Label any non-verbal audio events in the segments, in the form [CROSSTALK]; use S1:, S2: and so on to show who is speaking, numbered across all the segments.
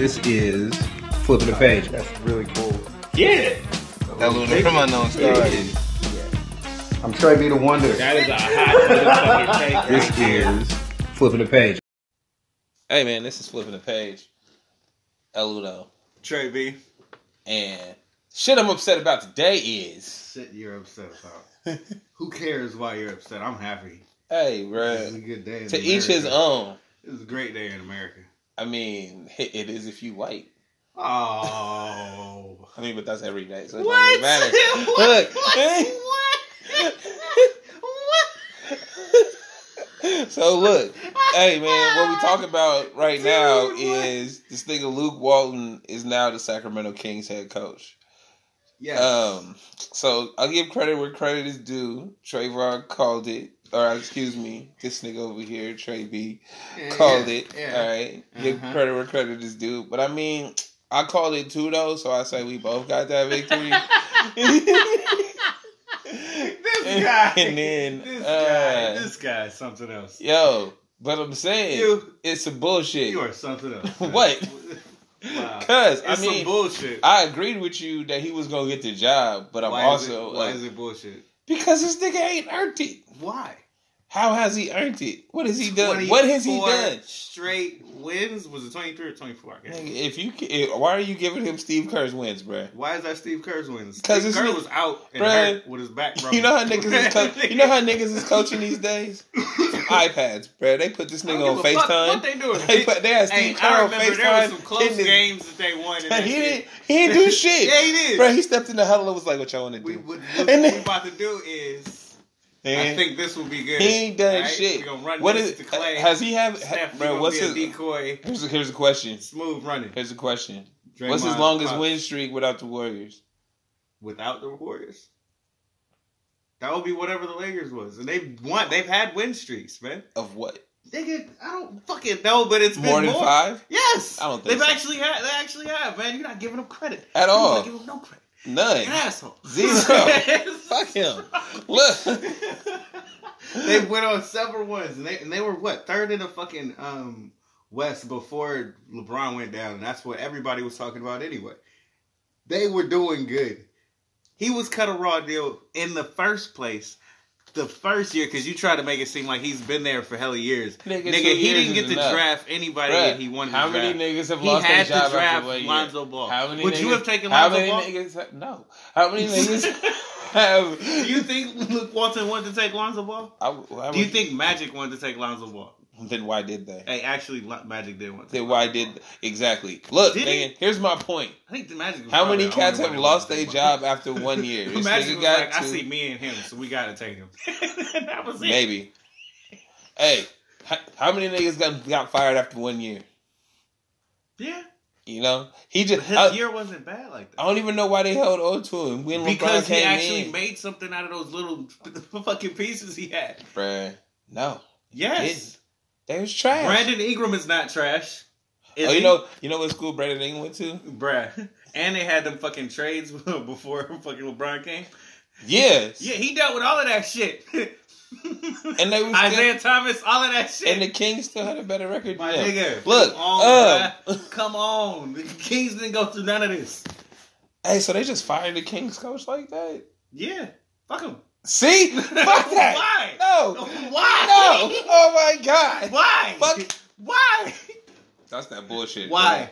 S1: This is flipping the page.
S2: That's really cool.
S3: Yeah.
S1: That Luna from Unknown Stars.
S2: I'm Trey B the Wonder.
S3: That is a hot motherfucker [LAUGHS] take.
S1: This is flipping the page.
S4: Hey man, this is flipping the page. Eludo.
S3: Trey B.
S4: And shit I'm upset about today is
S2: Shit you're upset about. [LAUGHS] Who cares why you're upset? I'm happy.
S4: Hey
S2: This is a
S4: bruh.
S2: good day. In
S4: To
S2: America.
S4: each his own.
S2: This is a great day in America.
S4: I mean, [LAUGHS] it is if you white.
S2: Oh.
S4: I mean, but that's every day, so it
S2: What?
S4: doesn't matter. [LAUGHS]
S2: What?
S4: Look. [LAUGHS] so look, hey man, what we talking about right now
S2: Dude, what?
S4: is this of Luke Walton is now the Sacramento Kings head coach.
S2: Yeah.
S4: Um, so I'll give credit where credit is due. Trayvon called it, or excuse me, this nigga over here, Trey B,
S2: Yeah,
S4: called
S2: yeah,
S4: it.
S2: yeah.
S4: All right, give
S2: Uh-huh.
S4: credit where credit is due. But I mean, I called it too though, so I say we both got that victory. [LAUGHS] [LAUGHS]
S2: this guy.
S4: and then,
S2: this
S4: uh,
S2: guy. This guy is something else.
S4: Yo, but I'm saying
S2: You,
S4: it's some bullshit.
S2: you are something else.
S4: What? [LAUGHS]
S2: Wow.
S4: Cause
S2: It's
S4: I mean,
S2: some bullshit.
S4: I agreed with you that he was gonna get the job, but I'm
S2: why
S4: also
S2: it, why
S4: like,
S2: is it bullshit?
S4: Because this nigga ain't earned it.
S2: Why?
S4: How has he earned it? What has he done? What has he done?
S2: Straight wins? Was it 23 or 24? I guess.
S4: Nigga, If you, if, eh, why are you giving him Steve Kerr's wins, bruh?
S2: Why is that Steve Kerr's wins?
S4: Because
S2: Kerr was out and
S4: Bruh,
S2: hurt with his back broken.
S4: You know how niggas is co- [LAUGHS] you know how niggas is coaching these days? iPads, bruh. They put this nigga on
S2: give a fuck
S4: FaceTime.
S2: What they doing?
S4: They put they had Steve Kerr on
S2: FaceTime. there was some close games that they won. And [LAUGHS]
S4: he didn't he didn't do shit. [LAUGHS]
S2: Yeah, he did.
S4: Bro, he stepped in the huddle and was like, "What y'all want to
S2: We,
S4: do?"
S2: what, what
S4: And
S2: we
S4: then-
S2: about to do is, I think this will be good.
S4: he ain't done
S2: Alright?
S4: shit.
S2: We gonna run
S4: What is
S2: to Clay.
S4: has he have?
S2: Steph,
S4: bro, what's his?
S2: a decoy?
S4: Here's a, here's a question.
S2: Smooth running.
S4: Here's a question. What's his longest win streak without the Warriors?
S2: without the Warriors? That would be whatever the Lakers was, and they've won. They've had win streaks, man.
S4: Of what?
S2: They Nigga, I don't fucking know, but it's
S4: More
S2: been
S4: than
S2: more.
S4: five?
S2: Yes,
S4: I don't think
S2: they've
S4: so.
S2: actually had. They actually have, man. You're not giving them credit
S4: At
S2: You're
S4: all.
S2: giving them no credit.
S4: None.
S2: Asshole.
S4: Zero. [LAUGHS] Fuck him. Look. [LAUGHS]
S2: they went on several ones, and they and they were what third in the fucking um West before LeBron went down, and that's what everybody was talking about anyway. They were doing good. He was cut a raw deal in the first place. The first year, because you try to make it seem like he's been there for hella years.
S4: Nigga,
S2: Nigga, he
S4: years
S2: didn't get to
S4: enough.
S2: draft anybody
S4: Bruh,
S2: that he wanted
S4: how
S2: to
S4: many
S2: draft.
S4: niggas have
S2: He
S4: lost their
S2: had to
S4: job
S2: draft
S4: after one year?
S2: Lonzo Ball.
S4: How many
S2: Would
S4: niggas,
S2: you have taken
S4: How many
S2: Ball?
S4: niggas? Have, no. How many [LAUGHS] niggas [LAUGHS] have?
S2: Do you think Luke Walton wanted to take Lonzo Ball?
S4: I, I
S2: Do you think Magic wanted to take Lonzo Ball?
S4: Then why did they?
S2: Hey, actually, Magic did want to.
S4: Then why did exactly? Look,
S2: Did
S4: nigga, here's my point.
S2: I think the Magic? Was
S4: How many cats have lost their
S2: to take Ball.
S4: job [LAUGHS] after one year? This
S2: Magic was
S4: got
S2: like, I see me and him, so we gotta take him. [LAUGHS] that was it.
S4: maybe. Hey, how, how many niggas got got fired after one year?
S2: Yeah,
S4: You know, he
S2: but
S4: just.
S2: his
S4: I,
S2: year wasn't bad like that.
S4: I don't even know why they held on to him when
S2: Because
S4: LeBron
S2: he actually
S4: in.
S2: made something out of those little [LAUGHS] fucking pieces he had.
S4: Bruh, no,
S2: Yes,
S4: they was trash.
S2: Brandon Ingram is not trash. Is
S4: oh, you
S2: he?
S4: know, you know what school Brandon Ingram went to?
S2: bruh. And they had them fucking trades [LAUGHS] before fucking LeBron came.
S4: Yes.
S2: Yeah, he dealt with all of that shit.
S4: And they [LAUGHS] was
S2: Isaiah Thomas, all of that shit.
S4: and the Kings still had a better record.
S2: My
S4: than
S2: nigga,
S4: Look,
S2: come on,
S4: um,
S2: come on. The Kings didn't go through none of this.
S4: Hey, so they just fired the Kings coach like that?
S2: Yeah, fuck him.
S4: See, [LAUGHS] fuck that.
S2: Why?
S4: No,
S2: Why?
S4: no. Oh my god.
S2: Why?
S4: Fuck.
S2: Why?
S4: That's that bullshit.
S2: Why?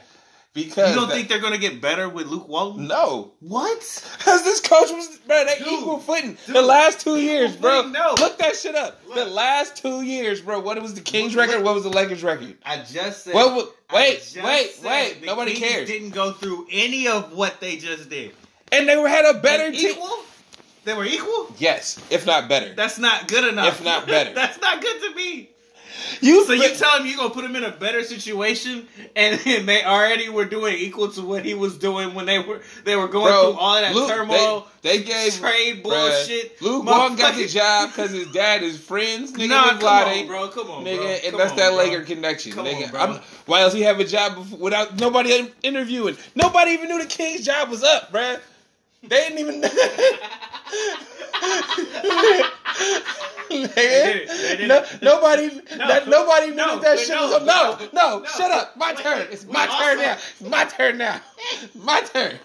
S4: Because
S2: You don't
S4: that-
S2: think they're gonna get better with Luke Walton?
S4: no.
S2: What?
S4: Cause this coach was bro, they
S2: Dude,
S4: equal footing the last two years, bro.
S2: no.
S4: Look that shit up. The last two years, bro. What was the Kings
S2: Look.
S4: record? What was the Lakers record?
S2: I just said.
S4: What? Wait, wait, wait.
S2: the
S4: Nobody
S2: Kings
S4: cares.
S2: Didn't go through any of what they just did.
S4: And they were had a better team.
S2: They were equal.
S4: Yes, if not better.
S2: That's not good enough.
S4: If not better. [LAUGHS]
S2: That's not good to me.
S4: You
S2: So you tell him you're gonna put him in a better situation, and, and [LAUGHS] they already were doing equal to what he was doing when they were they were going
S4: Bro,
S2: through all that
S4: Luke,
S2: turmoil,
S4: They, they gave
S2: trade
S4: bruh,
S2: bullshit.
S4: Luke Walton got the job because his dad is friends. Nigga,
S2: Nah, come
S4: Vlade,
S2: on, bro. Come on,
S4: Nigga,
S2: bro.
S4: and
S2: Come
S4: that's
S2: on,
S4: that
S2: bro.
S4: Laker connection.
S2: Come
S4: nigga,
S2: on,
S4: why else he have a job before, without nobody interviewing? Nobody even knew the King's job was up, bruh. They didn't even. [LAUGHS] Nigga. No, nobody, that, nobody knew
S2: No,
S4: that that shit
S2: no,
S4: was. No,
S2: no,
S4: no, shut up. My
S2: Wait,
S4: turn. It's my turn now. It's my turn now. My turn.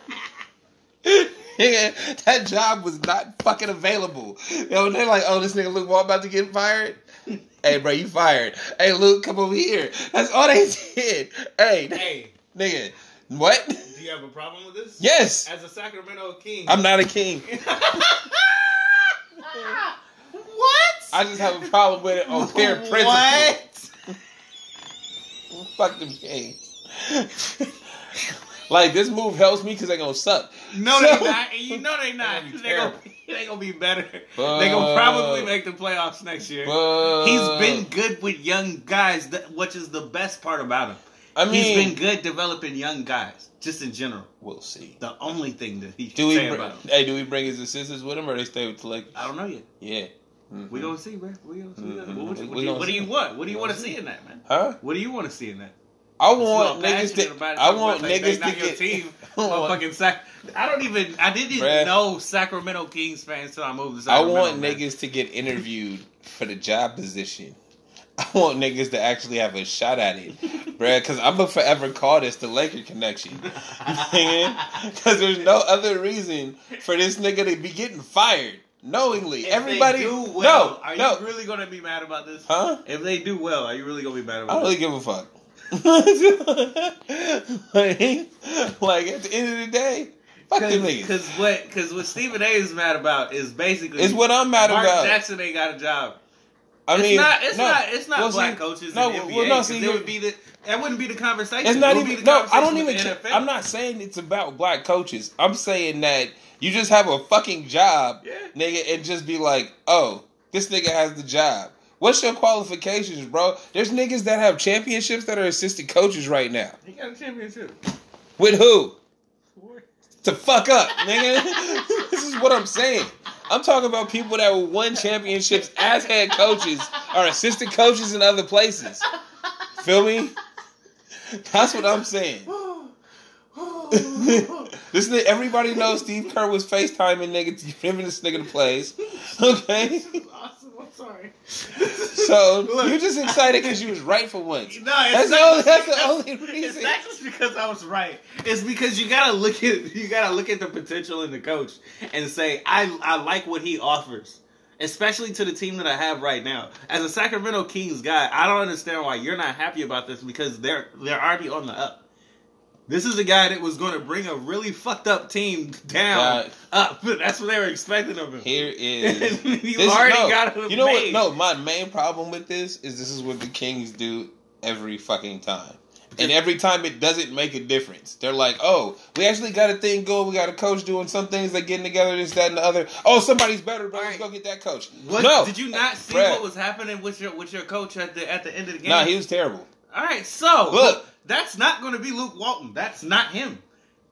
S4: Nigga, [LAUGHS] that job was not fucking available. You Yo, they're like, oh, this nigga Luke Wall about to get fired. Hey, bro, you fired. Hey, Luke, come over here. That's all they [LAUGHS] did. Hey,
S2: Hey,
S4: nigga, what?
S2: do you have a problem with this?
S4: Yes,
S2: As a Sacramento King.
S4: I'm not a king. [LAUGHS]
S2: what?
S4: I just have a problem with it on pure principle. [LAUGHS]
S2: What?
S4: Fuck them kings. like this move helps me because they're gonna suck.
S2: No,
S4: So-
S2: they not. You know they [LAUGHS] not.
S4: They're gonna be
S2: They gonna,
S4: terrible.
S2: they gonna be better.
S4: But-
S2: they gonna probably make the playoffs next year.
S4: But
S2: He's been good with young guys, which is the best part about him.
S4: I mean,
S2: He's been good developing young guys, just in general.
S4: we'll see.
S2: The only thing that he
S4: Do we? Br-
S2: about him.
S4: hey, do we bring his assistants with him, or they stay with Lakers?
S2: I don't know yet.
S4: Yeah. Mhm.
S2: We gonna see, man. We gonna see.
S4: Mhm.
S2: What, what, what, do you, what do you want? What do you want to see in that, man?
S4: Huh?
S2: What do you want to see in that?
S4: I want niggas to. [LAUGHS] I want
S2: they-
S4: niggas to get.
S2: team.
S4: I
S2: Sac. I don't even. I didn't even know Sacramento Kings fans till I moved to
S4: I want
S2: man.
S4: niggas to get interviewed for the job position. [LAUGHS] I want niggas to actually have a shot at it, bruh. Because I'm gonna forever call this the Laker connection, [LAUGHS] because there's no other reason for this nigga to be getting fired knowingly.
S2: If
S4: everybody,
S2: well,
S4: no,
S2: are
S4: no,
S2: you really gonna be mad about this?
S4: huh?
S2: If they do well, are you really gonna be mad about I
S4: don't really give a fuck. [LAUGHS] like, like, at the end of the day, fuck them niggas.
S2: Because what? Because what Stephen A. is mad about is basically
S4: It's what I'm mad
S2: Mark
S4: about.
S2: Jackson ain't got a job.
S4: I
S2: it's
S4: mean,
S2: not. It's
S4: no.
S2: not. It's not
S4: Well,
S2: black
S4: see,
S2: coaches
S4: no,
S2: NBA.
S4: well, no, see,
S2: it would be the. That wouldn't be the conversation.
S4: It's not
S2: It
S4: even no. I don't even. ca- I'm not saying it's about black coaches. I'm saying that you just have a fucking job,
S2: Yeah.
S4: nigga, and just be like, oh, this nigga has the job. What's your qualifications, bro? There's niggas that have championships that are assistant coaches right now.
S2: He got a championship.
S4: With who? To fuck up, nigga. [LAUGHS] this is what I'm saying. I'm talking about people that won championships as head coaches or assistant coaches in other places. Feel me? That's what I'm saying. [LAUGHS] this nigga, everybody knows Steve Kerr was FaceTiming nigga giving this nigga the plays. Okay?
S2: Sorry.
S4: So [LAUGHS]
S2: Look.
S4: you're just excited because you was right for once.
S2: No, it's
S4: That's the
S2: not
S4: only- that's the only
S2: It's
S4: reason.
S2: not just because I was right. It's because you gotta look at you gotta look at the potential in the coach and say I I like what he offers, especially to the team that I have right now. As a Sacramento Kings guy, I don't understand why you're not happy about this because they're they're already on the up. This is a guy that was going to bring a really fucked up team down
S4: God.
S2: up. [LAUGHS] That's what they were expecting of him.
S4: Here [LAUGHS] is
S2: you
S4: This-
S2: already
S4: no,
S2: got him
S4: You know
S2: made.
S4: what? No, my main problem with this is this is what the Kings do every fucking time. And every time it doesn't make a difference. They're like, oh, we actually got a thing going. We got a coach doing some things. They're getting together, this, that, and the other. Oh, somebody's better, bro. Let's go get that coach.
S2: What,
S4: no.
S2: did you not see
S4: Bruh.
S2: what was happening with your with your coach at the at the end of the game?
S4: Nah, he was terrible.
S2: All right, so
S4: Look.
S2: that's not going to be Luke Walton. That's not him.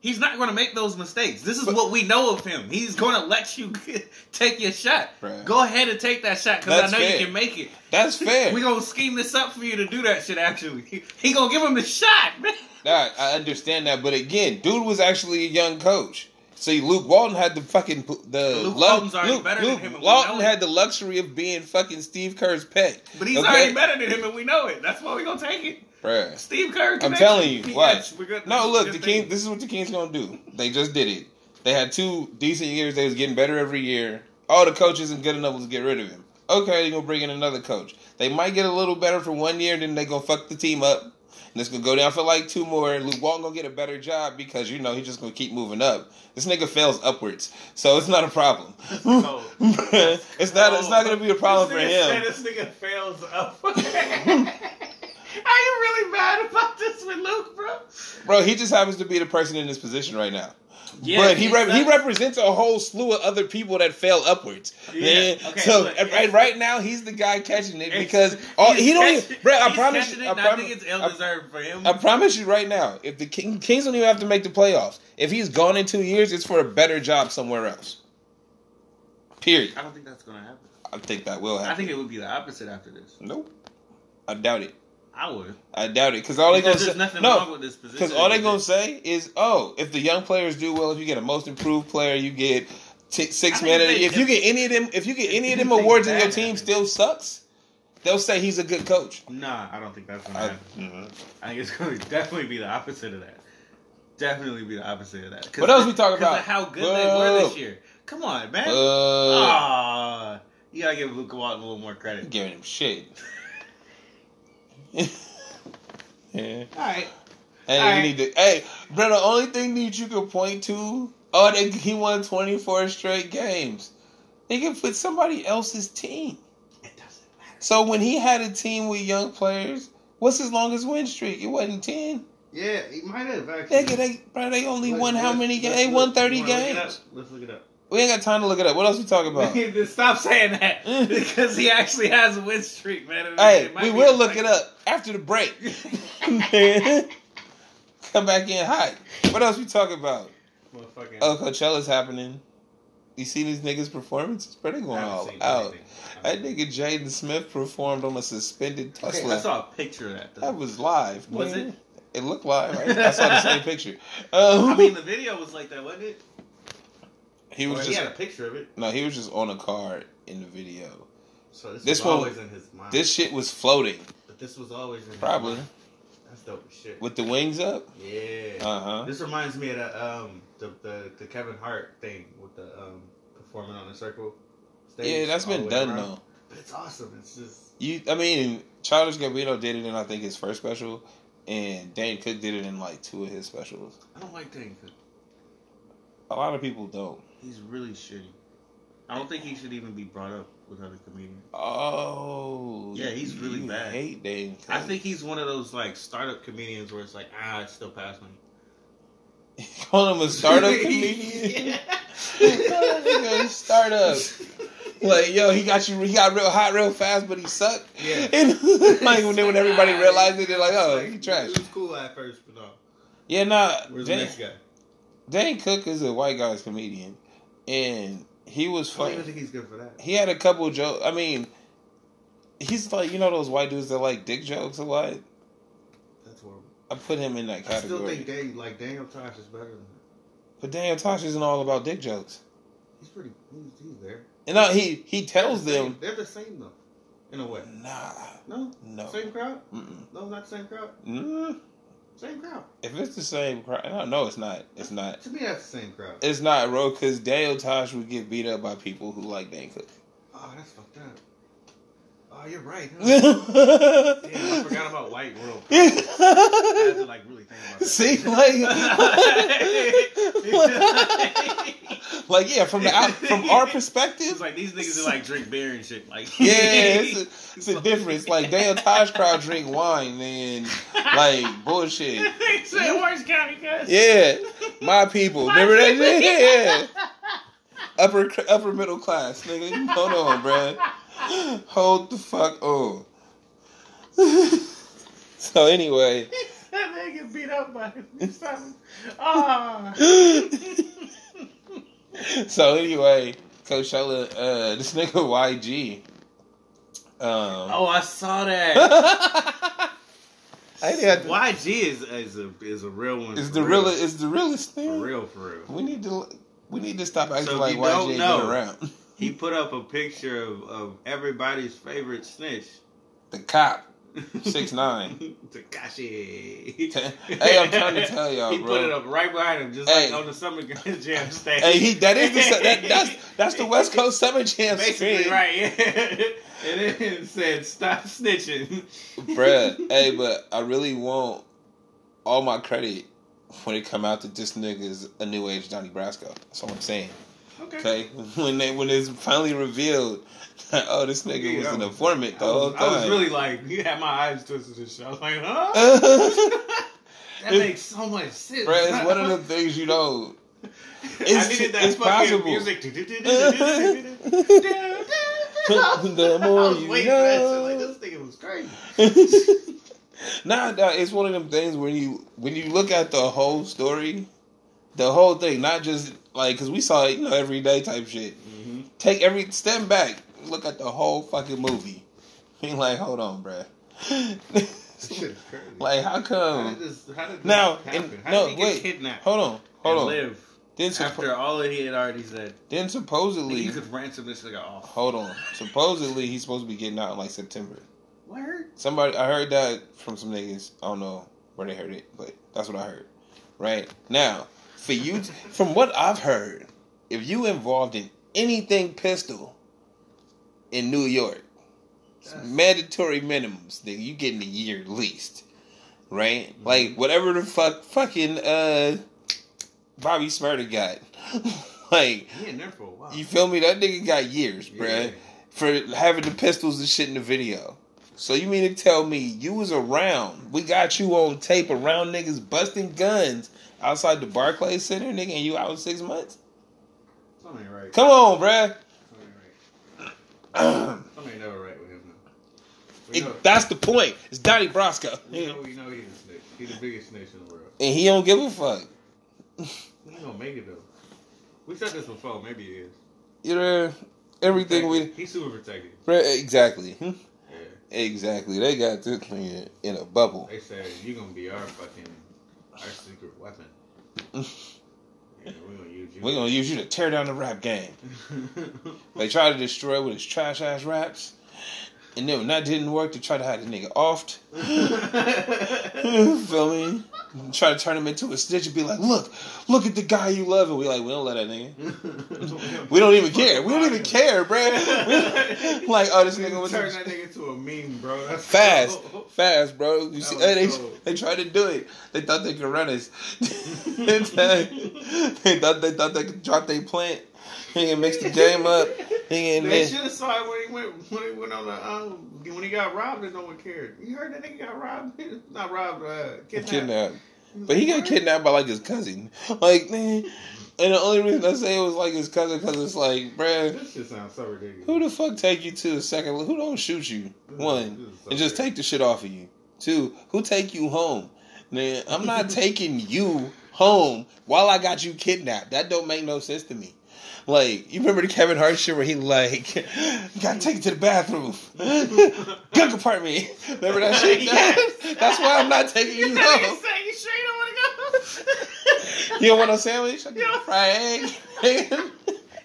S2: He's not going to make those mistakes. This is what we know of him. He's going to let you [LAUGHS] take your shot.
S4: Bruh.
S2: Go ahead and take that shot because I know
S4: fair.
S2: you can make it.
S4: That's [LAUGHS] fair.
S2: We gonna scheme this up for you to do that shit. Actually, [LAUGHS] he gonna give him the shot, man.
S4: Nah, I understand that, but again, dude was actually a young coach. See, Luke Walton had the fucking the
S2: Luke
S4: lu-
S2: Walton's already
S4: Luke,
S2: better than him, and we
S4: Walton
S2: know it.
S4: had the luxury of being fucking Steve Kerr's pet.
S2: But he's
S4: Okay?
S2: already better than him, and we know it. That's why we gonna take it.
S4: Bruh.
S2: Steve Kerr.
S4: I'm telling you,
S2: Yes,
S4: watch.
S2: good.
S4: No, look, the. King. This is what the Kings gonna do. They just did it. They had two decent years. They was getting better every year. All the coaches isn't good enough. Let's get rid of him. Okay, they're gonna bring in another coach. They might get a little better for one year, then they gonna fuck the team up. And it's gonna go down for like two more. Luke Walton gonna get a better job because you know he's just gonna keep moving up. This nigga fails upwards, so it's not a problem.
S2: Oh. [LAUGHS]
S4: it's not. It's not gonna be a problem for him.
S2: This nigga fails up. [LAUGHS] [LAUGHS] Are you really mad about this with Luke, bro?
S4: Bro, he just happens to be the person in this position right now.
S2: Yeah,
S4: but he rep- he represents a whole slew of other people that fell upwards.
S2: Yeah,
S4: Man,
S2: okay,
S4: so
S2: look,
S4: right, right now he's the guy catching it because all, he don't.
S2: catching-
S4: Even, bro, I promise you. I promise.
S2: think it's ill deserved for him.
S4: I, I promise you right now, if the King, Kings don't even have to make the playoffs, if he's gone in two years, it's for a better job somewhere else. Period.
S2: I don't think that's gonna happen.
S4: I think that will happen.
S2: I think it would be the opposite after this.
S4: nope. I doubt it.
S2: I would.
S4: I doubt it because all they're gonna say
S2: nothing
S4: no,
S2: wrong with this position.
S4: Because all they're gonna say is, oh, if the young players do well, if you get a most improved player, you get t- six man.
S2: they
S4: If you get any of them, if you get any of them awards and your team still sucks, they'll say he's a good coach.
S2: Nah, I don't think that's gonna
S4: I,
S2: happen. [LAUGHS]
S4: mhm.
S2: I think it's to definitely be the opposite of that. Definitely be the opposite of that.
S4: What else we talking about?
S2: how good they were this year. Come on, man.
S4: Uh,
S2: you gotta give Luke Walton a little more credit.
S4: giving him shit. [LAUGHS] [LAUGHS] yeah.
S2: All right.
S4: Hey,
S2: Alright.
S4: you need to. Hey, bro, the only thing that you can point to, oh, they, he won twenty four straight games. They can put somebody else's team.
S2: It doesn't matter.
S4: So when he had a team with young players, what's his longest win streak? It wasn't ten.
S3: Yeah, he might have actually.
S4: Nigga, they bro, they only
S3: Let's-
S4: won how many games? They won thirty
S2: You wanna look it up?
S4: games.
S2: Let's look it up.
S4: We ain't got time to look it up. What else we talking about? [LAUGHS]
S2: Stop saying that [LAUGHS] because he actually has a win streak, man.
S4: hey, we will look it up after the break. [LAUGHS] Come back in hot. What else we talking about? Oh, Coachella's happening. You see these niggas' performances?
S2: I
S4: going all out. That nigga Jaden Smith performed on a suspended
S2: Okay,
S4: Tesla.
S2: I saw a picture of that. Though.
S4: that was live.
S2: Was
S4: man.
S2: it?
S4: It looked live. I, I saw the same picture. Um,
S2: I mean, the video was like that, wasn't it?
S4: He was just
S2: he had a picture of it.
S4: no, he was just on a card in the video.
S2: So this,
S4: This
S2: was always in his mind.
S4: This shit was floating,
S2: but this was always in
S4: probably
S2: His mind. That's dope as shit.
S4: with the wings up.
S2: yeah.
S4: Uh huh.
S2: This reminds me of the um the, the the Kevin Hart thing with the um performing on the circle. Stage
S4: Yeah, that's been done
S2: around.
S4: though.
S2: But it's awesome. It's just
S4: You, I mean, Childish Gambino did it in I think his first special, and Dane Cook did it in like two of his specials.
S2: I don't like Dane Cook.
S4: A lot of people don't.
S2: He's really shitty. I don't think he should even be brought up with other comedians.
S4: Oh,
S2: Yeah, he's really bad.
S4: Hate Cook.
S2: I think he's one of those like startup comedians where it's like ah, it's still past me. [LAUGHS]
S4: call him a startup [LAUGHS] comedian. Nigga, startup. Like yo, he got you. He got real hot real fast, but he sucked.
S2: Yeah.
S4: And [LAUGHS] like when, when everybody realized it, they're like, oh,
S2: It's
S4: he trash.
S2: It was cool at first, but no.
S4: Yeah, nah.
S2: Where's the next guy?
S4: Dane Cook is a white guy's comedian, and he was
S2: I don't
S4: funny.
S2: even think he's good for that.
S4: He had a couple jokes. I mean, he's like you know those white dudes that like dick jokes a lot.
S2: That's horrible.
S4: I put him in that category.
S2: I still think Dave, like Daniel Tosh is better than him.
S4: but Daniel Tosh isn't all about dick jokes.
S2: He's pretty. He's, he's there.
S4: And no, he he tells
S2: They're the
S4: them,
S2: They're the same though, in a way.
S4: nah,
S2: No,
S4: no,
S2: same crowd.
S4: Mm-mm.
S2: No, not the same crowd.
S4: Mm,
S2: Same crowd.
S4: if it's the same crowd, no, no, it's not. It's not.
S2: To me, that's the same crowd.
S4: It's not, bro. Because Daniel Tosh would get beat up by people who like Dane Cook.
S2: Oh, that's fucked up. Oh, you're right. [LAUGHS] Damn, I forgot about White World. [LAUGHS] I had to like really think about that.
S4: See, like, [LAUGHS] like yeah, from the out, from our perspective,
S2: It's like these niggas that like drink beer and shit. Like
S4: Yeah, it's a, it's a difference. Like Dale Tosh crowd drink wine and like bullshit.
S2: Said Orange County, cuz.
S4: Yeah, my people. Remember that shit? Yeah. Upper upper middle class, nigga. Hold on, bruh. [GASPS] Hold the fuck on. [LAUGHS] so anyway,
S2: That man nigga beat up by [LAUGHS] something. Ah. [LAUGHS]
S4: so anyway, Coachella, uh, this nigga YG. Um,
S2: Oh, I saw that.
S4: I think I-
S2: YG is is a is a real one.
S4: It's
S2: for
S4: the
S2: real.
S4: It's the realest
S2: For
S4: thing.
S2: real, for real.
S4: We need to. We need to stop acting
S2: So
S4: like YG ain't been around.
S2: He put up a picture of, of everybody's favorite snitch.
S4: The cop, [LAUGHS] six nine.
S2: Tekashi. [LAUGHS]
S4: Hey, I'm trying to tell y'all,
S2: he
S4: bro.
S2: put it up right behind him, just
S4: Hey.
S2: like on the Summer [LAUGHS] Jam stage.
S4: Hey, he that is the that, that's that's the West Coast Summer Jam
S2: Basically,
S4: screen,
S2: right? Yeah. and then it said, "Stop snitching."
S4: bruh. Hey, but I really want all my credit when it come out that this nigga is a new age Donnie Brasco. That's what I'm saying.
S2: Okay.
S4: Okay, [LAUGHS] when they when it's finally revealed, that, oh, this nigga was
S2: Yeah,
S4: an informant the
S2: I
S4: whole
S2: was,
S4: time.
S2: I was really like, you had my eyes twisted and shit. I was like, huh? [LAUGHS] That makes so much sense.
S4: Bruh, it's one of the [LAUGHS] things you know.
S2: I
S4: It's,
S2: needed that
S4: it's
S2: fucking
S4: possible.
S2: music.
S4: the
S2: I
S4: more
S2: was
S4: you
S2: waiting for that shit.
S4: know.
S2: Like this nigga was crazy.
S4: nah, nah, it's one of them things where you when you look at the whole story, the whole thing, not just like because we saw it, you know, everyday type shit.
S2: Mm-hmm.
S4: Take every step back, look at the whole fucking movie. [LAUGHS] Being like, hold on, bruh.
S2: Shit is crazy. [LAUGHS]
S4: like, how
S2: How
S4: come?
S2: did this? How did this
S4: Now,
S2: happen?
S4: and-
S2: how
S4: no,
S2: did he get
S4: wait.
S2: kidnapped?
S4: Hold on, hold on.
S2: Live.
S4: Then, suppo-
S2: After all that he had already said,
S4: then supposedly,
S2: you could ransom this nigga off.
S4: hold on. Supposedly he's supposed to be getting out in like September.
S2: Word?
S4: Somebody, I heard that from some niggas. I don't know where they heard it, but that's what I heard. Right now, for you, from what I've heard, if you involved in anything pistol in New York, mandatory minimums. that you get in a year at least, right? Like whatever the fuck, fucking uh, Bobby Shmurda got. [LAUGHS] like
S2: He in there for a while.
S4: you feel me? That nigga got years, bruh, for having the pistols and shit in the video. So you mean to tell me you was around? We got you on tape around niggas busting guns outside the Barclays Center, nigga, and you out in six months?
S2: Something ain't right.
S4: Come on, bruh.
S2: Something ain't right. [CLEARS THROAT] Something ain't never right with him.
S4: It-
S2: know,
S4: that's the point. It's Donnie Brasco,
S2: we know, we know he's a snitch. He's the biggest snitch in the world.
S4: and he don't give a fuck. [LAUGHS]
S2: He gonna make it though. We said this before. Maybe he is.
S4: You know, everything we
S2: He's super protected.
S4: exactly, Hmm,
S2: Yeah.
S4: exactly. They got this nigga in a bubble.
S2: They said you're gonna be our fucking our secret weapon. Yeah, we gonna use you.
S4: We're gonna use you to tear down the rap game. [LAUGHS] They tried to destroy it with his trash ass raps. And then when that didn't work, they tried to hide the nigga offed. [LAUGHS] Feel me? Try to turn him into a snitch and be like, look, look at the guy you love. And we like, we don't let that nigga. We don't even care. We don't even care, bruh. [LAUGHS] like, oh, this nigga was
S2: Turn that nigga to a meme, bro. That's
S4: fast,
S2: so-
S4: fast, bro. You see, they,
S2: cold.
S4: they tried to do it. They thought they could run us. [LAUGHS] they thought they thought they could drop their plant. He can mix the game up. He [LAUGHS] can
S2: They should have saw it when he went when he went on the um when he got robbed and no one cared. You heard that nigga got robbed? [LAUGHS] Not robbed, uh, kidnapped.
S4: kidnapped. But he got kidnapped by like his cousin. Like, man. [LAUGHS] And the only reason I say it was like his cousin because it's like, bruh,
S2: This shit sounds so ridiculous.
S4: who the fuck take you to the second? Who don't shoot you? One, and just take the shit off of you. Two, who take you home? Man, I'm not taking you home while I got you kidnapped. That don't make no sense to me. Like, you remember the Kevin Hart shit where he like, you [LAUGHS] gotta take it to the bathroom. [LAUGHS] Gun compartment. Remember that shit? [LAUGHS]
S2: Yes.
S4: That's why I'm not taking you home.
S2: saying you don't want to go.
S4: You don't want no sandwich? I get a fried egg.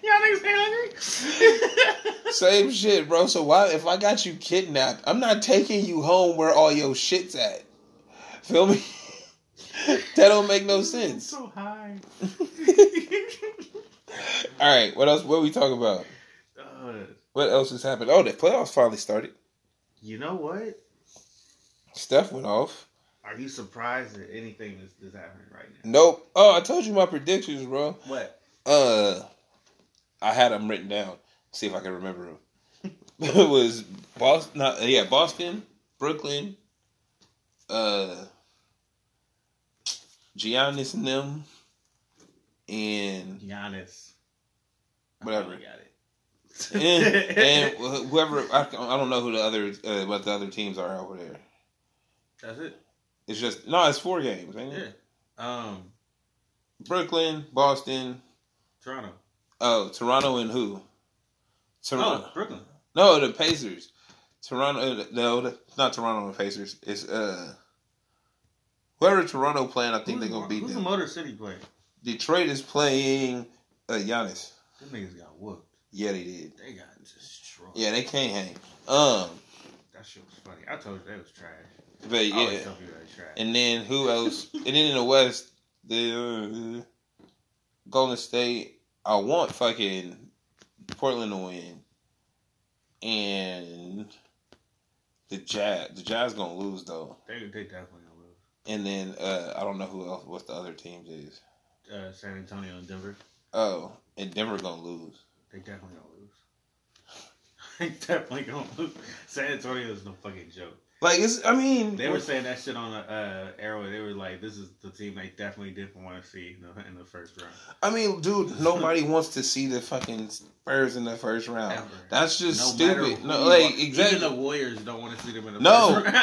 S2: Y'all niggas hungry?
S4: Same shit, bro. So why if I got you kidnapped, I'm not taking you home where all your shit's at. Feel me? that don't make no sense.
S2: so high. [LAUGHS]
S4: All right, what else? What we talking about?
S2: Uh,
S4: What else has happened? Oh, the playoffs finally started.
S2: you know what?
S4: Steph went off.
S2: Are you surprised at anything that's, that's happening right now?
S4: Nope. Oh, I told you my predictions, bro.
S2: What?
S4: Uh, I had them written down. See if I can remember them. [LAUGHS] it was Boston. Not, yeah, Boston, Brooklyn, uh, Giannis and them, and
S2: Giannis.
S4: Whatever.
S2: I got it.
S4: and, [LAUGHS] and whoever I, I don't know who the other uh, what the other teams are over there.
S2: That's it.
S4: It's just no, it's four games. Ain't
S2: Yeah.
S4: it?
S2: Um,
S4: Brooklyn, Boston,
S2: Toronto.
S4: oh Toronto, and who? Toronto.
S2: Oh, Brooklyn.
S4: No, the Pacers. Toronto. uh, No, not Toronto. The Pacers. It's uh, whoever Toronto playing. I think they're gonna beat
S2: Who's
S4: them.
S2: the Motor City playing?
S4: Detroit is playing uh, Giannis.
S2: Them niggas got whooped.
S4: Yeah, they did.
S2: They got destroyed.
S4: Yeah, they can't hang. Um,
S2: That shit was funny. I told you they was trash.
S4: but yeah,
S2: tell people they trash.
S4: and then who else? [LAUGHS] and then in the West, the uh, Golden State. I want fucking Portland to win, and the Jazz. The Jazz gonna lose though.
S2: they they definitely gonna lose.
S4: And then uh, I don't know who else. What the other teams is?
S2: Uh, San Antonio and Denver.
S4: Oh, and Denver gonna lose.
S2: They definitely gonna lose. [LAUGHS] they definitely gonna lose. San Antonio is no fucking joke.
S4: Like it's. I mean,
S2: They were saying that shit on the uh, Arrow. They were like, "This is the team they definitely didn't want to see in the, in the first round."
S4: I mean, dude, nobody [LAUGHS] wants to see the fucking Spurs in the first round.
S2: Ever.
S4: That's just
S2: No
S4: stupid. No, like
S2: are.
S4: exactly.
S2: Even the Warriors don't want to see them in the
S4: No.
S2: first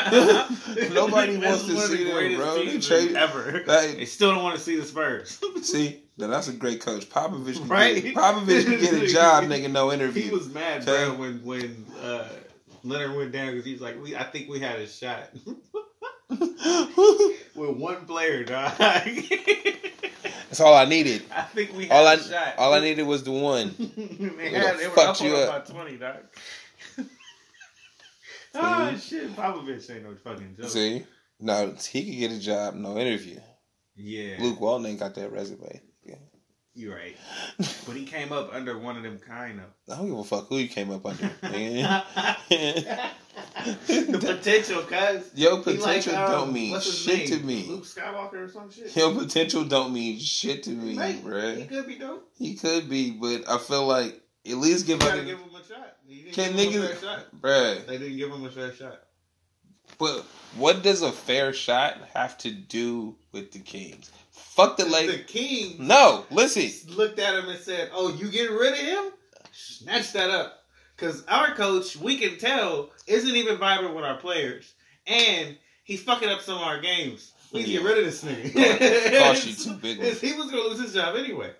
S2: round. [LAUGHS] [LAUGHS]
S4: Nobody wants to
S2: of the
S4: see them, bro. They trade-
S2: ever.
S4: Like-
S2: they still don't want to see the Spurs.
S4: See, now that's a great coach. Popovich,
S2: Right?
S4: get, Popovich can get a job, nigga. No interview.
S2: he was mad, bro, when when uh, Leonard went down because he was like, "We, I think we had a shot [LAUGHS] [LAUGHS] with one player, dog." [LAUGHS]
S4: That's all I needed.
S2: I think we had
S4: All I
S2: a shot.
S4: all I needed was the one.
S2: they had, they
S4: fucked
S2: up
S4: you up.
S2: about 20, dog. oh, shit. Popovich ain't no fucking joke.
S4: See, no, he could get a job, no interview.
S2: Yeah.
S4: Luke Walton ain't got that resume.
S2: You're right. But he came up under one of them kind of.
S4: I don't give a fuck who you came up under. [LAUGHS] man.
S2: the potential, cuz.
S4: Your
S2: He like,
S4: potential
S2: um,
S4: don't mean shit
S2: name?
S4: to me.
S2: Luke Skywalker or some shit.
S4: Your potential don't mean shit to me,
S2: Right. He could be dope.
S4: He could be, but I feel like at least give other
S2: give him a shot.
S4: Can
S2: give
S4: niggas-
S2: fair shot.
S4: bruh.
S2: They didn't give him a fair shot.
S4: But what does a fair shot have to do with the Kings? Fuck the
S2: the
S4: Lakers.
S2: King
S4: No, listen.
S2: looked at him and said, "Oh, you getting rid of him? Snatch that up." Because our coach, we can tell, isn't even vibing with our players, and he's fucking up some of our games. We to get rid of this nigga.
S4: Cost you [LAUGHS] two big.
S2: He was gonna lose his job anyway,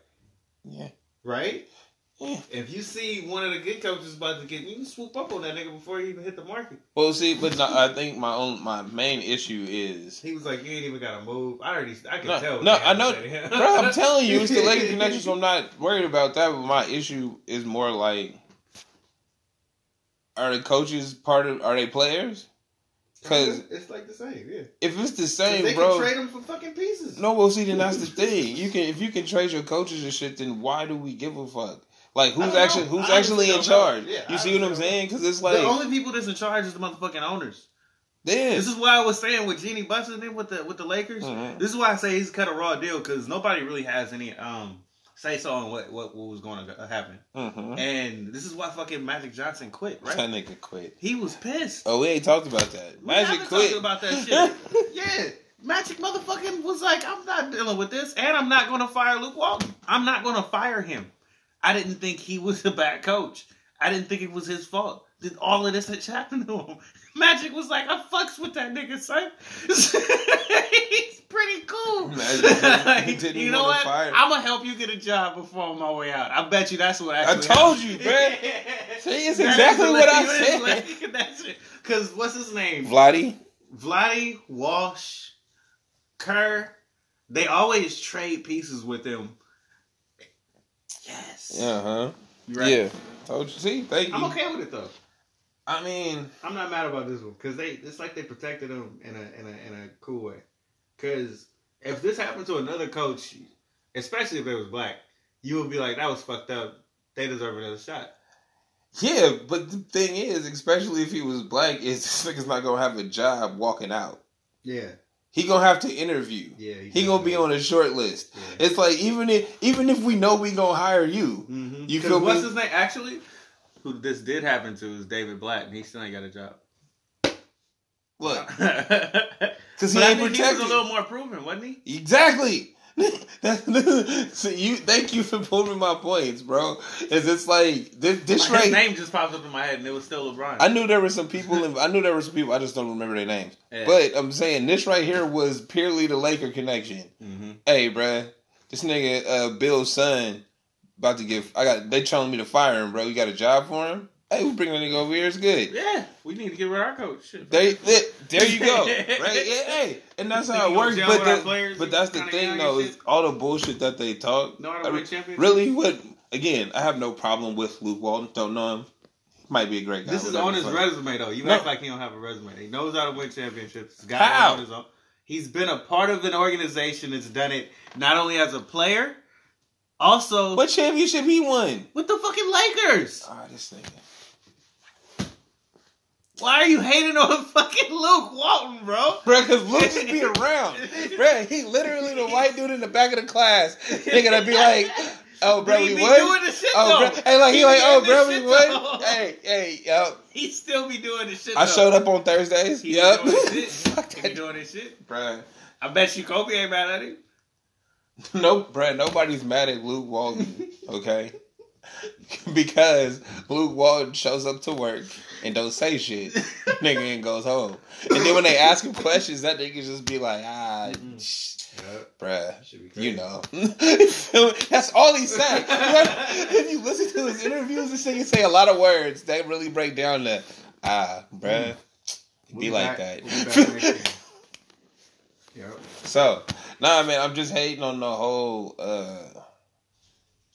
S4: Yeah.
S2: right? If you see one of the good coaches about to get, you can swoop up on that nigga before he even hit the market.
S4: Well, see, but no, I think my own my main issue is,
S2: He was like, "You ain't even got to move." I already, I can
S4: No,
S2: tell.
S4: no, I know-
S2: had to say to him.
S4: bro. I'm [LAUGHS] telling you, it's the Lakers [LAUGHS] connection, so I'm not worried about that. But my issue is more like, are the coaches part of? Are they players? Because
S2: it's like the same, yeah.
S4: if it's the same,
S2: they
S4: bro.
S2: can trade them for fucking pieces.
S4: No, well, see, then that's the thing. You can if you can trade your coaches and shit, then why do we give a fuck? Like who's actually who's
S2: I
S4: actually in
S2: honestly don't know.
S4: charge?
S2: Yeah,
S4: you
S2: I
S4: see what I'm saying? Because it's like the
S2: only people that's in charge is the motherfucking owners.
S4: this.
S2: This is why I was saying with Jeannie busting in with the with the Lakers.
S4: Mhm.
S2: This is why I say he's cut a raw deal because nobody really has any um say so on what what, what was going to happen.
S4: Mhm.
S2: And this is why fucking Magic Johnson quit. Right?
S4: That nigga quit.
S2: He was pissed.
S4: Oh, we ain't talked about that. Magic
S2: haven't
S4: quit.
S2: talked about that shit. [LAUGHS] yeah. Magic motherfucking was like, I'm not dealing with this, and I'm not gonna fire Luke Walton. I'm not gonna fire him. I didn't think he was a bad coach. I didn't think it was his fault. Did all of this that happened to him? [LAUGHS] Magic was like, I fucks with that nigga, son. [LAUGHS] He's pretty cool.
S4: Magic [LAUGHS] didn't
S2: you know what? I'm gonna help you get a job before on my way out. I bet you that's what
S4: I told you, bruh. See, it's exactly what I
S2: said. Because what's his name?
S4: Vladdy.
S2: Vladdy, Walsh, Kerr, they always trade pieces with him. Yes.
S4: Uh huh.
S2: You're right.
S4: Yeah. Told you. See, thank you.
S2: I'm okay with it though.
S4: I mean,
S2: I'm not mad about this one because they it's like they protected him in a in a in a cool way. Because if this happened to another coach, especially if it was black, you would be like, that was fucked up. They deserve another shot.
S4: yeah, but the thing is, especially if he was black, is this nigga's not gonna have a job walking out.
S2: Yeah.
S4: He gonna have to interview.
S2: Yeah.
S4: He gonna be on a short list.
S2: Yeah.
S4: It's like even if even if we know we gonna hire you,
S2: Mm-hmm.
S4: You feel
S2: what's
S4: me?
S2: his name? Actually, who this did happen to is David Blatt, and he still ain't got a job.
S4: look, [LAUGHS]
S2: because
S4: he ain't
S2: think he was a little more proven, wasn't he?
S4: Exactly. [LAUGHS] So you thank you for proving my points, bro. Is it's like this, this
S2: His
S4: right?
S2: name just popped up in my head, and it was still LeBron.
S4: I knew there were some people. In, I knew there were some people. I just don't remember their names.
S2: Yeah.
S4: But I'm saying this right here was purely the Laker connection.
S2: mm-hmm.
S4: Hey, bruh, this nigga uh, Bill's son about to get. I got. They telling me to fire him, bro. You got a job for him? Hey, we bring that nigga over here. It's good.
S2: Yeah, we need to get rid of our coach. Shit.
S4: There, there, there you go. [LAUGHS] Right? Yeah, hey, and that's how it works. But the, but that's the thing, though. Is all the bullshit that they talk.
S2: Know how to
S4: I
S2: win
S4: re-
S2: championships?
S4: really, what? Again, I have no problem with Luke Walton. Don't know him. He might be a great guy.
S2: This is on his
S4: fuck.
S2: resume, though. You
S4: No.
S2: act like he don't have a resume. He knows how to win championships. He's got
S4: How?
S2: on his own. He's been a part of an organization that's done it not only as a player, also
S4: What championship he won?
S2: with the fucking Lakers.
S4: Ah, this nigga.
S2: Why are you hating on [LAUGHS] fucking Luke Walton, bro?
S4: Bro, because Luke just be [LAUGHS] around. Bro, he literally the white dude in the back of the class. Nigga that be like, oh, bro, we what?
S2: doing the shit,
S4: Oh,
S2: though.
S4: bro. Hey, like, he,
S2: He
S4: like, oh, bro, we what? Hey, hey, yo.
S2: He still be doing the shit.
S4: I
S2: though.
S4: showed up on Thursdays.
S2: He
S4: Yep.
S2: doing. [LAUGHS]
S4: Fuck
S2: He be doing his shit.
S4: Bruh.
S2: I bet you Kobe ain't mad at him.
S4: No, bruh, nobody's mad at Luke Walton, okay? because Luke Walton shows up to work and don't say shit. nigga and goes home. And then when they ask him questions, that nigga just be like, ah, sh- bruh. You know, [LAUGHS] that's all he said. if you listen to his interviews, this nigga say a lot of words that really break down the ah, bruh.
S2: We'll
S4: Be like
S2: back-
S4: that.
S2: back. Yep.
S4: So, Nah, man, I'm just hating on the whole, uh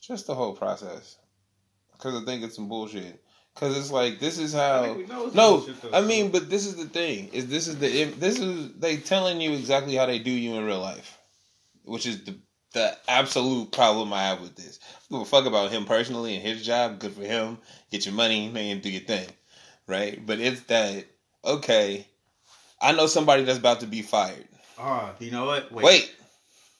S4: just the whole process. Because I think it's some bullshit. Because it's like this is
S2: I
S4: how.
S2: know
S4: No, I mean, but this is the thing: is this is the if this is they telling you exactly how they do you in real life, which is the the absolute problem I have with this. I give a fuck about him personally and his job. Good for him. Get your money, man. Do your thing, right? But it's that okay. I know somebody that's about to be fired.
S2: Oh, you know what?
S4: Wait,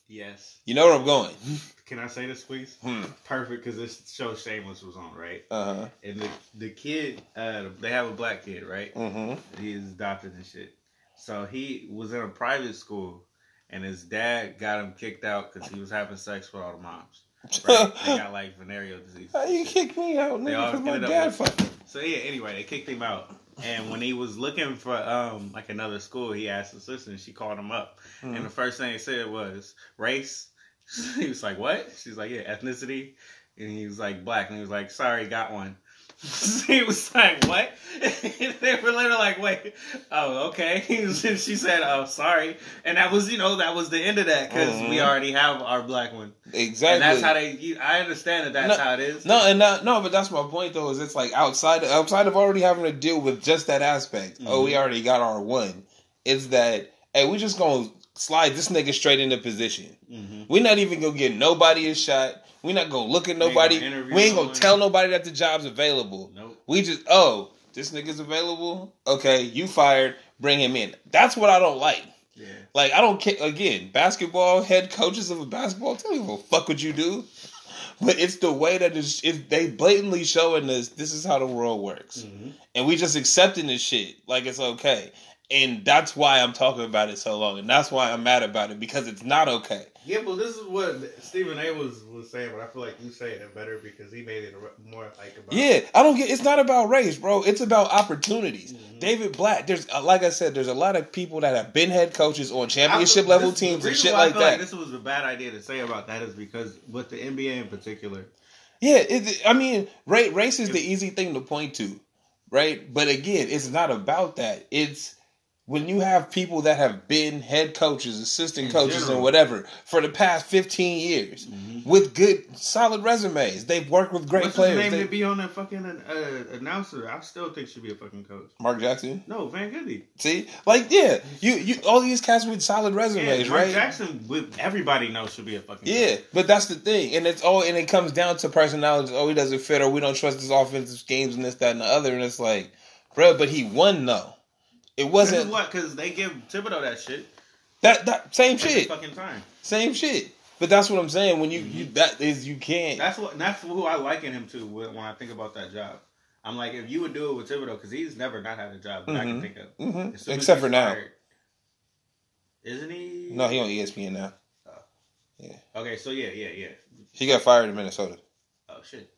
S2: Yes.
S4: you know where I'm going? [LAUGHS]
S2: Can I say this, please?
S4: Hmm.
S2: Perfect, because this show Shameless was on, right?
S4: Uh huh.
S2: And the the kid, uh, they have a black kid, right?
S4: Mm-hmm.
S2: He's adopted and shit. So he was in a private school, and his dad got him kicked out because he was having sex with all the moms. Right? [LAUGHS] they got like venereal disease.
S4: How you kick me out, nigga? Because my dad fucked.
S2: So yeah, anyway, they kicked him out. And when he was looking for um like another school, he asked his sister, and she called him up.
S4: Mm-hmm.
S2: And the first thing he said was race. [LAUGHS] he was like, "What?" She's like, "Yeah, ethnicity." And he was like, "Black." And he was like, "Sorry, got one." [LAUGHS] he was like, "What?" [LAUGHS] they were literally like, "Wait, oh, okay." And she said, "Oh, sorry." And that was, you know, that was the end of that because we
S4: Mhm.
S2: already have our black one,
S4: Exactly.
S2: and that's how they. You, I understand that that's
S4: No,
S2: how it is.
S4: No, and not, no, but that's my point though. Is it's like outside outside of already having to deal with just that aspect. Oh,
S2: Mm-hmm.
S4: we already got our one. It's that hey, we just gonna slide this nigga straight into position.
S2: Mhm.
S4: we not even gonna get nobody a shot. We not gonna look at
S2: ain't gonna
S4: nobody. We ain't gonna tell nobody that the job's available.
S2: Nope.
S4: We just oh, this nigga's available. Okay, you fired. Bring him in. That's what I don't like.
S2: Yeah.
S4: Like I don't care. Again, basketball head coaches of a basketball team will fuck what you do, but it's the way that it's, it, they blatantly showing us this is how the world works,
S2: Mhm.
S4: and we just accepting this shit like it's okay. And that's why I'm talking about it so long, and that's why I'm mad about it because it's not okay.
S2: Yeah, but this is what Stephen A. was was saying, but I feel like you say it better because he made it more like about.
S4: Yeah, I don't get. It's not about race, bro. It's about opportunities.
S2: Mhm.
S4: David Blatt. There's uh, like I said, there's a lot of people that have been head coaches on championship
S2: feel-
S4: level
S2: this-
S4: teams and shit like
S2: feel
S4: that.
S2: this was a bad idea to say about that is because with the NBA in particular,
S4: Yeah, it, I mean, race is the easy thing to point to, right? But again, it's not about that. It's when you have people that have been head coaches, assistant
S2: In
S4: coaches,
S2: general.
S4: and whatever for the past 15 years with good, solid resumes. They've worked with great
S2: what's
S4: players.
S2: his name
S4: They-
S2: to be on that fucking uh, announcer? I still think should be a fucking coach.
S4: Mark Jackson.
S2: No, Van Gundy.
S4: See, like, yeah, you, you, all these cats with solid
S2: Yeah,
S4: resumes,
S2: Mark
S4: right?
S2: Jackson, with everybody knows should be a fucking
S4: Yeah,
S2: coach.
S4: but that's the thing, and it's all, and it comes down to personalities. Oh, he doesn't fit, or we don't trust his offensive schemes, and this, that, and the other. And it's like, bro, but he won though. It wasn't
S2: what because they give Thibodeau that shit
S4: that that same
S2: every
S4: shit,
S2: fucking time.
S4: same shit. But that's what I'm saying. When you, you that is you can't.
S2: That's what that's who I liken him to when when I think about that job. I'm like, if you would do it with Thibodeau, because he's never not had a job that I can
S4: Mhm.
S2: think of.
S4: Mhm.
S2: As
S4: Except for now.
S2: fired- Isn't he?
S4: No, he on ESPN now. Oh. Yeah.
S2: Okay, so yeah, yeah, yeah.
S4: He got fired in Minnesota
S2: Oh shit!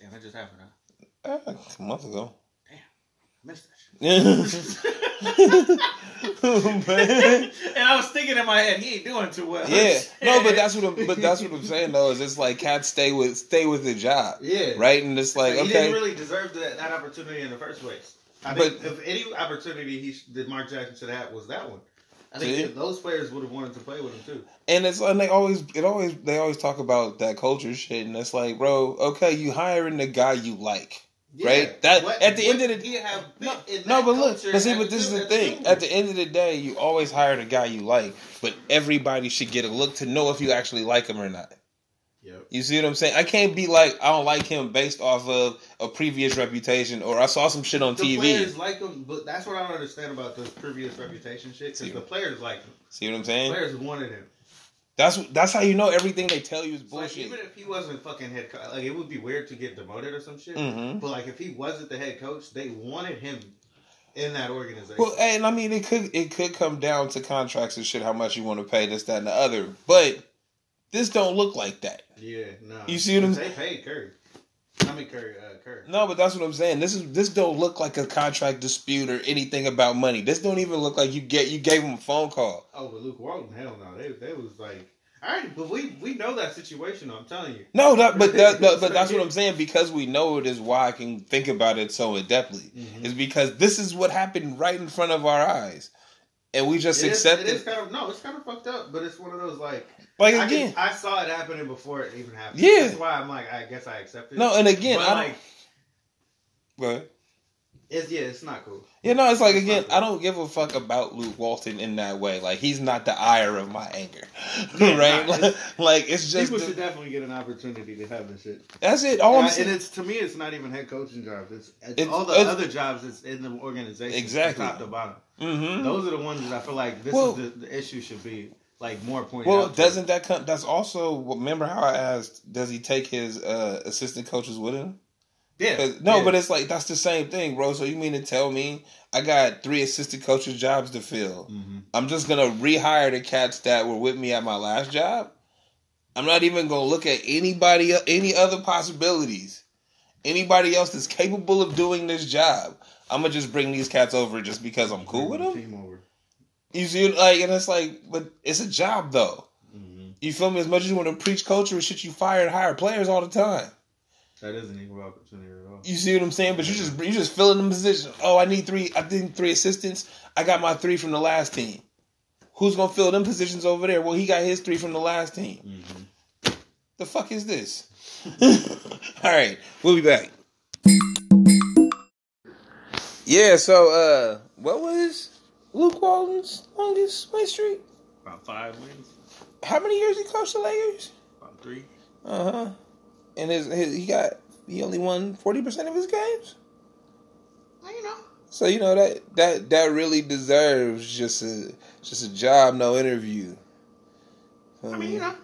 S2: Damn, that just happened. Huh?
S4: uh, a month ago.
S2: I missed that. And I was thinking in my head, he ain't doing too well.
S4: Yeah, no, but [LAUGHS] that's what I'm. But that's what I'm saying though. Is it's like cats stay with stay with the job,
S2: yeah,
S4: right? And it's like
S2: he
S4: okay,
S2: didn't really deserve that, that opportunity in the first place. I think
S4: But-
S2: if any opportunity he sh- that Mark Jackson should have was that one. I think
S4: See?
S2: that those players would have wanted to play with him too.
S4: and it's and they always it always they always talk about that culture shit, and it's like, bro, okay, you hiring the guy you like. Right? That-
S2: What-
S4: at the end of the-
S2: he have
S4: No, no, but look, but see, but this is the thing. At the end of the day, you always hire the guy you like, but everybody should get a look to know if you actually like him or not.
S2: Yep.
S4: You see what I'm saying? I can't be like I don't like him based off of a previous reputation or I saw some shit on
S2: The
S4: TV.
S2: players like him, but that's what I don't understand about this previous reputation shit. Because the players like him,
S4: See what I'm saying?
S2: players wanted him.
S4: That's that's how you know everything they tell you is
S2: It's Like
S4: bullshit.
S2: even if he wasn't fucking head coach, like it would be weird to get demoted or some shit.
S4: hmm
S2: But like if he wasn't the head coach, they wanted him in that organization.
S4: Well, and I mean, it could it could come down to contracts and shit, how much you want to pay this, that, and the other. But this don't look like that.
S2: yeah, no.
S4: You see what I'm- saying?
S2: They paid Curry. I mean Curry. Uh.
S4: No, but that's what I'm saying. This is this don't look like a contract dispute or anything about money. This don't even look like you get you gave him a phone call.
S2: Oh, but Luke Walton, hell no. They they was like, all right, but we we know that situation. I'm telling you.
S4: No, that, but that, [LAUGHS] but, but that's what I'm saying because we know it is why I can think about it so adeptly.
S2: Mhm.
S4: Is because this is what happened right in front of our eyes, and we just
S3: It is,
S4: accept
S3: it
S4: it.
S3: is kind of no, it's kind of fucked up, but it's one of those like
S4: like
S3: I,
S4: again,
S3: can, I saw it happening before it even happened.
S4: Yeah.
S3: that's why I'm like I guess I accept it.
S4: no, and again,
S3: but
S4: I
S3: like.
S4: But
S3: it's yeah, it's not cool.
S4: yeah, no, it's like
S3: It's
S4: again,
S3: not
S4: I don't give a fuck about Luke Walton in that way. Like he's not the ire of my anger, [LAUGHS] [LAUGHS]
S3: Yeah,
S4: right?
S3: nah,
S4: Like, like it's just
S3: People
S4: the-
S3: should definitely get an opportunity to have this shit.
S4: that's it. All I'm
S3: and,
S4: saying.
S3: and it's to me, it's not even head coaching jobs. It's, it's,
S4: It's-
S3: all the
S4: it's-
S3: other jobs that's in the organization,
S4: Exactly.
S3: top to bottom.
S4: hmm
S3: Those are the ones that I feel like this
S4: Well-
S3: is the, the issue should be like more pointed
S4: Well, doesn't that come? That's also remember how I asked, does he take his uh, assistant coaches with him?
S3: yeah
S4: No,
S3: yeah.
S4: but it's like that's the same thing, bro. So you mean to tell me I got three assistant coaches jobs to fill?
S3: Mhm.
S4: I'm just gonna rehire the cats that were with me at my last job. I'm not even gonna look at anybody, any other possibilities. Anybody else that's capable of doing this job, I'm gonna just bring these cats over just because I'm cool with
S3: Bring
S4: them.
S3: The Team over.
S4: You see, like, and it's like, but it's a job though.
S3: Mhm.
S4: You feel me? As much as you want to preach culture and shit, you fire and hire players all the time.
S3: That isn't equal opportunity at all.
S4: You see what I'm saying? But you just you just filling the position. Oh, I need three. I think three assistants. I got my three from the last team. Who's gonna fill them positions over there? Well, he got his three from the last team.
S3: Mhm.
S4: The fuck is this? [LAUGHS] All right, we'll be back. Yeah. So, uh, what was Luke Walton's longest win streak?
S2: About five wins,
S4: How many years he coached the Lakers?
S2: about three.
S4: Uh huh. And his, his he got he only won forty percent of his games.
S3: Well, you know.
S4: So you know that that that really deserves just a just a job, no interview.
S3: I mean, you know.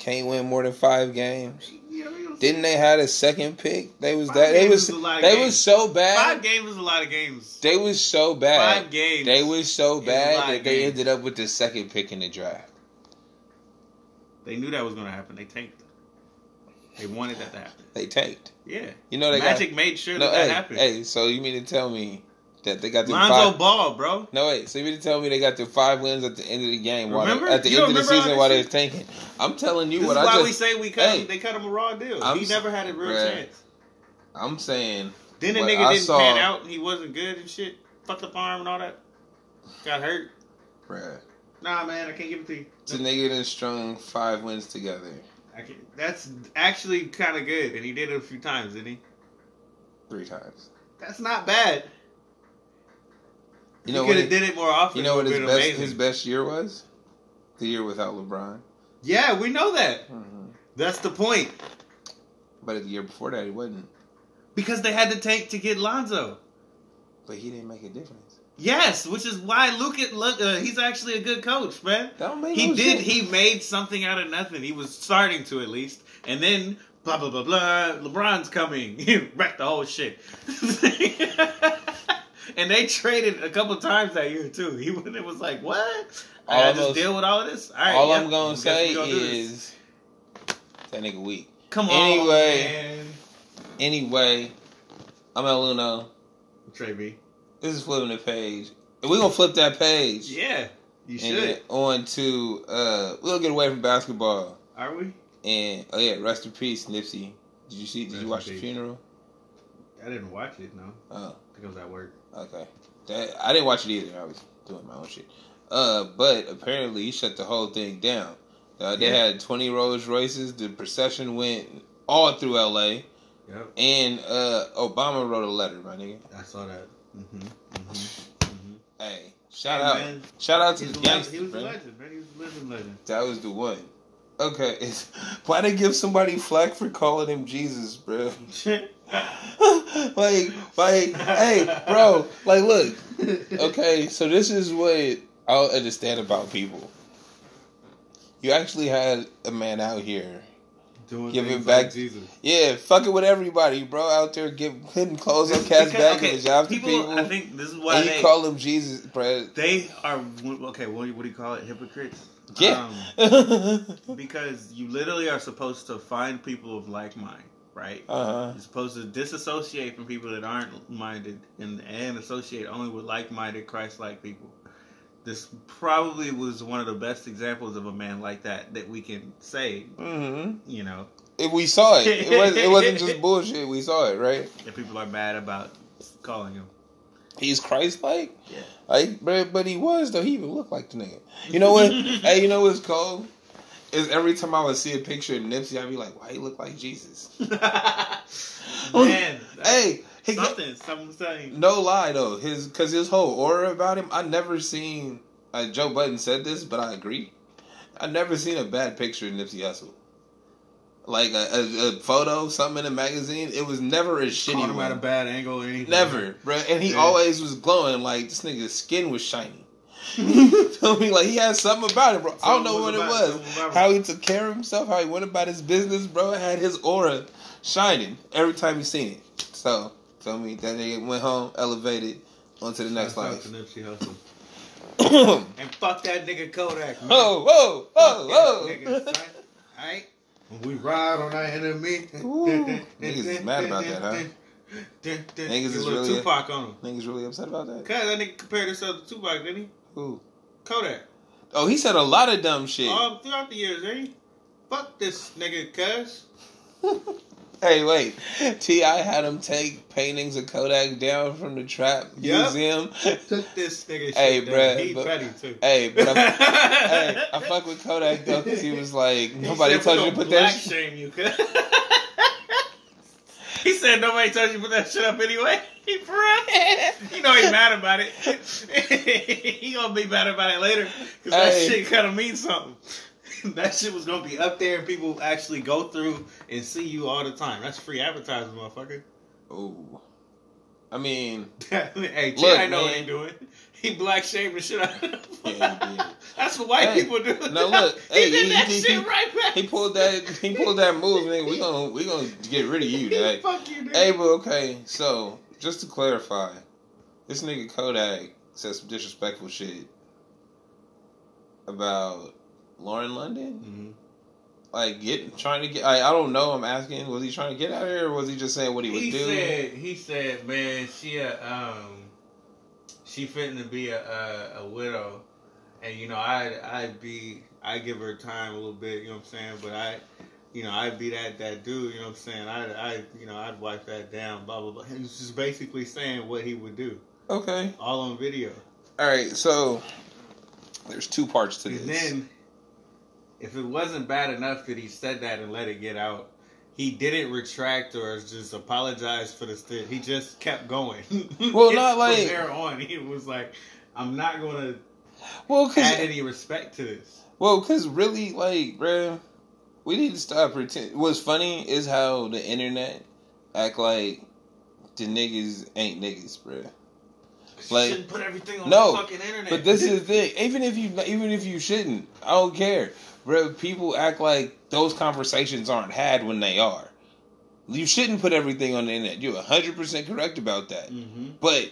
S4: can't win more than five games.
S3: You know, you know
S4: Didn't they had a second pick? They was
S3: Five
S4: that they was
S3: is a lot of
S4: they was so bad.
S2: Five games is a lot of games.
S4: They was so bad.
S2: Five games.
S4: They was so bad that they ended up with the second pick in the draft.
S2: They knew that was going to happen. They tanked. They wanted that to happen.
S4: They tanked.
S2: Yeah.
S4: You know they
S2: Magic
S4: got
S2: made sure
S4: no.
S2: that that happened.
S4: hey. So you mean to tell me that they got the
S2: Lonzo
S4: five?
S2: Ball, bro.
S4: No wait. So you to tell me they got the five wins at the end of the game? While
S2: Remember?
S4: they, at the
S2: You
S4: end of the
S2: don't remember all
S4: season while they
S2: shit?
S4: was tanking? I'm telling you
S2: This
S4: what
S2: is
S4: I
S2: why
S4: just.
S2: we say we cut
S4: Hey.
S2: him. They cut him a raw deal.
S4: I'm
S2: he never had a real
S4: bruh.
S2: chance.
S4: I'm saying
S2: Then the nigga
S4: I
S2: didn't
S4: saw-
S2: pan out. and He wasn't good and shit. Fucked up arm and all that. Got hurt.
S4: bruh,
S2: Nah, man, I can't give it to you.
S4: the nigga done strung five wins together.
S2: That's actually kind of good, and he did it a few times, didn't he?
S4: three times.
S2: That's not bad.
S4: You know
S2: he could have did it more often.
S4: you know what his best
S2: amazing.
S4: his best year was? The year without LeBron.
S2: Yeah, we know that.
S4: Mhm.
S2: That's the point.
S4: But the year before that, he wasn't.
S2: Because they had to tank to get Lonzo.
S4: But he didn't make a difference.
S2: Yes, which is why Luke, look, uh, he's actually a good coach, man.
S4: That don't make
S2: He
S4: no
S2: did. He made something out of nothing. He was starting to at least, and then blah blah blah blah. LeBron's coming. [LAUGHS] He wrecked the whole shit. [LAUGHS] [LAUGHS] and they traded a couple times that year too. He it was like, what? I gotta just deal with all of this. All right.
S4: All
S2: yep,
S4: I'm gonna say
S2: gonna
S4: is that nigga weak.
S2: come on,
S4: Anyway.
S2: man.
S4: Anyway, I'm El Uno.
S2: Trey B.
S4: This is flipping the page. And we're gonna flip that page.
S2: Yeah, you should.
S4: on to uh we'll get away from basketball.
S2: Are we?
S4: And oh yeah, rest in peace, Nipsey. Did you see did
S2: Rest
S4: you watch the funeral?
S2: I didn't watch it. No,
S4: Oh,
S2: I think I was at work.
S4: Okay. That I didn't watch it either. I was doing my own shit. Uh but apparently he shut the whole thing down. Uh, they
S2: Yeah.
S4: had twenty Rolls Royces. The procession went all through LA.
S2: Yep,
S4: And uh Obama wrote a letter, my nigga.
S2: I saw that. Mm-hmm. Mm-hmm. mm-hmm.
S4: Hey, shout
S2: Hey,
S4: out.
S2: man.
S4: Shout out to
S2: He was,
S4: the
S2: a legend.
S4: gangsters,
S2: he was a legend, man. He was a living legend.
S4: That was the one. Okay, [LAUGHS] it's, why they give somebody flack for calling him Jesus, bro? [LAUGHS] [LAUGHS] like, like, hey, bro, like, look. Okay, so this is what I don't understand about people. You actually had a man out here,
S2: Doing
S4: Give
S2: things
S4: it back-
S2: like Jesus.
S4: yeah, fucking with everybody, bro, out there, giving putting clothes on cats
S2: Because-
S4: back
S2: okay,
S4: and jobs to
S2: people,
S4: people,
S2: I think this is why
S4: and you call him Jesus, bro.
S2: they are okay. What, do you- what do you call it? Hypocrites.
S4: Yeah.
S2: Um, [LAUGHS] because you literally are supposed to find people of like mind, right?
S4: uh huh.
S2: You're supposed to disassociate from people that aren't minded and and associate only with like-minded Christ-like people. This probably was one of the best examples of a man like that that we can say.
S4: hmm
S2: You know,
S4: If we saw it, it, was, it wasn't just [LAUGHS] bullshit. We saw it, right?
S2: And people are mad about calling him.
S4: He's Christ like.
S5: Yeah.
S4: Like, but, but he was though. He even looked like the nigga. You know what? [LAUGHS] hey, you know what's cold? Is every time I would see a picture of Nipsey, I'd be like, why he look like Jesus? [LAUGHS]
S5: Man,
S4: Hey, he
S5: something, something
S4: no lie though, his because his whole aura about him, I never seen. Uh, Joe Budden said this, but I agree. I never seen a bad picture of Nipsey Hussle. Like a, a, a photo, something in a magazine. It was never a shitty
S2: Caught him at a bad angle or anything.
S4: Never, bro. And he
S2: Yeah.
S4: always was glowing. Like this nigga's skin was shiny. [LAUGHS] Tell me, like he had something about it, bro. I don't know what it was.
S2: it.
S4: How he took care of himself, how he went about his business, bro. Had his aura shining every time you seen it. So, tell me that nigga went home, elevated onto the next life.
S2: to Nipsey Hussle.
S4: whoa, [COUGHS]
S2: And fuck that nigga Kodak, man.
S4: whoa, whoa,
S2: Fuck that
S4: whoa.
S2: nigga. Alright? We ride on that enemy.
S4: Ooh. Niggas is mad about that, huh? [LAUGHS]
S2: Niggas
S4: Niggas is
S2: is little
S4: really-
S2: Tupac on him.
S4: Niggas really upset about that.
S2: Cause that nigga compared himself to Tupac, didn't he?
S4: Who?
S2: Kodak.
S4: Oh, he said a lot of dumb shit.
S2: All throughout the years, ain't? Fuck this nigga, cuz. [LAUGHS]
S4: Hey, wait. T.I. had him take paintings of Kodak down from the trap
S2: Yup.
S4: museum.
S2: Took this nigga [LAUGHS] shit
S4: Hey, bruh,
S2: He
S4: but-
S2: petty too.
S4: hey, but I, [LAUGHS] hey, I fuck with Kodak though because he was like, nobody told you to put that.
S2: black shame you, cuz. He said nobody told you to put that shit up anyway. [LAUGHS] He for real. You know he mad about it. [LAUGHS] he gonna be mad about it later because that
S4: Hey.
S2: shit kind of means something. [LAUGHS] that shit was gonna be up there and people actually go through and see you all the time. That's free advertising, motherfucker.
S4: Oh, I mean,
S2: hey,
S4: Look,
S2: I know what
S4: man.
S2: doing. [LAUGHS] He black shaming the shit out of him.
S4: Yeah. [LAUGHS]
S2: That's what white
S4: Hey,
S2: people do.
S4: no, look, [LAUGHS]
S2: he
S4: hey,
S2: did
S4: he-
S2: that
S4: he-
S2: shit
S4: he-
S2: right back.
S4: he pulled that. He pulled that move, nigga. We gonna we gonna get rid of you, dad.
S2: Fuck you, dude.
S4: Hey, but okay. So just to clarify, this nigga Kodak said some disrespectful shit about Lauren London.
S2: Mhm.
S4: Like get trying to get. I, I don't know. I'm asking. Was he trying to get out of here, or was he just saying what he was
S2: He
S4: doing?
S2: said, he said, man, she a, um, she fitting to be a, a, a widow, and you know, I I'd be I give her time a little bit, you know what I'm saying, but I. You know, I'd be that, that dude. You know what I'm saying? I, I, you know, I'd wipe that down. Blah blah blah. He was just basically saying what he would do,
S4: Okay.
S2: all on video.
S4: All right. So there's two parts to
S2: And
S4: this.
S2: then, if it wasn't bad enough that he said that and let it get out, he didn't retract or just apologize for the st- He just kept going. [LAUGHS]
S4: Well, not like From
S2: there on, he was like, "I'm not gonna
S4: well, cause
S2: add any respect to this."
S4: well, cause really, like, bruh, we need to stop pretending. What's funny is how the internet act like the niggas ain't niggas, bruh. Like-
S2: you shouldn't put everything on
S4: No,
S2: the fucking internet.
S4: But this is the thing. Even if you, even if you shouldn't, I don't care, bro. People act like those conversations aren't had when they are. You shouldn't put everything on the internet. You're hundred percent correct about that.
S2: Mhm.
S4: But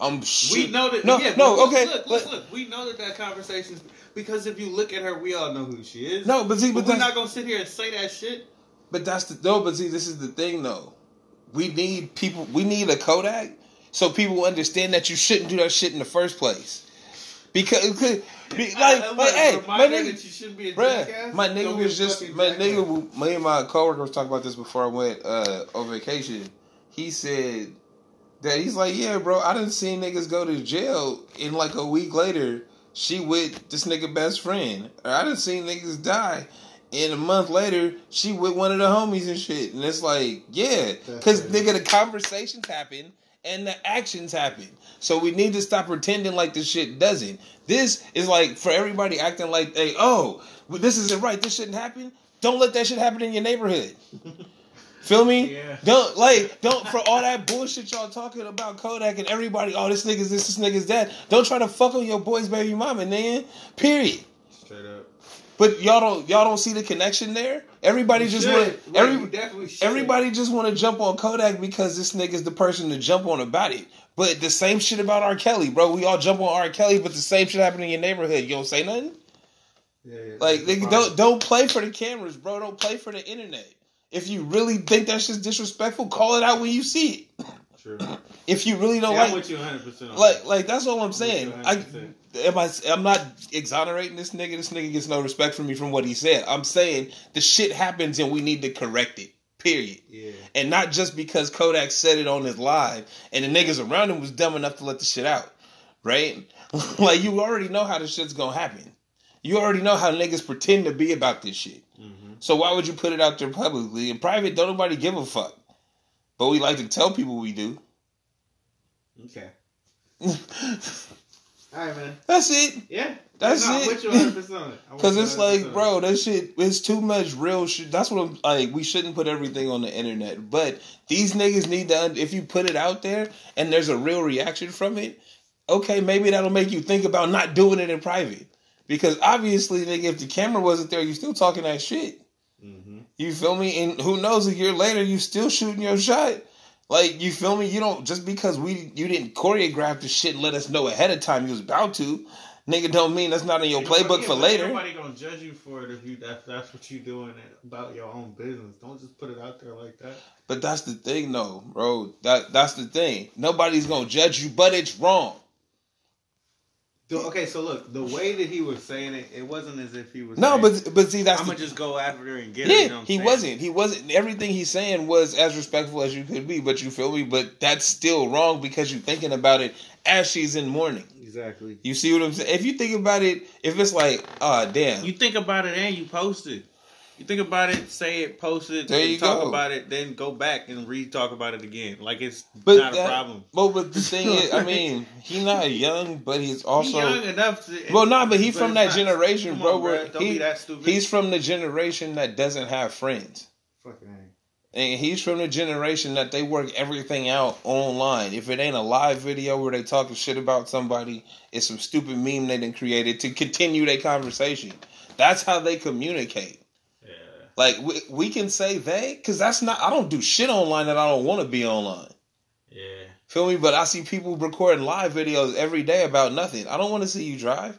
S4: I'm sure.
S2: We know that.
S4: No,
S2: yeah,
S4: no,
S2: look,
S4: okay,
S2: Look, look, look. We know that that conversation because if you look at her, we all know who she is.
S4: No, but see, but
S2: but we're not gonna sit here and say that shit.
S4: but that's the no. But see, this is the thing, though. We need people. We need a Kodak so people understand that you shouldn't do that shit in the first place. Because, because be, like,
S2: Uh,
S4: like, hey, my nigga,
S2: that you shouldn't be a
S4: Bruh, my
S2: Don't
S4: nigga was just my nigga. Me and my coworker was talking about this before I went uh, on vacation. He said that he's like, yeah, bro. I didn't see niggas go to jail in like a week later. She with this nigga best friend. Or I didn't see niggas die. And a month later, she with one of the homies and shit. And it's like, yeah, because nigga, the conversations happen and the actions happen. So we need to stop pretending like this shit doesn't. This is like for everybody acting like, hey, oh, this isn't right. This shouldn't happen. Don't let that shit happen in your neighborhood. [LAUGHS] Feel me?
S2: Yeah.
S4: Don't like don't for all that bullshit y'all talking about Kodak and everybody. Oh, this nigga's this, this nigga's that. Don't try to fuck on your boy's baby mama, man. Period.
S2: Straight up.
S4: But y'all don't y'all don't see the connection there. Everybody
S2: You
S4: just want every everybody just want to jump on Kodak because this nigga's the person to jump on about it. But the same shit about R. Kelly, bro. We all jump on R. Kelly, but the same shit happened in your neighborhood. You don't say nothing.
S2: Yeah, yeah,
S4: Like nigga, don't don't play for the cameras, bro. Don't play for the internet. If you really think that shit's disrespectful, call it out when you see it.
S2: True. [LAUGHS]
S4: If you really don't
S2: Yeah, I'm
S4: like,
S2: with you 100 percent.
S4: like, like that's all I'm saying. I
S2: 100%.
S4: am I. I'm not exonerating this nigga. This nigga gets no respect from me from what he said. I'm saying the shit happens and we need to correct it. Period.
S2: Yeah.
S4: And not just because Kodak said it on his live and the niggas around him was dumb enough to let the shit out. Right? [LAUGHS] like you already know how this shit's gonna happen. You already know how niggas pretend to be about this shit.
S2: Mm-hmm.
S4: So why would you put it out there publicly? In private, don't nobody give a fuck. But we like to tell people we do.
S2: Okay. [LAUGHS] All right, man.
S4: That's it.
S2: Yeah.
S4: That's
S2: no,
S4: it.
S2: with you 100% on it. [LAUGHS] I'm
S4: Cause it's like, bro, that shit is too much real shit. That's what I'm like. We shouldn't put everything on the internet, but these niggas need to. If you put it out there and there's a real reaction from it, okay, maybe that'll make you think about not doing it in private. Because obviously, nigga, if the camera wasn't there, you're still talking that shit.
S2: Mhm.
S4: You feel me? And who knows? A year later, you still shooting your shot. Like you feel me? You don't just because we you didn't choreograph the shit and let us know ahead of time you was about to, nigga. Don't mean that's not in your playbook
S2: Yeah,
S4: for later.
S2: Nobody gonna judge you for it if you that, that's what you doing about your own business. Don't just put it out there like that.
S4: But that's the thing, though, bro. That that's the thing. Nobody's gonna judge you, but it's wrong.
S2: Okay, so look, the way that he was saying it, it wasn't as if he was.
S4: No,
S2: saying,
S4: but but see, that's
S2: I'm
S4: the,
S2: gonna just go after her and get
S4: yeah.
S2: her. You know
S4: he
S2: saying?
S4: wasn't. He wasn't. Everything he's saying was as respectful as you could be. But you feel me? But that's still wrong because you're thinking about it as she's in mourning.
S2: Exactly.
S4: You see what I'm saying? If you think about it, if it's like, ah, damn,
S2: You think about it and you post it. You think about it, say it, post it,
S4: There you
S2: talk
S4: go.
S2: about it, then go back and re-talk about it again. Like it's
S4: but
S2: not
S4: that-
S2: a problem.
S4: Well, but the thing is, I [LAUGHS] mean, he's not young, but he's also
S2: He's young enough to.
S4: Well, nah, but he's
S2: but
S4: from that
S2: not-
S4: generation, bro.
S2: on,
S4: where.
S2: Don't
S4: he-
S2: be that stupid.
S4: He's from the generation that doesn't have friends.
S2: fucking
S4: And he's from the generation that they work everything out online. If it ain't a live video where they talking shit about somebody, it's some stupid meme they done created to continue their conversation. That's how they communicate. Like we, we can say they, because that's not. I don't do shit online that I don't want to be online.
S2: Yeah.
S4: Feel me? But I see people recording live videos every day about nothing. I don't want to see you drive.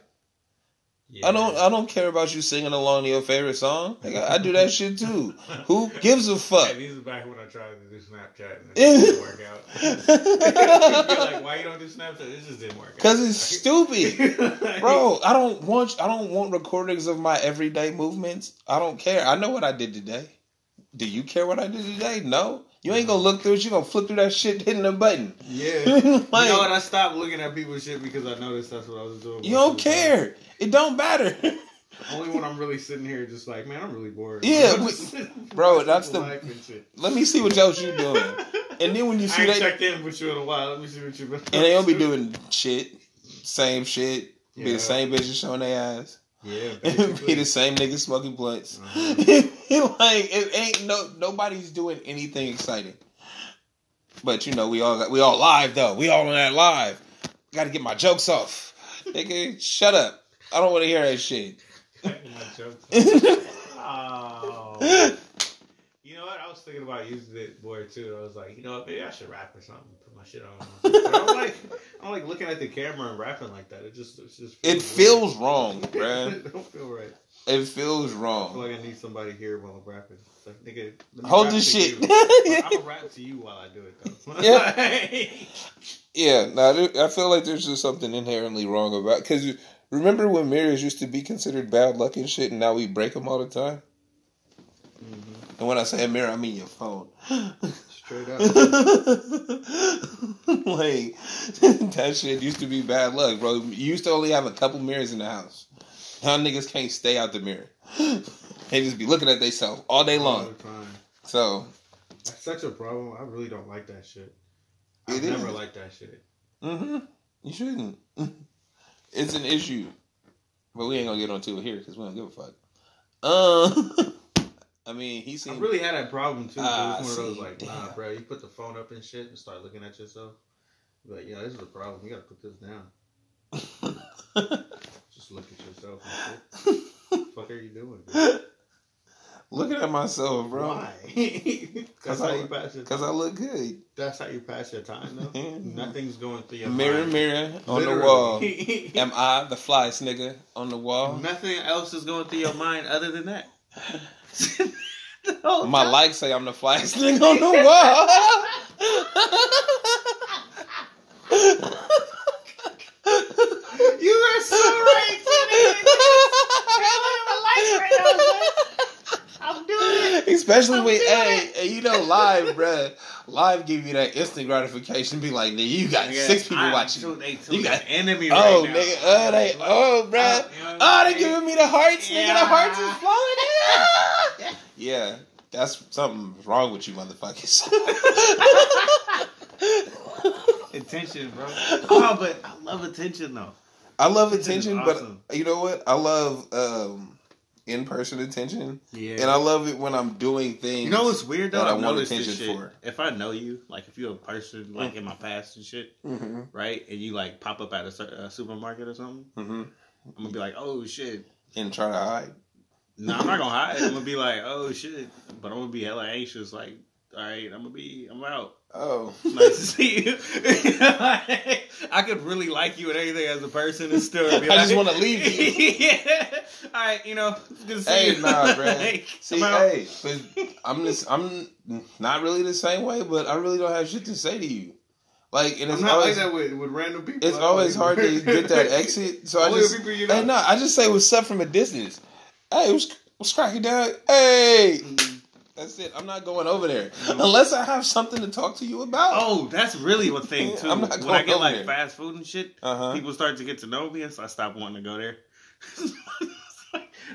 S2: Yeah.
S4: I don't. I don't care about you singing along to your favorite song. Like, I, I do that shit too. [LAUGHS] Who gives a fuck?
S2: Hey, these are back when I tried to do Snapchat and it [LAUGHS] didn't work out. [LAUGHS] You're like, why you don't do Snapchat? It just didn't work out.
S4: Cause it's stupid.
S2: Like-
S4: Bro, I don't want I don't want recordings of my everyday movements. I don't care. I know what I did today. Do you care what I did today? No. You ain't gonna look through it. You gonna flip through that shit [LAUGHS] hitting the button.
S2: Yeah. [LAUGHS]
S4: Like-
S2: you know what? I stopped looking at people's shit because I noticed that's what I was doing.
S4: You don't care. It don't matter. [LAUGHS]
S2: Only when I'm really sitting here, just like, man, I'm really bored.
S4: Yeah, we- bro, that's the-
S2: life and shit.
S4: Let me see what else you doing. And then when you
S2: I
S4: see
S2: ain't
S4: they
S2: checked in with you in a while. Let me see what been.
S4: and they don't be doing shit. Same shit. Be the same bitches showing their ass.
S2: Yeah, [LAUGHS]
S4: be the same nigga smoking blunts.
S2: Uh-huh. [LAUGHS]
S4: like it ain't no nobody's doing anything exciting. But you know we all got, we all live though. We all on that live. Got to get my jokes off. Nigga, shut up. I don't want to hear that shit. [LAUGHS]
S2: Oh. You know what? I was thinking about using it more too. I was like, you know what? Maybe I should rap or something. My shit on. I don't like. I don't like looking at the camera and rapping like that. It just. It's just.
S4: It feels wrong,
S2: weird. [LAUGHS]
S4: bruh.
S2: it don't feel right.
S4: It feels
S2: I feel
S4: wrong.
S2: like I need somebody here while I'm rapping. It's like, nigga,
S4: Hold this shit.
S2: I'm gonna [LAUGHS] rap to you while I do it though. [LAUGHS]
S4: Yeah. Yeah, now there- I feel like there's just something inherently wrong about because remember when mirrors used to be considered bad luck and shit, and now we break them all the time.
S2: Mhm.
S4: And when I say a mirror, I mean your phone.
S2: Straight up. [LAUGHS]
S4: like [LAUGHS] that shit used to be bad luck, bro. You used to only have a couple mirrors in the house. Now niggas can't stay out the mirror. [LAUGHS] They just be looking at themselves all day
S2: All
S4: long.
S2: the time.
S4: So
S2: That's such a problem. I really don't like that shit. I've never liked that shit.
S4: Mm-hmm. you shouldn't. It's an issue, but we ain't gonna get onto it here because we don't give a fuck. Um, I mean, he
S2: I really had that problem too.
S4: Ah,
S2: it was one of those like, nah, bro, you put the phone up and shit and start looking at yourself. But yeah, this is a problem. You gotta put this down. [LAUGHS] Just look at yourself and shit. [LAUGHS] fuck are you doing? Bro?
S4: looking at myself, bro,
S2: Why? that's [LAUGHS]
S4: Cause
S2: how
S4: I-
S2: you pass your
S4: because I look good.
S2: That's how you pass your time though. Nothing's going through your
S4: Mirror,
S2: mind.
S4: mirror mirror on the wall. Am I the flyest nigga on the wall?
S2: Nothing else is going through your mind other than that. [LAUGHS] The
S4: My
S2: time.
S4: likes say I'm the flyest thing on the wall.
S2: You are so right. I'm doing it.
S4: He's Especially when, hey, hey, you know, live, bruh. Live give you that instant gratification. Be like, nigga, you got
S2: Yeah,
S4: six people
S2: I-
S4: watching.
S2: so They
S4: You
S2: you
S4: got-
S2: got enemy
S4: Oh,
S2: now.
S4: nigga, oh, they, oh, bruh.
S2: Uh, you know
S4: Oh, they
S2: saying?
S4: giving me the hearts, nigga. The hearts is
S2: Yeah.
S4: flowing. Yeah, that's something wrong with you, motherfuckers. [LAUGHS]
S2: attention, bro. Oh, but I love attention though.
S4: I love
S2: Attention
S4: attention,
S2: awesome.
S4: but you know what? I love um, in person attention,
S2: Yeah.
S4: and I love it when I'm doing things.
S2: You know what's weird though?
S4: that I want attention for.
S2: If I know you, like if you're a person like in my past and shit,
S4: hmm
S2: right, and you like pop up at a, a supermarket or something,
S4: hmm
S2: I'm gonna be like, oh shit.
S4: And try to hide.
S2: No, I'm not gonna hide. I'm gonna be like, oh shit, but I'm gonna be hella anxious. Like, all right, I'm gonna be, I'm out.
S4: Oh,
S2: Nice to [LAUGHS] see you. [LAUGHS] I could really like you and everything as a person and still be
S4: I
S2: like,
S4: just wanna leave you. [LAUGHS]
S2: yeah. All right, you know, good to see
S4: hey, nah, bro.
S2: Like,
S4: See,
S2: I'm
S4: hey, but I'm just, I'm not really the same way, but I really don't have shit to say to you. Like, and it's
S3: I'm not
S4: always,
S3: like that with, with random people.
S4: it's
S3: I
S4: always hard to get that exit. So I just,
S3: people you know.
S4: hey, no, I just say what's up from a distance. Hey, what's, what's cracking down? Hey, mm. That's it. I'm not going over there unless I have something to talk to you about.
S2: Oh, that's really a thing [LAUGHS] too.
S4: I'm not
S2: when I get like
S4: there.
S2: fast food and shit,
S4: Uh huh.
S2: people start to get to know me, and so I stop wanting to go there. [LAUGHS]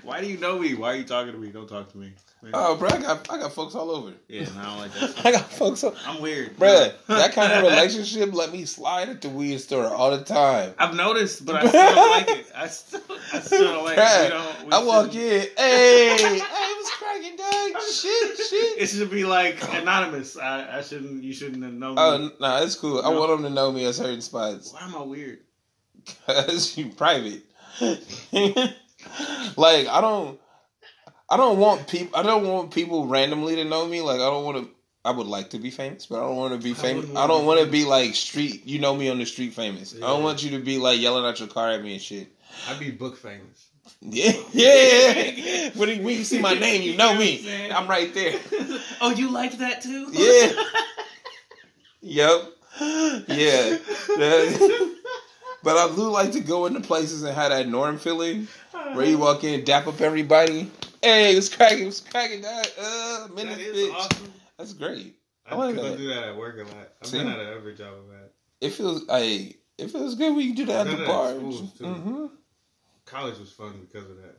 S2: Why do you know me? Why are you talking to me? Don't talk to me.
S4: Oh, bro, I got, I got folks all over.
S2: Yeah, no, I don't like that. [LAUGHS]
S4: I got folks all.
S2: I'm weird,
S4: Bruh, that kind of [LAUGHS] relationship let me slide at the weed store all the time.
S2: I've noticed, but I [LAUGHS] still don't like it. I still, I still don't like it. We don't, we
S4: I walk
S2: shouldn't-
S4: in, hey, hey, what's cracking, dog? Shit, shit.
S2: It should be like anonymous. I, I shouldn't. You shouldn't have known oh, me.
S4: Oh, nah, it's cool. I want them to know me at certain spots.
S2: Why am I weird?
S4: Cause you private. Like I don't, I don't want people. I don't want people randomly to know me. Like I don't want to. I would like to be famous, but I don't want to be famous. I don't want to be like street. You know me on the street famous. I don't want you to be like yelling out your car at me and shit.
S3: I'd be book famous. [LAUGHS]
S4: Yeah, yeah. [LAUGHS] when, you, when you see my name, you know
S2: You know what I'm
S4: me. I'm right there. [LAUGHS]
S2: oh, you liked that too?
S4: Yeah. Yep. Yeah. But I do like to go into places and have that norm feeling where you walk in, dap up everybody. Hey, it's cracking, it's cracking. That uh,
S2: That
S4: minute,
S2: is
S4: bitch.
S2: awesome.
S4: That's great.
S3: I,
S4: I
S3: think I do that at work a lot. I've
S4: See?
S3: been at every job I've had.
S4: It feels, like it feels good when you do that at the bar.
S3: at.
S4: Mm-hmm.
S3: College was fun because of that.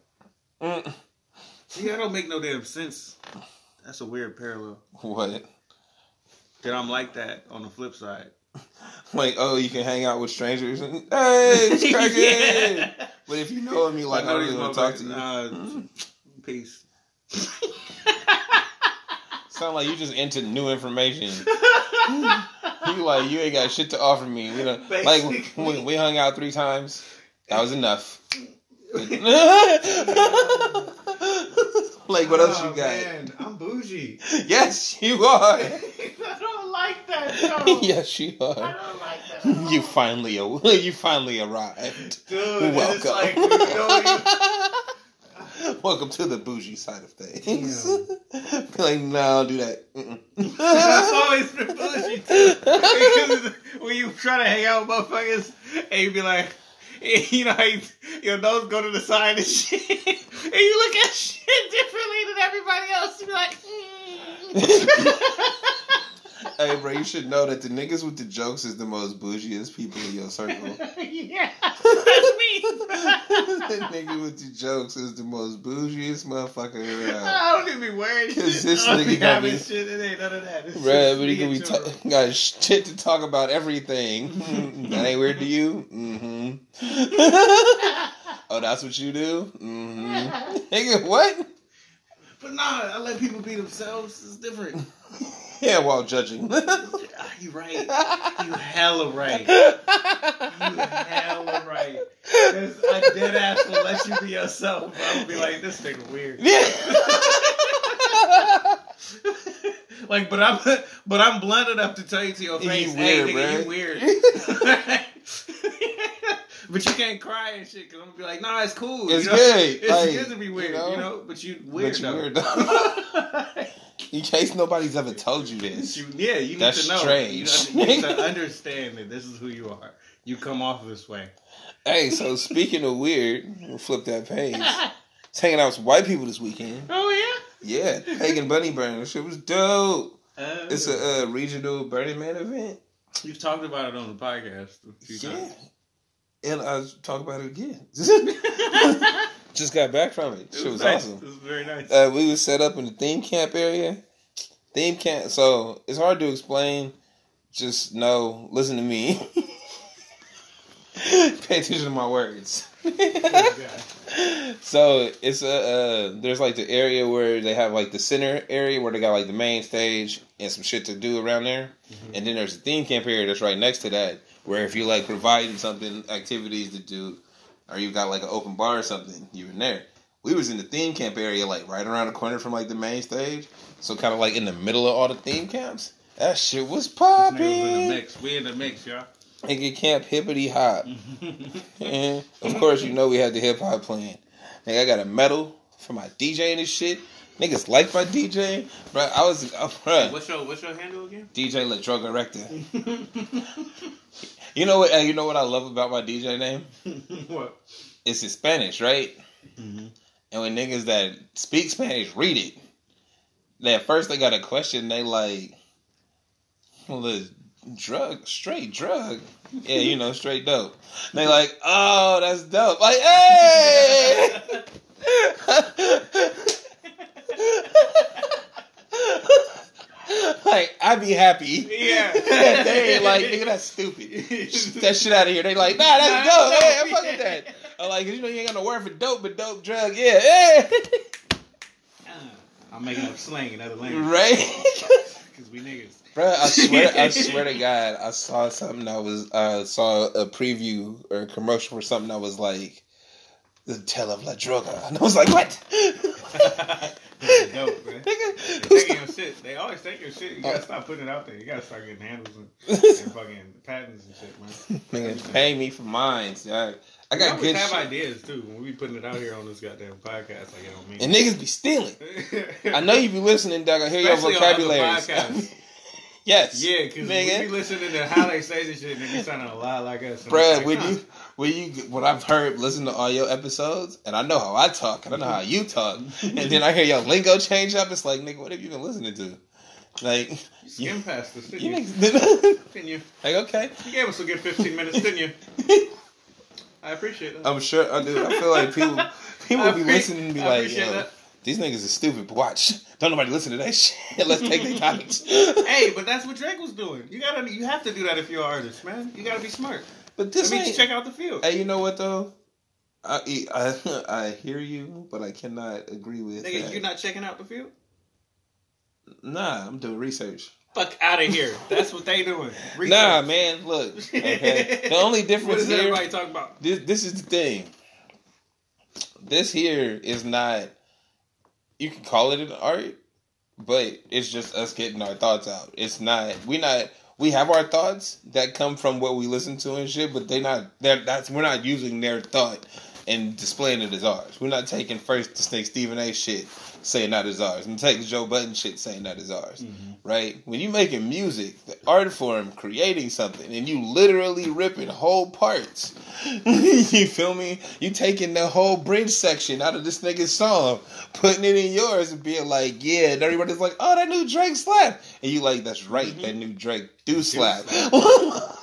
S4: Mm.
S2: See, that don't make no damn sense. That's a weird parallel. [LAUGHS]
S4: What?
S2: That I'm like that on the flip side. [LAUGHS]
S4: Like, oh, you can hang out with strangers and hey, [LAUGHS] it's cracking.
S2: Yeah.
S4: But if you know me, like, I don't
S2: these
S4: really want to talk to you.
S2: motherfuckers, [LAUGHS] Uh, peace.
S4: Sound like you just into new information. you like you ain't got shit to offer me. We don't, like
S2: Basically.
S4: we, we hung out three times. That was enough. like what else
S3: Oh,
S4: you got?
S3: Man, I'm bougie.
S4: Yes, you are.
S2: I don't like that. [LAUGHS] No.
S4: yes, you
S2: I
S4: are.
S2: don't like that. [LAUGHS]
S4: You finally [LAUGHS] you finally arrived.
S2: Dude,
S4: Welcome.
S2: it's like, you know,
S4: Welcome to the bougie side of things. Be like, no, don't do that.
S2: That's always been bullshit too. When you try to hang out with motherfuckers and you be like, you know, you, your nose go to the side and shit, and you look at shit differently than everybody else. You be like, mm. [LAUGHS]
S4: Hey, bro, you should know that the niggas with the jokes is the most bougiest people in your circle. [LAUGHS]
S2: yeah, [LAUGHS] that's me.
S4: the nigga with the jokes is the most bougiest motherfucker around.
S2: I don't even be shit.
S4: 'Cause this
S2: I
S4: nigga
S2: having
S4: be-
S2: shit. It ain't none of that. It's just
S4: but he gonna be ta- got shit to talk about everything. that ain't weird to you? Mm-hmm. oh, that's what you do? Mm-hmm. Nigga, what?
S2: But nah, I let people be themselves. It's different.
S4: Yeah, while judging. [LAUGHS]
S2: Ah, You right. You hella right. [LAUGHS] You hella right. Cause I dead ass will let you be yourself. I would be like, this nigga weird. Yeah. [LAUGHS] like, but I'm but I'm blunt enough to tell you to your
S4: You
S2: face,
S4: weird,
S2: hey, nigga,
S4: bruh.
S2: you weird. but you can't cry and shit because I'm gonna be like, nah, it's cool.
S4: It's
S2: you know?
S4: good.
S2: It's
S4: Like,
S2: good to be weird,
S4: you
S2: you
S4: know?
S2: know. But you weird
S4: But you
S2: though.
S4: weird though. In case nobody's ever told you this.
S2: You, yeah, you need
S4: That's
S2: to know.
S4: strange.
S2: You, need to [LAUGHS] understand that this is who you are. You come off this way.
S4: Hey, so speaking of weird, we'll flip that page. [LAUGHS] It's hanging out with white people this weekend.
S2: Oh
S4: Yeah, Yeah, Pagan Bunny Burn. That shit was dope.
S2: Uh,
S4: It's a uh, regional Burning Man event.
S2: You've talked about it on the podcast. a few
S4: Yeah.
S2: times.
S4: And I'll talk about it again. [LAUGHS] Just got back from it. Shit was
S2: nice.
S4: awesome.
S2: It was very nice.
S4: Uh, we was set up in the theme camp area. Theme camp. So it's hard to explain. Just know, listen to me. [LAUGHS] Pay attention to my words. [LAUGHS] so it's a uh, there's like the area where they have like the center area where they got like the main stage and some shit to do around there, and then there's a theme camp area that's right next to that where if you like providing something activities to do, or you got like an open bar or something, you're in there. We was in the theme camp area like right around the corner from like the main stage, so kind of like in the middle of all the theme camps. That shit was
S2: Niggas in the
S4: popping.
S2: mix. We in the mix, y'all.
S4: Nigga camp hippity hop. [LAUGHS] And of course, you know we had the hip hop playing. Nigga, I got a medal for my DJ and this shit. Niggas like my DJ, bro. I was, uh,
S2: What's your What's your handle again?
S4: DJ La Droga Recta. [LAUGHS] You know what? uh, You know what I love about my DJ name? [LAUGHS]
S2: what?
S4: It's in Spanish, right?
S2: Mhm.
S4: And when niggas that speak Spanish read it, they at first they got a question. They like, well, the drug, straight drug. Yeah, you know, straight dope. They like, oh, that's dope. Like, [LAUGHS] hey. [LAUGHS] like, I'd be happy.
S2: Yeah. [LAUGHS]
S4: they ain't like, nigga, that's stupid. [LAUGHS] that shit out of here. They like, nah, that's
S2: Nah,
S4: dope.
S2: that's
S4: Hey, I'm
S2: dope.
S4: fucking that. I'm like, you know, you ain't got no word for dope, but dope drug, yeah, yeah.
S2: I'm making up slang in other languages.
S4: right?
S2: Because we niggas.
S4: Bro, I swear, I swear to God, I saw something that was, uh, saw a preview or a commercial for something that was like, the tale of La Droga. And I was like, what?
S2: That's dope, man. [LAUGHS] They
S4: Nigga,
S2: your shit. They always take your shit. You uh, gotta
S4: Oh.
S2: stop putting it out there. You gotta start getting handles and, [LAUGHS] and fucking patents and shit, man. [LAUGHS]
S4: Nigga, pay me for mines. I
S2: I
S4: got good
S2: have
S4: shit.
S2: ideas too. When we putting it out here on this goddamn podcast, like it don't mean.
S4: And niggas be stealing. I know you be listening, Doug. I hear
S2: Especially
S4: your vocabulary. yes.
S2: Yeah, because we be listening to how they say this shit, and they sounding a lot like us.
S4: Bruh,
S2: like, huh.
S4: you when you when I've heard listen to all your episodes and I know how I talk and I know how you talk and then I hear your lingo change up, it's like nigga, what have you been listening to? Like
S2: You skim past this,
S4: you
S2: didn't you?
S4: niggas,
S2: Didn't you?
S4: like okay,
S2: You gave us a good 15 minutes, didn't you? [LAUGHS] I appreciate that.
S4: I'm sure I do. I feel like people people
S2: I
S4: be
S2: appre-
S4: listening and be
S2: I
S4: like,
S2: appreciate
S4: yo,
S2: that.
S4: these niggas are stupid. But watch, don't nobody listen to that [LAUGHS] shit. Let's take their [LAUGHS] topics.
S2: hey, but that's what Drake was doing. You gotta, you have to do that if you're an artist, man. You gotta be smart.
S4: But this
S2: means
S4: ain't.
S2: check out the field.
S4: Hey, you know what though? I, [LAUGHS] I I hear you, but I cannot agree with
S2: Nigga,
S4: that.
S2: you're not checking out the field.
S4: Nah, I'm doing research.
S2: Fuck out of here. [LAUGHS] That's what they doing. Research.
S4: Nah, man, look. Okay. [LAUGHS] the only
S2: What
S4: difference
S2: does
S4: here
S2: everybody talk about?
S4: this this is the thing. This here is not you can call it an art, but it's just us getting our thoughts out. It's not We're not we have our thoughts that come from what we listen to and shit, but they not they're that's we're not using their thought and displaying it as ours. We're not taking first to take Stephen A shit saying that is ours. And take Joe Budden shit saying that is ours. Right? When you making music, the art form, creating something, and you literally ripping whole parts. [LAUGHS] you feel me? You taking the whole bridge section out of this nigga's song, putting it in yours and being like, yeah, and everybody's like, oh, that new Drake slap. And you like, that's right, that new Drake do slap. [LAUGHS]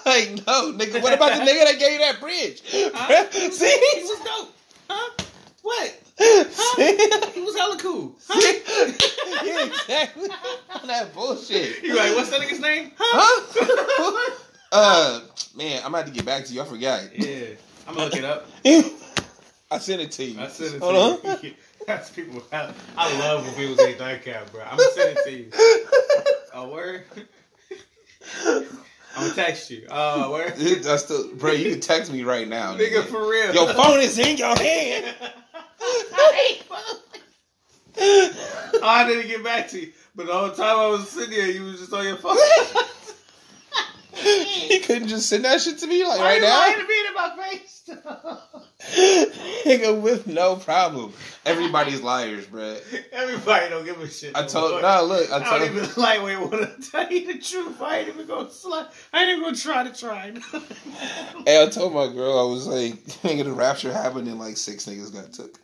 S4: like, no, nigga, what about the nigga that gave you that bridge?
S2: Huh? [LAUGHS]
S4: See?
S2: he was dope. Huh? What? Huh? [LAUGHS] He was hella cool. Huh?
S4: yeah, exactly. that bullshit. [LAUGHS]
S2: You like, what's that nigga's name?
S4: Huh? [LAUGHS] uh, man, I'm about to get back to you. I forgot.
S2: Yeah, I'm gonna look it up.
S4: I sent it to you.
S2: I sent it to
S4: Hold
S2: you.
S4: on.
S2: That's people. I, I love when people say nightcap, bro. I'm gonna send it to you. Oh word. I'm gonna text you. Oh word.
S4: Dude, I still, bro, you can text me right now,
S2: Nigga, for real.
S4: Your phone is in your hand.
S2: Oh, [LAUGHS] I didn't get back to you. But the whole time I was sitting here, you was just on your phone. [LAUGHS]
S4: you couldn't just send that shit to me like
S2: Why
S4: right
S2: you
S4: now.
S2: lying to me in my face? [LAUGHS]
S4: Nigga, with no problem. Everybody's liars, bro.
S2: Everybody don't give a shit.
S4: I told, no, look, I
S2: I don't
S4: told.
S2: even [LAUGHS] lightweight want to tell you the truth. I ain't even gonna slide. I ain't even gonna try to try. [LAUGHS]
S4: Hey, I told my girl I was like, nigga, the rapture happened and like six niggas got took.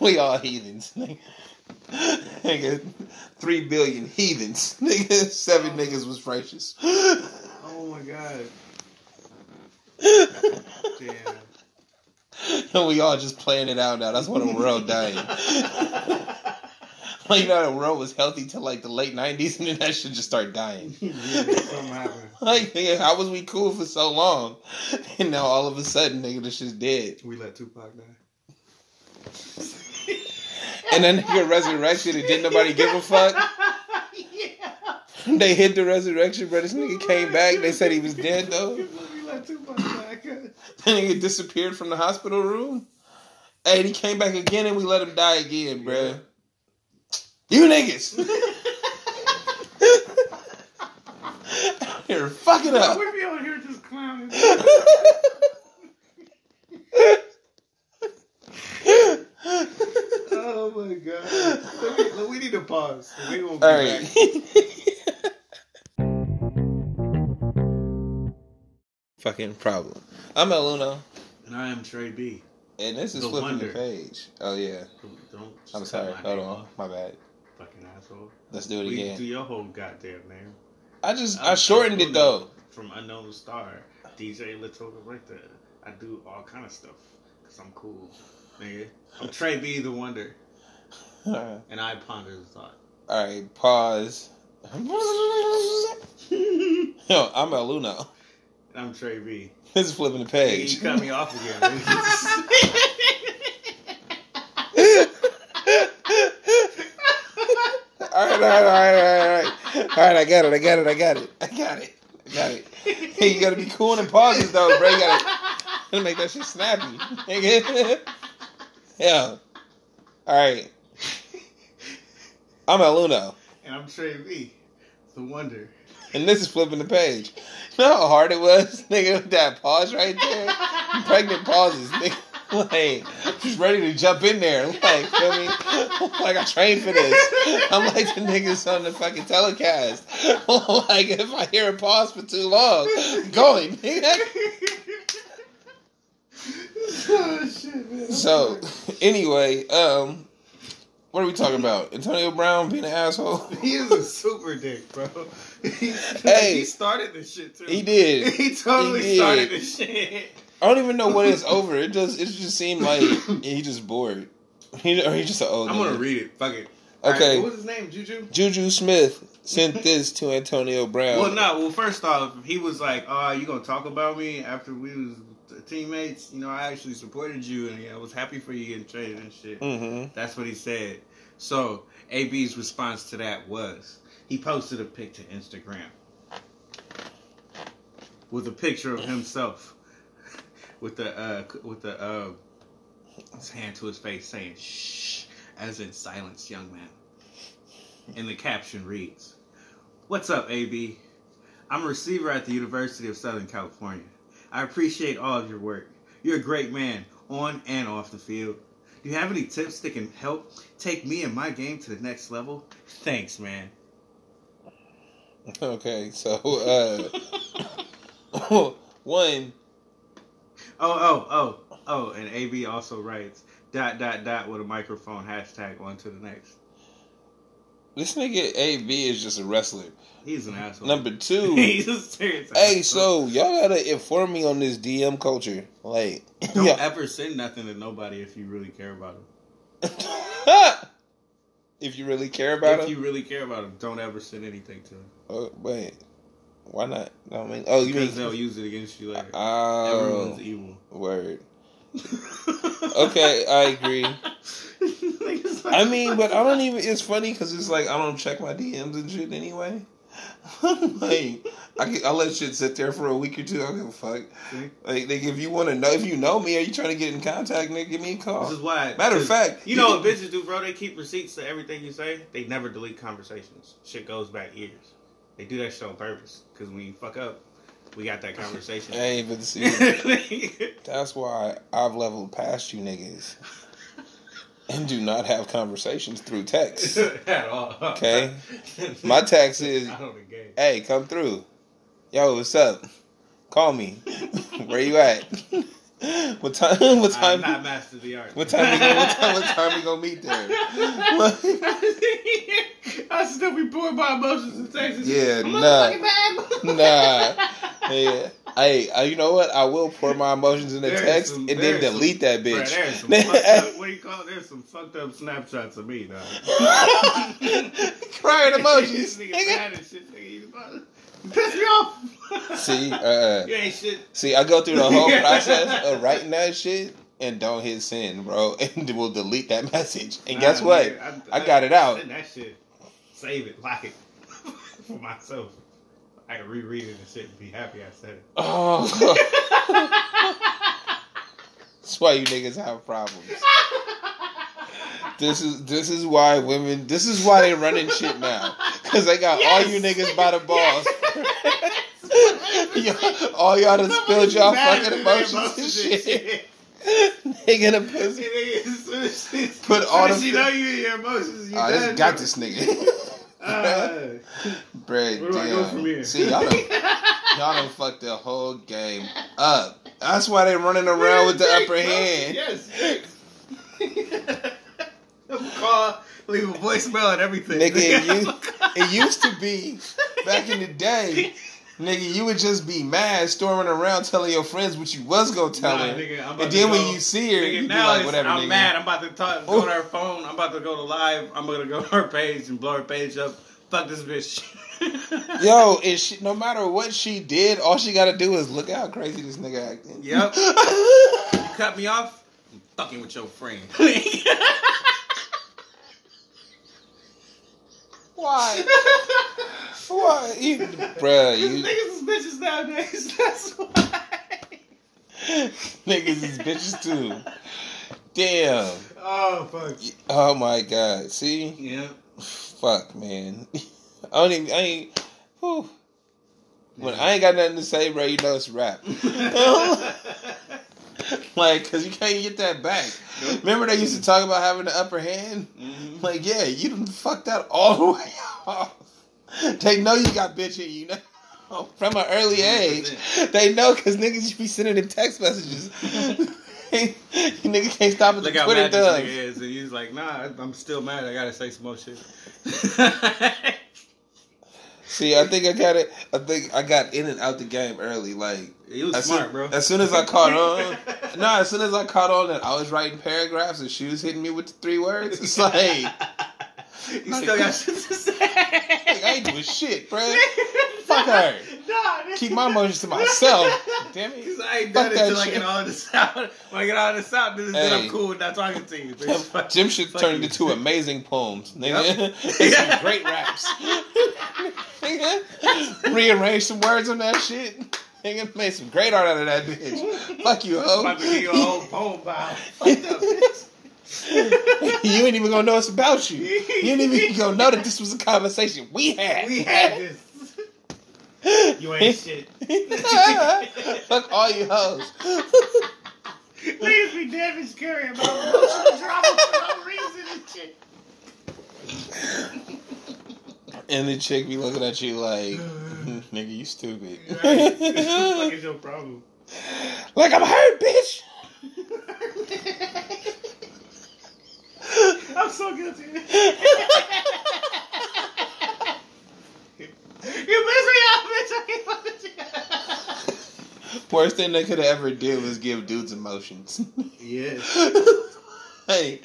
S4: we all heathens. Nigga. Nigga, three billion heathens. Nigga, seven niggas was righteous.
S2: Oh my god. [LAUGHS] Damn.
S4: And [LAUGHS] we all just playing it out now. That's why the world dying. [LAUGHS] Like, you know, the world was healthy till like the late nineties, and then that shit just started dying.
S2: Yeah, something happened.
S4: Like, nigga, how was we cool for so long? And now all of a sudden, nigga, this shit's dead.
S2: We let Tupac die.
S4: And then nigga resurrected, and didn't nobody give a fuck. [LAUGHS] They hit the resurrection, but this nigga came back. They said he was [LAUGHS] dead though. [LAUGHS] That nigga disappeared from the hospital room. Hey, he came back again, and we let him die again, bruh. You niggas. Here, fuck it up.
S2: We be on here just clowning. oh my god. We need to pause. We won't be
S4: All right.
S2: back.
S4: Fucking problem. I'm El Uno,
S2: And I am Trey B.
S4: and this is
S2: The
S4: flipping
S2: Wonder.
S4: the page. Oh yeah,
S2: Don't.
S4: I'm sorry. Hold on,
S2: off,
S4: my bad.
S2: Fucking asshole.
S4: Let's do it
S2: We do your whole goddamn name.
S4: I just
S2: I'm
S4: I shortened it though.
S2: From unknown star, DJ Little Director. I do all kind of stuff because I'm cool, nigga. I'm Trey B. The Wonder, [LAUGHS] and I ponder the thought.
S4: All right, pause. [LAUGHS] [LAUGHS] Yo, I'm El Uno.
S2: I'm Trey B.
S4: This is flipping the page.
S2: you cut me off again. [LAUGHS]
S4: all right, all right, all right, all right, all right. I got it, I got it, I got it, I got it, I got it. Hey, you gotta be cool in pauses though, bro. You gotta, gotta make that shit snappy. [LAUGHS] Yeah. All right. I'm El Uno,
S2: and I'm Trey B. The Wonder.
S4: And this is flipping the page. You know how hard it was, [LAUGHS] nigga, with that pause right there? Pregnant pauses, nigga. [LAUGHS] Like, just ready to jump in there. Like, feel me? [LAUGHS] Like, I trained for this. I'm like the niggas on the fucking telecast. like, if I hear a pause for too long, going. nigga.
S2: oh shit, man.
S4: So, anyway, um, what are we talking about? Antonio Brown being an asshole?
S2: He is a super dick, bro. He,
S4: Hey.
S2: he started this shit too.
S4: He did. [LAUGHS]
S2: He totally
S4: He did.
S2: started this shit.
S4: I don't even know what it's [LAUGHS] over. It just, it just seemed like [LAUGHS] he just bored. He, or he just an old
S2: I'm gonna
S4: nigga.
S2: read it. Fuck it.
S4: Okay.
S2: Alright, what was his name? Juju.
S4: Juju Smith sent this to Antonio Brown.
S2: Well, no. Well, first off, he was like, "Oh, you gonna talk about me after we was teammates? You know, I actually supported you, and I was happy for you getting traded and shit."
S4: Mm-hmm.
S2: That's what he said. So AB's response to that was he posted a pic to Instagram with a picture of himself [LAUGHS] with the uh with the uh his hand to his face saying shh as in silence young man. And the caption reads, What's up, AB? I'm a receiver at the University of Southern California. I appreciate all of your work. You're a great man, on and off the field. Do you have any tips that can help take me and my game to the next level? Thanks, man. [LAUGHS]
S4: Okay, so uh, [LAUGHS] one,
S2: Oh, oh, oh, oh, and AB also writes dot dot dot with a microphone hashtag on to the next.
S4: this nigga AB is just a wrestler.
S2: He's an asshole.
S4: Number [LAUGHS] two,
S2: He's a serious
S4: hey,
S2: asshole.
S4: so y'all gotta inform me on this DM culture. Like,
S2: don't
S4: yeah.
S2: ever send nothing to nobody if you really care about him.
S4: if you really care about
S2: if
S4: him, if
S2: you really care about him, don't ever send anything to him
S4: oh, wait, why not? No, I mean, oh, you mean
S2: they'll use it against you later.
S4: oh,
S2: Everyone's evil.
S4: word. [LAUGHS] Okay, I agree.
S2: Like,
S4: I mean, but I don't even. It's funny because it's like I don't check my DMs and shit anyway. [LAUGHS] like I I let shit sit there for a week or two. I don't give a fuck.
S2: See?
S4: Like, if you want to know, if you know me, are you trying to get in contact, nigga, give me a call.
S2: This is why.
S4: Matter of fact,
S2: you know what bitches do, bro? They keep receipts to everything you say. They never delete conversations. Shit goes back years. They do that shit on purpose because when you fuck up, we got that conversation. [LAUGHS]
S4: Hey, but see, [LAUGHS] that's why I've leveled past you niggas and do not have conversations through text. [LAUGHS]
S2: At all.
S4: Okay. My text is,
S2: I don't engage.
S4: hey, come through. Yo, what's up? Call me. Where you at? [LAUGHS] What time? [LAUGHS] What time?
S2: have not mastered the art.
S4: What time we gonna? What time? What time we gonna meet there?
S2: I still be pouring my emotions in Texas.
S4: Yeah,
S2: I'm
S4: nah. Nah. Yeah. Hey, uh, you know what? I will pour my emotions in the text
S2: some-
S4: and then delete that
S2: Bruh,
S4: bitch.
S2: there's some [LAUGHS] up, what do you call it? There's some fucked up snapshots of me, dog.
S4: Crying emojis.
S2: nigga
S4: nigga.
S2: Mad and shit, nigga. You about to piss me off.
S4: See, uh, [LAUGHS]
S2: you ain't shit.
S4: see, I go through the whole [LAUGHS] process of writing that shit and don't hit send, bro, [LAUGHS] and we'll delete that message. And guess
S2: Nah,
S4: what?
S2: nigga,
S4: I got it out.
S2: That shit. Save it, lock it for myself. I can reread it and shit and be happy I said it.
S4: Oh, that's why you niggas have problems. This is this is why women. This is why they running shit now, cause they got all you niggas by the balls. Y'all- [LAUGHS] all y'all done spilled y'all fucking emotions and shit. [LAUGHS] Nigga the pussy. [LAUGHS] Put all
S2: the you know you in your emotions. You
S4: Oh, this got this nigga.
S2: Uh,
S4: Bread,
S2: Where do I go
S4: damn. See, y'all done, y'all done fucked the whole game up. That's why they running around with the upper hand.
S2: Yes. [LAUGHS] Call, leave a voicemail and everything.
S4: Nigga, it [LAUGHS] used, it used to be back in the day, nigga, you would just be mad, storming around, telling your friends what you was gonna tell
S2: Nah,
S4: her,
S2: nigga,
S4: and then when you see her,
S2: Nigga,
S4: you be like, whatever,
S2: I'm
S4: nigga.
S2: mad. I'm about to talk, go to her phone. I'm about to go to live. I'm gonna go to her page and blow her page up. Fuck this bitch. [LAUGHS]
S4: Yo, is she, no matter what she did, all she gotta do is look at how crazy this nigga acting.
S2: Yep. You cut me off. I'm fucking with your friend.
S4: Why? [LAUGHS] Why? You, bruh, you
S2: Niggas is bitches nowadays. [LAUGHS] That's why.
S4: niggas is bitches too. Damn.
S2: Oh fuck.
S4: Oh my god. See?
S2: Yeah.
S4: Fuck, man. [LAUGHS] I don't even. I ain't. Whew. When I ain't got nothing to say, bro, you know it's rap. [LAUGHS] like, cause you can't get that back. Remember they used to talk about having the upper hand?
S2: Mhm.
S4: Like, yeah, you done fucked that all the [LAUGHS] way off. They know you got bitch in you know. From an early age, they know because niggas you be sending them text messages. [LAUGHS] you nigga can't stop at the
S2: Look how
S4: Twitter
S2: nigga is, and he's like, "Nah, I'm still mad. I gotta say some more shit."
S4: See, I think I got it. I think I got in and out the game early. Like
S2: he was
S4: as
S2: smart,
S4: soon,
S2: bro.
S4: As soon as I caught on, no, as soon as I caught on [LAUGHS] that I was writing paragraphs and she was hitting me with the three words, it's like, like
S2: you still got shit to [LAUGHS] say.
S4: I ain't doing shit, bro. Fuck her. [LAUGHS]
S2: Nah,
S4: Keep my emotions to myself. Damn it.
S2: Cause I ain't
S4: Fuck
S2: done it
S4: that
S2: I get all this out. When I get all this out, then,
S4: Hey.
S2: I'm cool with not talking to you. bitch.
S4: Jim should
S2: fuck
S4: turn
S2: you.
S4: into amazing poems, nigga.
S2: Yep. [LAUGHS]
S4: some great raps. nigga, rearrange some words on that shit. Nigga, made some great art out of that bitch. Fuck you,
S2: I'm about to give you a whole poem by fucked up bitch. [LAUGHS]
S4: you ain't even gonna know it's about you. You ain't even gonna know that this was a conversation we had.
S2: We had this. [LAUGHS] You ain't shit. [LAUGHS]
S4: Fuck all you hoes.
S2: Niggas be damage carrying about emotional drama for no reason and shit.
S4: And the chick be looking at you like, [SIGHS] nigga, you stupid.
S2: Right. Fuck is your problem?
S4: like I'm hurt, bitch.
S2: I'm so guilty. [LAUGHS] you miss me out, bitch. I can't fuck with you.
S4: Worst thing they could have ever did was give dudes emotions.
S2: Yes. [LAUGHS]
S4: hey,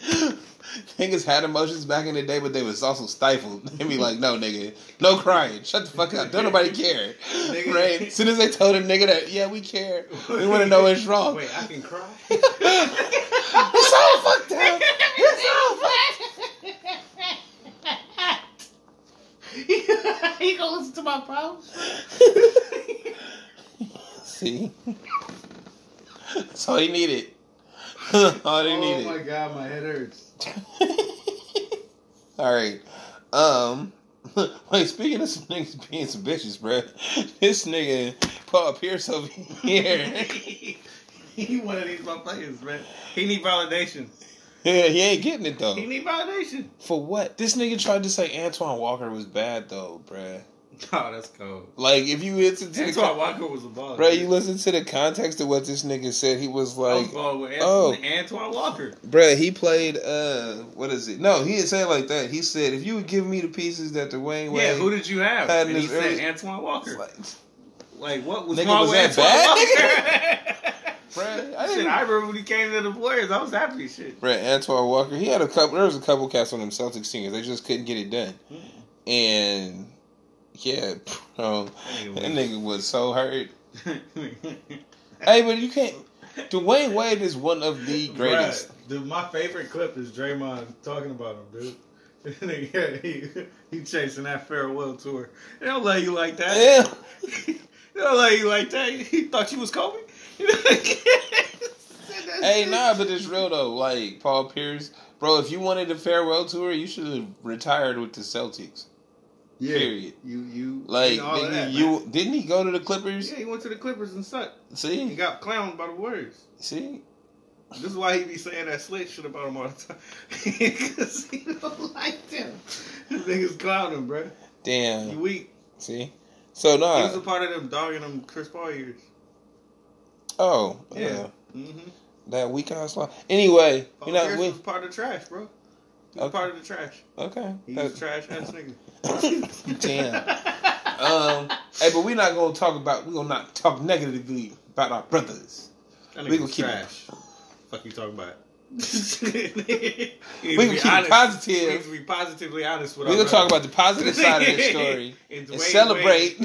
S4: niggas had emotions back in the day, but they was also stifled. They be like, no, nigga, no crying. Shut the fuck up. Don't nobody care.
S2: Nigga.
S4: Right? As soon as they told a nigga that, yeah, we care. We want to know what's wrong.
S2: Wait, I can cry. [LAUGHS]
S4: It's all fucked up. It's all
S2: you gonna listen to my problems?
S4: See? That's all he needed. [LAUGHS] all he
S2: oh
S4: needed.
S2: my god, my head hurts. [LAUGHS]
S4: All right. Um. [LAUGHS] Wait. Speaking of some niggas being some bitches, bro. This nigga Paul Pierce over here.
S2: he one of these motherfuckers, man. He need validation.
S4: Yeah, he ain't getting it though.
S2: He need validation.
S4: For what? This nigga tried to say Antoine Walker was bad though, bruh. [LAUGHS]
S6: Oh, that's cold.
S4: Like if you listen to
S6: Antoine
S4: the
S6: Walker was a baller.
S4: bro, you listen to the context of what this nigga said. He was like,
S6: was
S4: oh.
S6: Antoine, Antoine Walker.
S4: Bruh, he played uh what is it? No, he didn't say it like that. He said if you would give me the pieces that Dwyane Wade
S6: Yeah, who did you have?
S4: had
S6: And he said
S4: early-
S6: Antoine Walker.
S4: like,
S6: Like, what was
S4: Nigga,
S6: wrong
S4: was
S6: with
S4: that
S6: Antoine Walker? [LAUGHS]
S4: Bruh, I
S6: Shit, I remember when he came to the Warriors. I was happy as shit.
S4: Bruh, Antoine Walker, he had a couple there was a couple cats on them Celtics teams. They just couldn't get it done. Hmm. And yeah, bro, that nigga was so hurt. [LAUGHS] Hey, but you can't Dwyane Wade is one of the greatest.
S6: Bruh, dude, my favorite clip is Draymond talking about him, dude. [LAUGHS] Nigga, he, he chasing that farewell tour. They don't let you like that.
S4: Yeah. [LAUGHS]
S6: they don't let you like that. He thought you was Kobe. [LAUGHS]
S4: Hey, nah, but it's real though. Like Paul Pierce, bro. If you wanted a farewell tour, you should have retired with the Celtics.
S2: Yeah,
S4: Period.
S2: You you
S4: Like
S2: of that,
S4: you
S2: man.
S4: didn't he go to the Clippers?
S2: Yeah, he went to the Clippers and sucked.
S4: See, he
S2: got clowned by the Warriors.
S4: see,
S2: This is why he be saying that slick shit about him all the time. [LAUGHS] Because he don't like them. This niggas clown him, bro.
S4: Damn.
S2: You weak.
S4: See, so nah,
S2: He was a part of them dogging them Chris Paul years.
S4: Oh,
S2: Yeah.
S4: yeah.
S2: Mm-hmm.
S4: That weak ass line. Anyway,
S2: Paul
S4: you know
S2: Pierce
S4: we
S2: was part of the trash, bro. He was
S4: Okay.
S2: part of the trash.
S4: okay.
S2: He's
S4: That-
S2: a trash ass nigga. [LAUGHS]
S4: Damn. Um. Hey, but we're not gonna talk about. We're gonna not talk negatively about our brothers.
S2: That
S4: We gonna keep it-
S2: trash. Fuck you talking about? [LAUGHS] [LAUGHS]
S4: We gonna keep it positive.
S2: We to be positively honest with
S4: We're gonna talk about the positive side of the story
S2: And
S4: and celebrate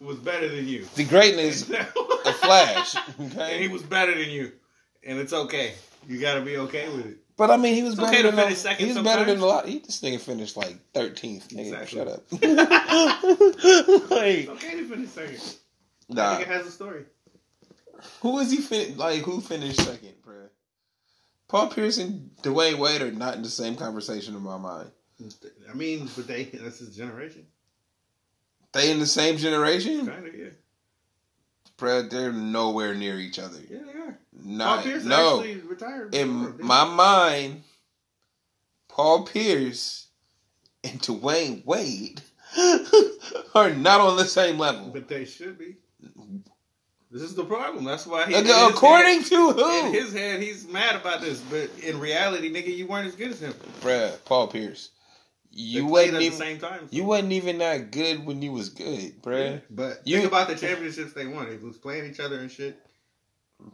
S2: was better than you.
S4: the greatness [LAUGHS] of Flash.
S2: And he was better than you, and it's okay. You gotta be okay with it.
S4: But I mean, he was
S2: It's
S4: better
S2: okay
S4: than a-
S2: finish second
S4: He was better than a lot. He, this nigga finished like thirteenth. Nigga,
S2: Exactly.
S4: shut up. [LAUGHS]
S2: It's okay to finish second.
S4: Nah.
S2: nigga has a story.
S4: Who is he? Fin- like, who finished second, bruh? Paul Pierce and Dwyane Wade are not in the same conversation in my mind.
S2: I mean, but they that's his generation.
S4: They in the same generation,
S2: Kinda, yeah.
S4: bruh. They're nowhere near each other.
S2: Yeah, they are.
S4: Not,
S2: Paul Pierce
S4: no.
S2: actually retired.
S4: in my mind, Paul Pierce and Dwyane Wade [LAUGHS] are not on the same level.
S2: But they should be. This is the problem. That's why he.
S4: Ac- According
S2: head-
S4: to who?
S2: in his head, he's mad about this. But in reality, nigga, you weren't as good as him.
S4: Bruh, Paul Pierce. You wasn't
S2: at the
S4: even
S2: same time.
S4: you wasn't even that good when you was good, bruh.
S2: But
S4: You-
S2: think about the championships they won. They was playing each other and shit.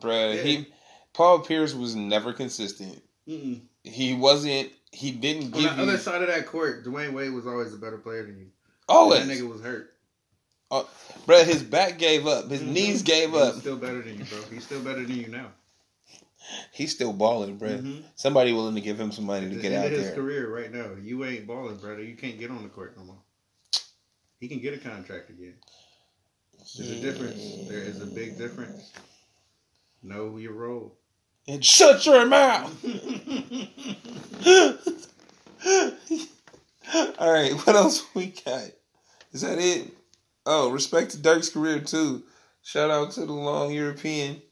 S4: Bruh,
S2: Yeah.
S4: he Paul Pierce was never consistent.
S2: Mm-mm.
S4: He wasn't he didn't give.
S2: On the
S4: you
S2: other side of that court, Dwyane Wade was always a better player than you.
S4: always.
S2: That nigga was hurt.
S4: Bruh, his back gave up. His
S2: Mhm.
S4: knees gave
S2: He was
S4: up.
S2: still better than you, bro. He's still better than you now.
S4: He's still balling, bruh.
S2: Mhm.
S4: Somebody willing to give him some money to
S2: the
S4: get out
S2: of his
S4: there.
S2: career right now, you ain't balling, brother. You can't get on the court no more. He can get a contract again. There's a difference. There is a big difference. Know your role.
S4: And shut your mouth. [LAUGHS] All right, what else we got? Is that it? Oh, respect to Dirk's career too. Shout out to the long European.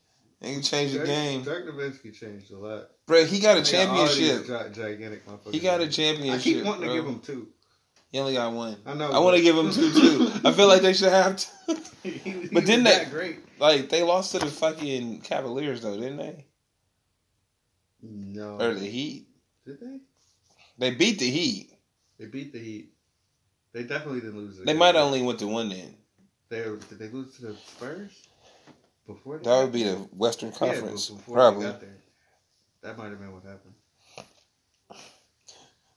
S4: And he changed the game,
S2: Dirk Nowitzki changed a lot.
S4: bro. He got a
S2: They got all these
S4: championship.
S2: gi- gigantic.
S4: He got a championship.
S2: I keep wanting
S4: bro.
S2: to give him two.
S4: He only got one.
S2: I know.
S4: I want to give him two too. I feel like they should have two. [LAUGHS] [LAUGHS] But didn't they-
S2: great?
S4: Like they lost to the fucking Cavaliers though, didn't they?
S2: No.
S4: Or the Heat?
S2: Did they?
S4: They beat the Heat.
S2: They beat the Heat. They definitely didn't lose. the
S4: They
S2: game.
S4: might only went to one then.
S2: They did they lose to the Spurs before
S4: That would be the Western Conference,
S2: before
S4: probably.
S2: That might have been what happened. [LAUGHS]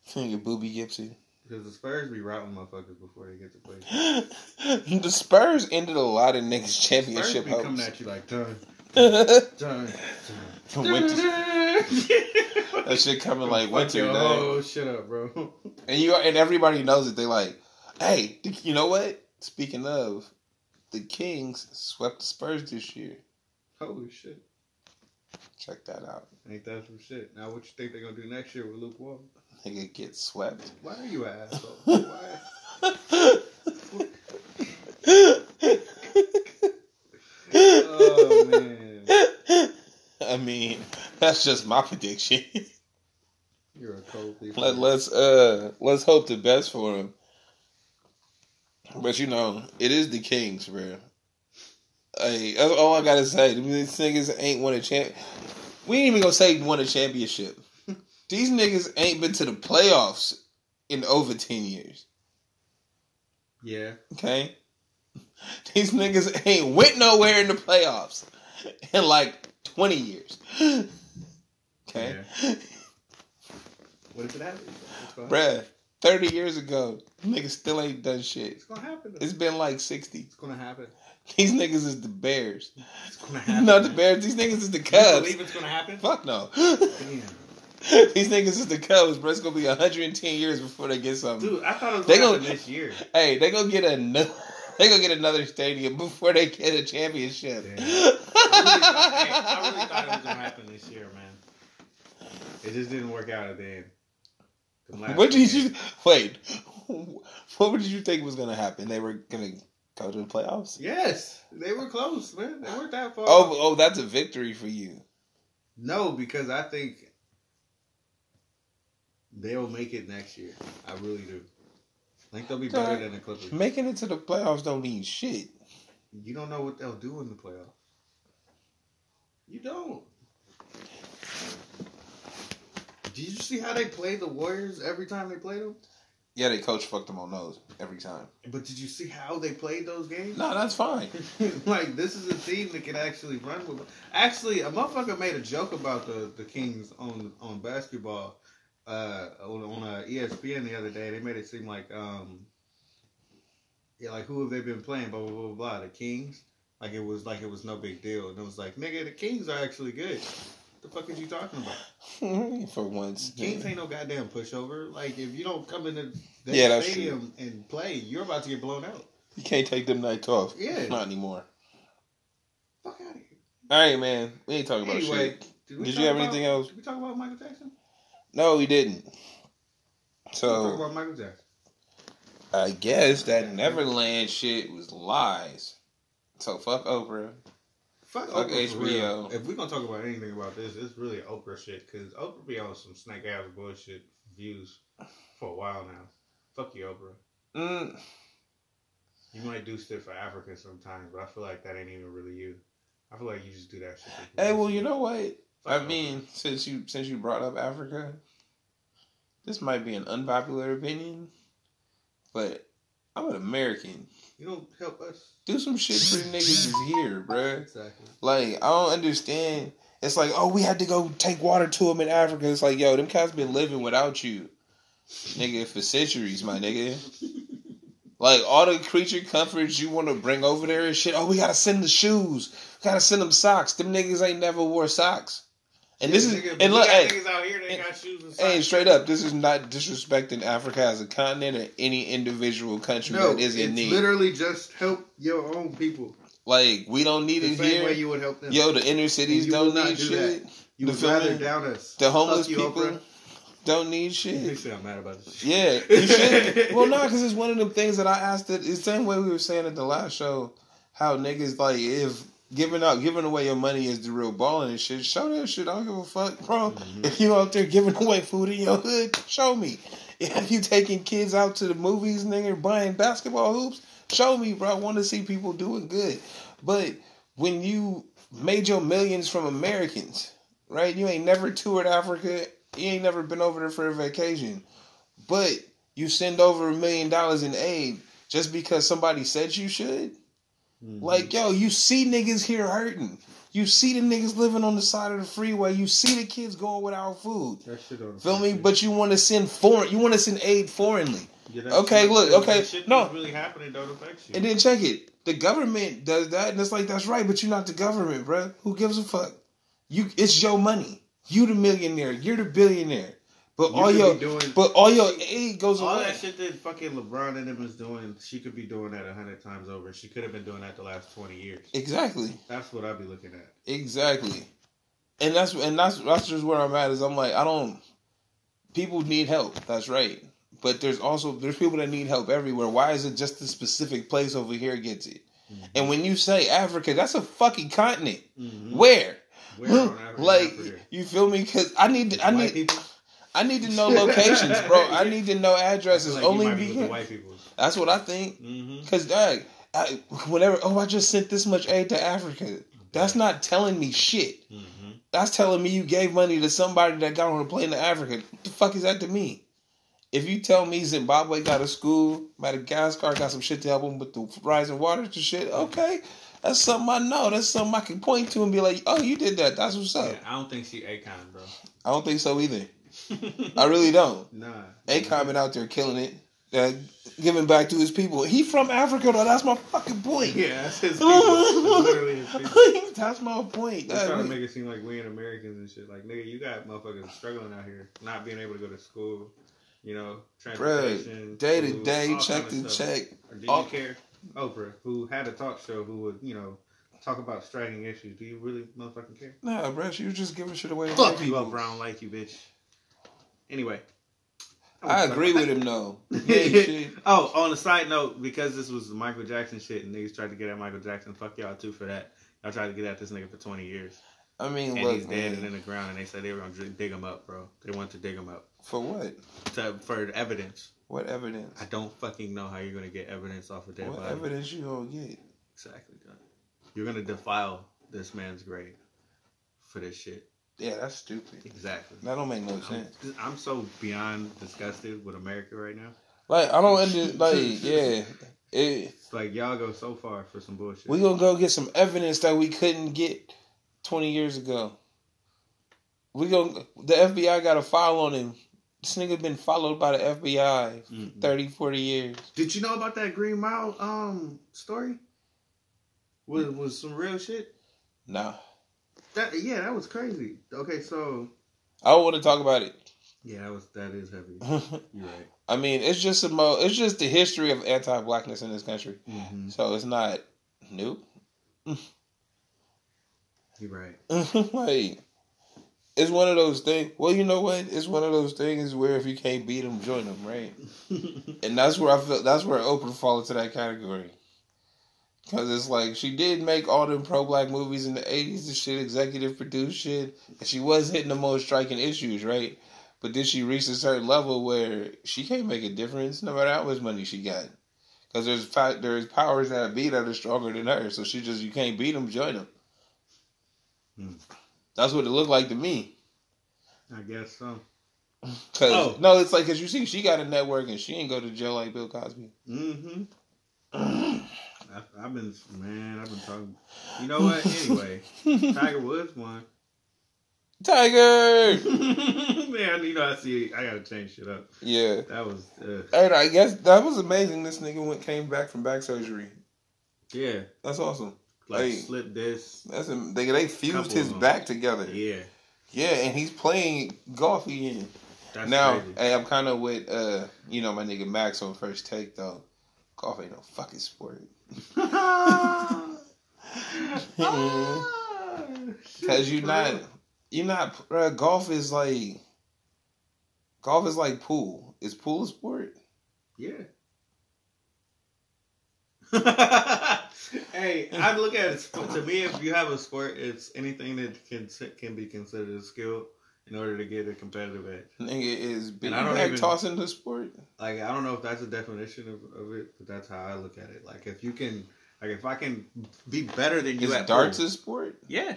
S4: Finger Booby Gibson.
S2: Because the Spurs be routing motherfuckers before they get to play. [LAUGHS]
S4: the Spurs ended a lot of niggas
S2: Spurs
S4: championship
S2: be coming
S4: hopes.
S2: at you like done,
S4: that
S2: done,
S4: Winter-
S2: that
S4: shit coming like winter.
S2: Oh, shut up, bro.
S4: And you and everybody knows it. They like, hey, you know what? Speaking of, the Kings swept the Spurs this year.
S2: Holy shit.
S4: Check that out.
S2: Ain't that some shit? Now, what you think they're gonna do next year with Luke Walton?
S4: Nigga get swept.
S2: Why are you an asshole? [LAUGHS] Why? Oh man,
S4: I mean, that's just my prediction.
S2: you're a cold thief.
S4: Let, let's uh let's hope the best for him. But you know, it is the Kings, bro. Hey, that's all I gotta say. These niggas ain't won a champ. We ain't even gonna say won a championship. [LAUGHS] These niggas ain't been to the playoffs in over ten years.
S2: Yeah.
S4: Okay, [LAUGHS] these niggas ain't went nowhere in the playoffs in like twenty years. [LAUGHS] Okay,
S2: What if it happens?
S4: Bruh, thirty years ago, niggas still ain't done shit.
S2: it's gonna happen. though.
S4: It's been like sixty.
S2: It's gonna happen.
S4: These niggas is the Bears.
S2: It's gonna happen.
S4: Not the. Bears. These niggas is the Cubs.
S2: believe it's gonna happen?
S4: Fuck no.
S2: Damn. [LAUGHS]
S4: These niggas is the Cubs, bro. It's gonna be 110 years before they get something.
S2: Dude, I thought it was
S4: They
S2: gonna this year.
S4: Hey, they gonna get another. [LAUGHS] They gonna get another stadium before they get a championship.
S2: I really, thought, I really thought it was gonna happen this year, man. It just didn't work out at the end.
S4: What did you [LAUGHS] wait? [LAUGHS] What did you think was gonna happen? They were gonna go to the playoffs.
S2: Yes, they were close, man. They weren't that far.
S4: Oh, oh, that's a victory for you.
S2: no, because I think they'll make it next year. I really do. I think they'll be better than the Clippers.
S4: Making it to the playoffs don't mean shit.
S2: You don't know what they'll do in the playoffs. You don't. Did you see how they played the Warriors every time they played them?
S4: Yeah, they coach fucked them on those every time.
S2: But did you see how they played those games?
S4: No, that's fine. [LAUGHS]
S2: like this is a team that can actually run with. Actually, a motherfucker made a joke about the, the Kings on on basketball uh, on, on uh, ESPN the other day. They made it seem like um yeah, like who have they been playing? Blah blah blah blah. blah. The Kings. Like it was like it was no big deal, and it was like nigga, the Kings are actually good. The fuck is you talking about? [LAUGHS]
S4: for once.
S2: Kings ain't no goddamn pushover. Like if you don't come into the
S4: Yeah,
S2: stadium and play, you're about to get blown out.
S4: You can't take them nights off.
S2: Yeah.
S4: Not anymore.
S2: Fuck out of here.
S4: All right, man. We ain't talking about shit.
S2: did,
S4: Did you have
S2: about-
S4: anything else?
S2: Did we talk about Michael Jackson?
S4: No, we didn't.
S2: We talk about Michael Jackson.
S4: I guess that Neverland shit was lies. So fuck Oprah.
S2: Fuck,
S4: Fuck
S2: Oprah
S4: HBO.
S2: real. If we're gonna talk about anything about this, it's really Oprah shit because Oprah be on some snake ass bullshit views for a while now. Fuck you, Oprah.
S4: Mm,
S2: You might do shit for Africa sometimes, but I feel like that ain't even really you. I feel like you just do that shit.
S4: hey, well, you know what?
S2: Fuck
S4: I
S2: Oprah.
S4: mean, since you since you brought up Africa, this might be an unpopular opinion, but I'm an American.
S2: You don't help us.
S4: Do some shit for the [LAUGHS] niggas is here, bruh.
S2: Exactly.
S4: Like, I don't understand. It's like, oh, we had to go take water to them in Africa. It's like, yo, them cats been living without you, nigga, for centuries, my nigga. Like all the creature comforts you want to bring over there and shit. Oh, we gotta send the shoes. We gotta send them socks. Them niggas ain't never wore socks. And this is and look, hey,
S2: out here
S4: and-
S2: got shoes and
S4: hey, straight up, this is not disrespecting Africa as a continent or any individual country
S2: No,
S4: that is in
S2: it's
S4: need.
S2: literally just help your own people
S4: Like we don't need
S2: the
S4: it
S2: same
S4: here.
S2: way you would help them.
S4: Yo, the inner cities don't need
S2: do
S4: shit.
S2: you
S4: the
S2: would rather
S4: me?
S2: down us.
S4: The homeless
S2: you,
S4: people
S2: Oprah.
S4: don't need shit.
S2: You say I'm mad about this.
S4: Yeah, you should. [LAUGHS] well, no, because it's one of them things that I asked. It, it's the same way we were saying at the last show, how niggas like if giving out, giving away your money is the real balling and shit. Show that shit. I don't give a fuck, bro.
S2: Mm-hmm.
S4: If you out there giving away food in your hood, show me. If you taking kids out to the movies, nigga, buying basketball hoops, show me, bro. I want to see people doing good. But when you made your millions from Americans, right? You ain't never toured Africa. You ain't never been over there for a vacation. But you send over a million dollars in aid just because somebody said you should?
S2: Mm-hmm.
S4: Like, yo, you see niggas here hurting. You see the niggas living on the side of the freeway. You see the kids going without food.
S2: That shit on
S4: Feel me? But you want to send foreign. You want to send aid foreignly.
S2: Yeah,
S4: okay,
S2: shit-
S4: look,
S2: that
S4: okay,
S2: shit
S4: no.
S2: really happening don't affect you.
S4: And then check it. The government does that, and it's like that's right, but you're not the government, bruh. Who gives a fuck? You, it's your money. You the millionaire. You're the billionaire. But
S2: You
S4: all your,
S2: doing-
S4: but all your aid goes
S2: All
S4: away.
S2: that shit that fucking LeBron and them is doing, she could be doing that a hundred times over. She could have been doing that the last twenty years.
S4: Exactly.
S2: That's what I'd be looking at.
S4: Exactly. And that's and that's that's just where I'm at is I'm like I don't people need help. That's right. But there's also there's people that need help everywhere. Why is it just the specific place over here gets it? And when you say Africa, that's a fucking continent.
S2: Mm-hmm.
S4: Where?
S2: Where on [LAUGHS] Africa?
S4: like you feel me? Because I need I need
S2: people.
S4: I need to know [LAUGHS] locations, bro. I need to know addresses.
S2: like
S4: Only
S2: might be with the
S4: because
S2: white people.
S4: that's what I think.
S2: Mm-hmm.
S4: Cause dog, I, whenever oh I just sent this much aid to Africa, that's not telling me shit.
S2: Mm-hmm.
S4: That's telling me you gave money to somebody that got on a plane to Africa. What the fuck is that to me? If you tell me Zimbabwe got a school, Madagascar got some shit to help them with the rising waters and shit, okay, that's something I know. That's something I can point to and be like, oh, you did that. That's what's up.
S2: Yeah, I don't think she Akon, bro.
S4: I don't think so either. I really don't. [LAUGHS]
S2: nah.
S4: Akon been out there killing it, uh, giving back to his people. He from Africa though. That's my fucking point. [LAUGHS]
S2: Yeah, that's his [LAUGHS] people. That's his people.
S4: That's my point.
S2: They're trying to make it seem like we ain't Americans and shit. Like, nigga, you got motherfuckers struggling out here, not being able to go to school, you know, transportation.
S4: Day to day, check to check.
S2: Or do
S4: all-
S2: you care? Oprah, who had a talk show, who would, you know, talk about striking issues. Do you really motherfucking care?
S4: Nah, bro, you just giving shit away
S2: Fuck
S4: people.
S2: Oprah. Like you, bitch. Anyway.
S4: I agree with him though. [LAUGHS] Yeah,
S2: oh, on a side note, because this was the Michael Jackson shit, and niggas tried to get at Michael Jackson. Fuck y'all too for that. Y'all tried to get at this nigga for twenty years,
S4: I mean,
S2: and
S4: look,
S2: he's dead
S4: man,
S2: and in the ground. And they said they were gonna dig- dig him up, bro. They wanted to dig him up
S4: for what?
S2: to, for evidence.
S4: What evidence?
S2: I don't fucking know how you're gonna get evidence off of dead
S4: What
S2: body.
S4: evidence you gonna get?
S2: Exactly. John. You're gonna defile this man's grave for this shit.
S4: Yeah, that's stupid.
S2: Exactly.
S4: That don't make no
S2: I'm,
S4: sense.
S2: I'm so beyond disgusted with America right now.
S4: Like I don't under like [LAUGHS] yeah. It,
S2: It's like y'all go so far for some bullshit.
S4: we gonna go get some evidence that we couldn't get twenty years ago. We gonna the FBI got a file on him. This nigga been followed by the FBI
S2: Mm-mm.
S4: 30, 40 years.
S2: Did you know about that Green Mile um story? Was was some real shit?
S4: Nah.
S2: That yeah, that was crazy. Okay, so
S4: I don't want to talk about it.
S2: yeah, that was that is heavy. [LAUGHS] You're right.
S4: I mean, it's just a mo- it's just the history of anti-blackness in this country.
S2: Mm-hmm.
S4: So it's not new.
S2: You're right. [LAUGHS]
S4: like it's one of those things. Well, you know what? It's one of those things where if you can't beat them, join them, right? [LAUGHS] And that's where I feel. That's where Oprah fall into that category. Cause it's like she did make all them pro black movies in the eighties and shit, executive produced shit, and she was hitting the most striking issues, right? But then she reached a certain level where she can't make a difference no matter how much money she got. Cause there's there's powers that be that are stronger than her, so she just you can't beat them, join them.
S2: Hmm.
S4: That's what it looked like to me.
S2: I guess so. [LAUGHS]
S4: Cause
S2: Oh.
S4: no, it's like cause you see she got a network and she ain't go to jail like Bill Cosby.
S2: Mm-hmm. [CLEARS THROAT] I've, I've been man, I've been talking. You know what? Anyway, [LAUGHS] Tiger Woods won.
S4: Tiger. [LAUGHS]
S2: man, you know I see. I gotta change shit up.
S4: yeah.
S2: That was uh,
S4: And I guess that was amazing. This nigga went came back from back surgery.
S2: yeah,
S4: That's awesome.
S2: like slip this.
S4: That's a, they they fused his back together.
S2: Yeah,
S4: Yeah, and he's playing golf again.
S2: that's
S4: now,
S2: crazy.
S4: hey, I'm kind of with uh, you know, my nigga Max on first take though. Golf ain't no fucking sport. [LAUGHS] Cause you're not, you're not. Bruh, golf is like, golf is like pool. Is pool a sport?
S2: Yeah. [LAUGHS] hey, I look at it to me. If you have a sport, it's anything that can can be considered a skill in order to get a competitive edge.
S4: Nigga is big
S2: I don't even-
S4: tossing the sport.
S2: Like I don't know if that's a definition of, of it, but that's how I look at it. Like if you can, like if I can be better than you
S4: Is
S2: at
S4: darts
S2: pool,
S4: a sport?
S2: yeah.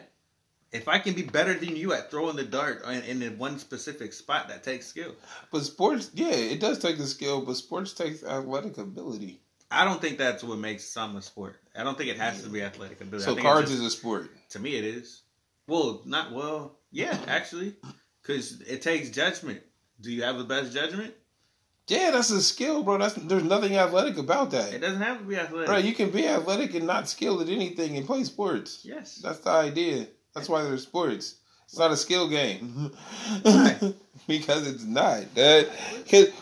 S2: If I can be better than you at throwing the dart in, in one specific spot, that takes skill.
S4: But sports, yeah, it does take a skill, but sports takes athletic ability.
S2: I don't think that's what makes some a sport. I don't think it has to be athletic ability.
S4: So cards
S2: just-
S4: is a sport.
S2: To me, it is. Well, not well. Yeah, actually, because it takes judgment. Do you have the best judgment?
S4: Yeah, that's a skill, bro. That's there's nothing athletic about that.
S2: It doesn't have to be athletic.
S4: Bro, you can be athletic and not skilled at anything and play sports.
S2: yes.
S4: That's the idea. That's why there's sports. It's not a skill game. [LAUGHS] Because it's not. That,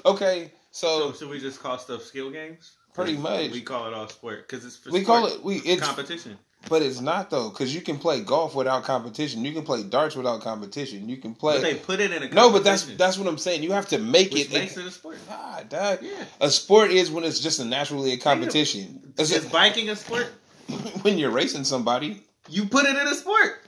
S4: okay,
S2: So
S4: so
S2: should we just call stuff skill games?
S4: Pretty much.
S2: We call it all sport because it's for
S4: we
S2: sport
S4: call it we it's
S2: competition.
S4: But it's not though because you can play golf without competition. You can play darts without competition. You can play
S2: But they put it in a
S4: no, but that's that's what I'm saying. You have to make
S2: which
S4: it.
S2: makes it a sport.
S4: Ah, dog.
S2: Yeah.
S4: A sport is when it's just a naturally a competition. It's
S2: Is biking a sport? [LAUGHS]
S4: when you're racing somebody.
S2: You put it in a sport.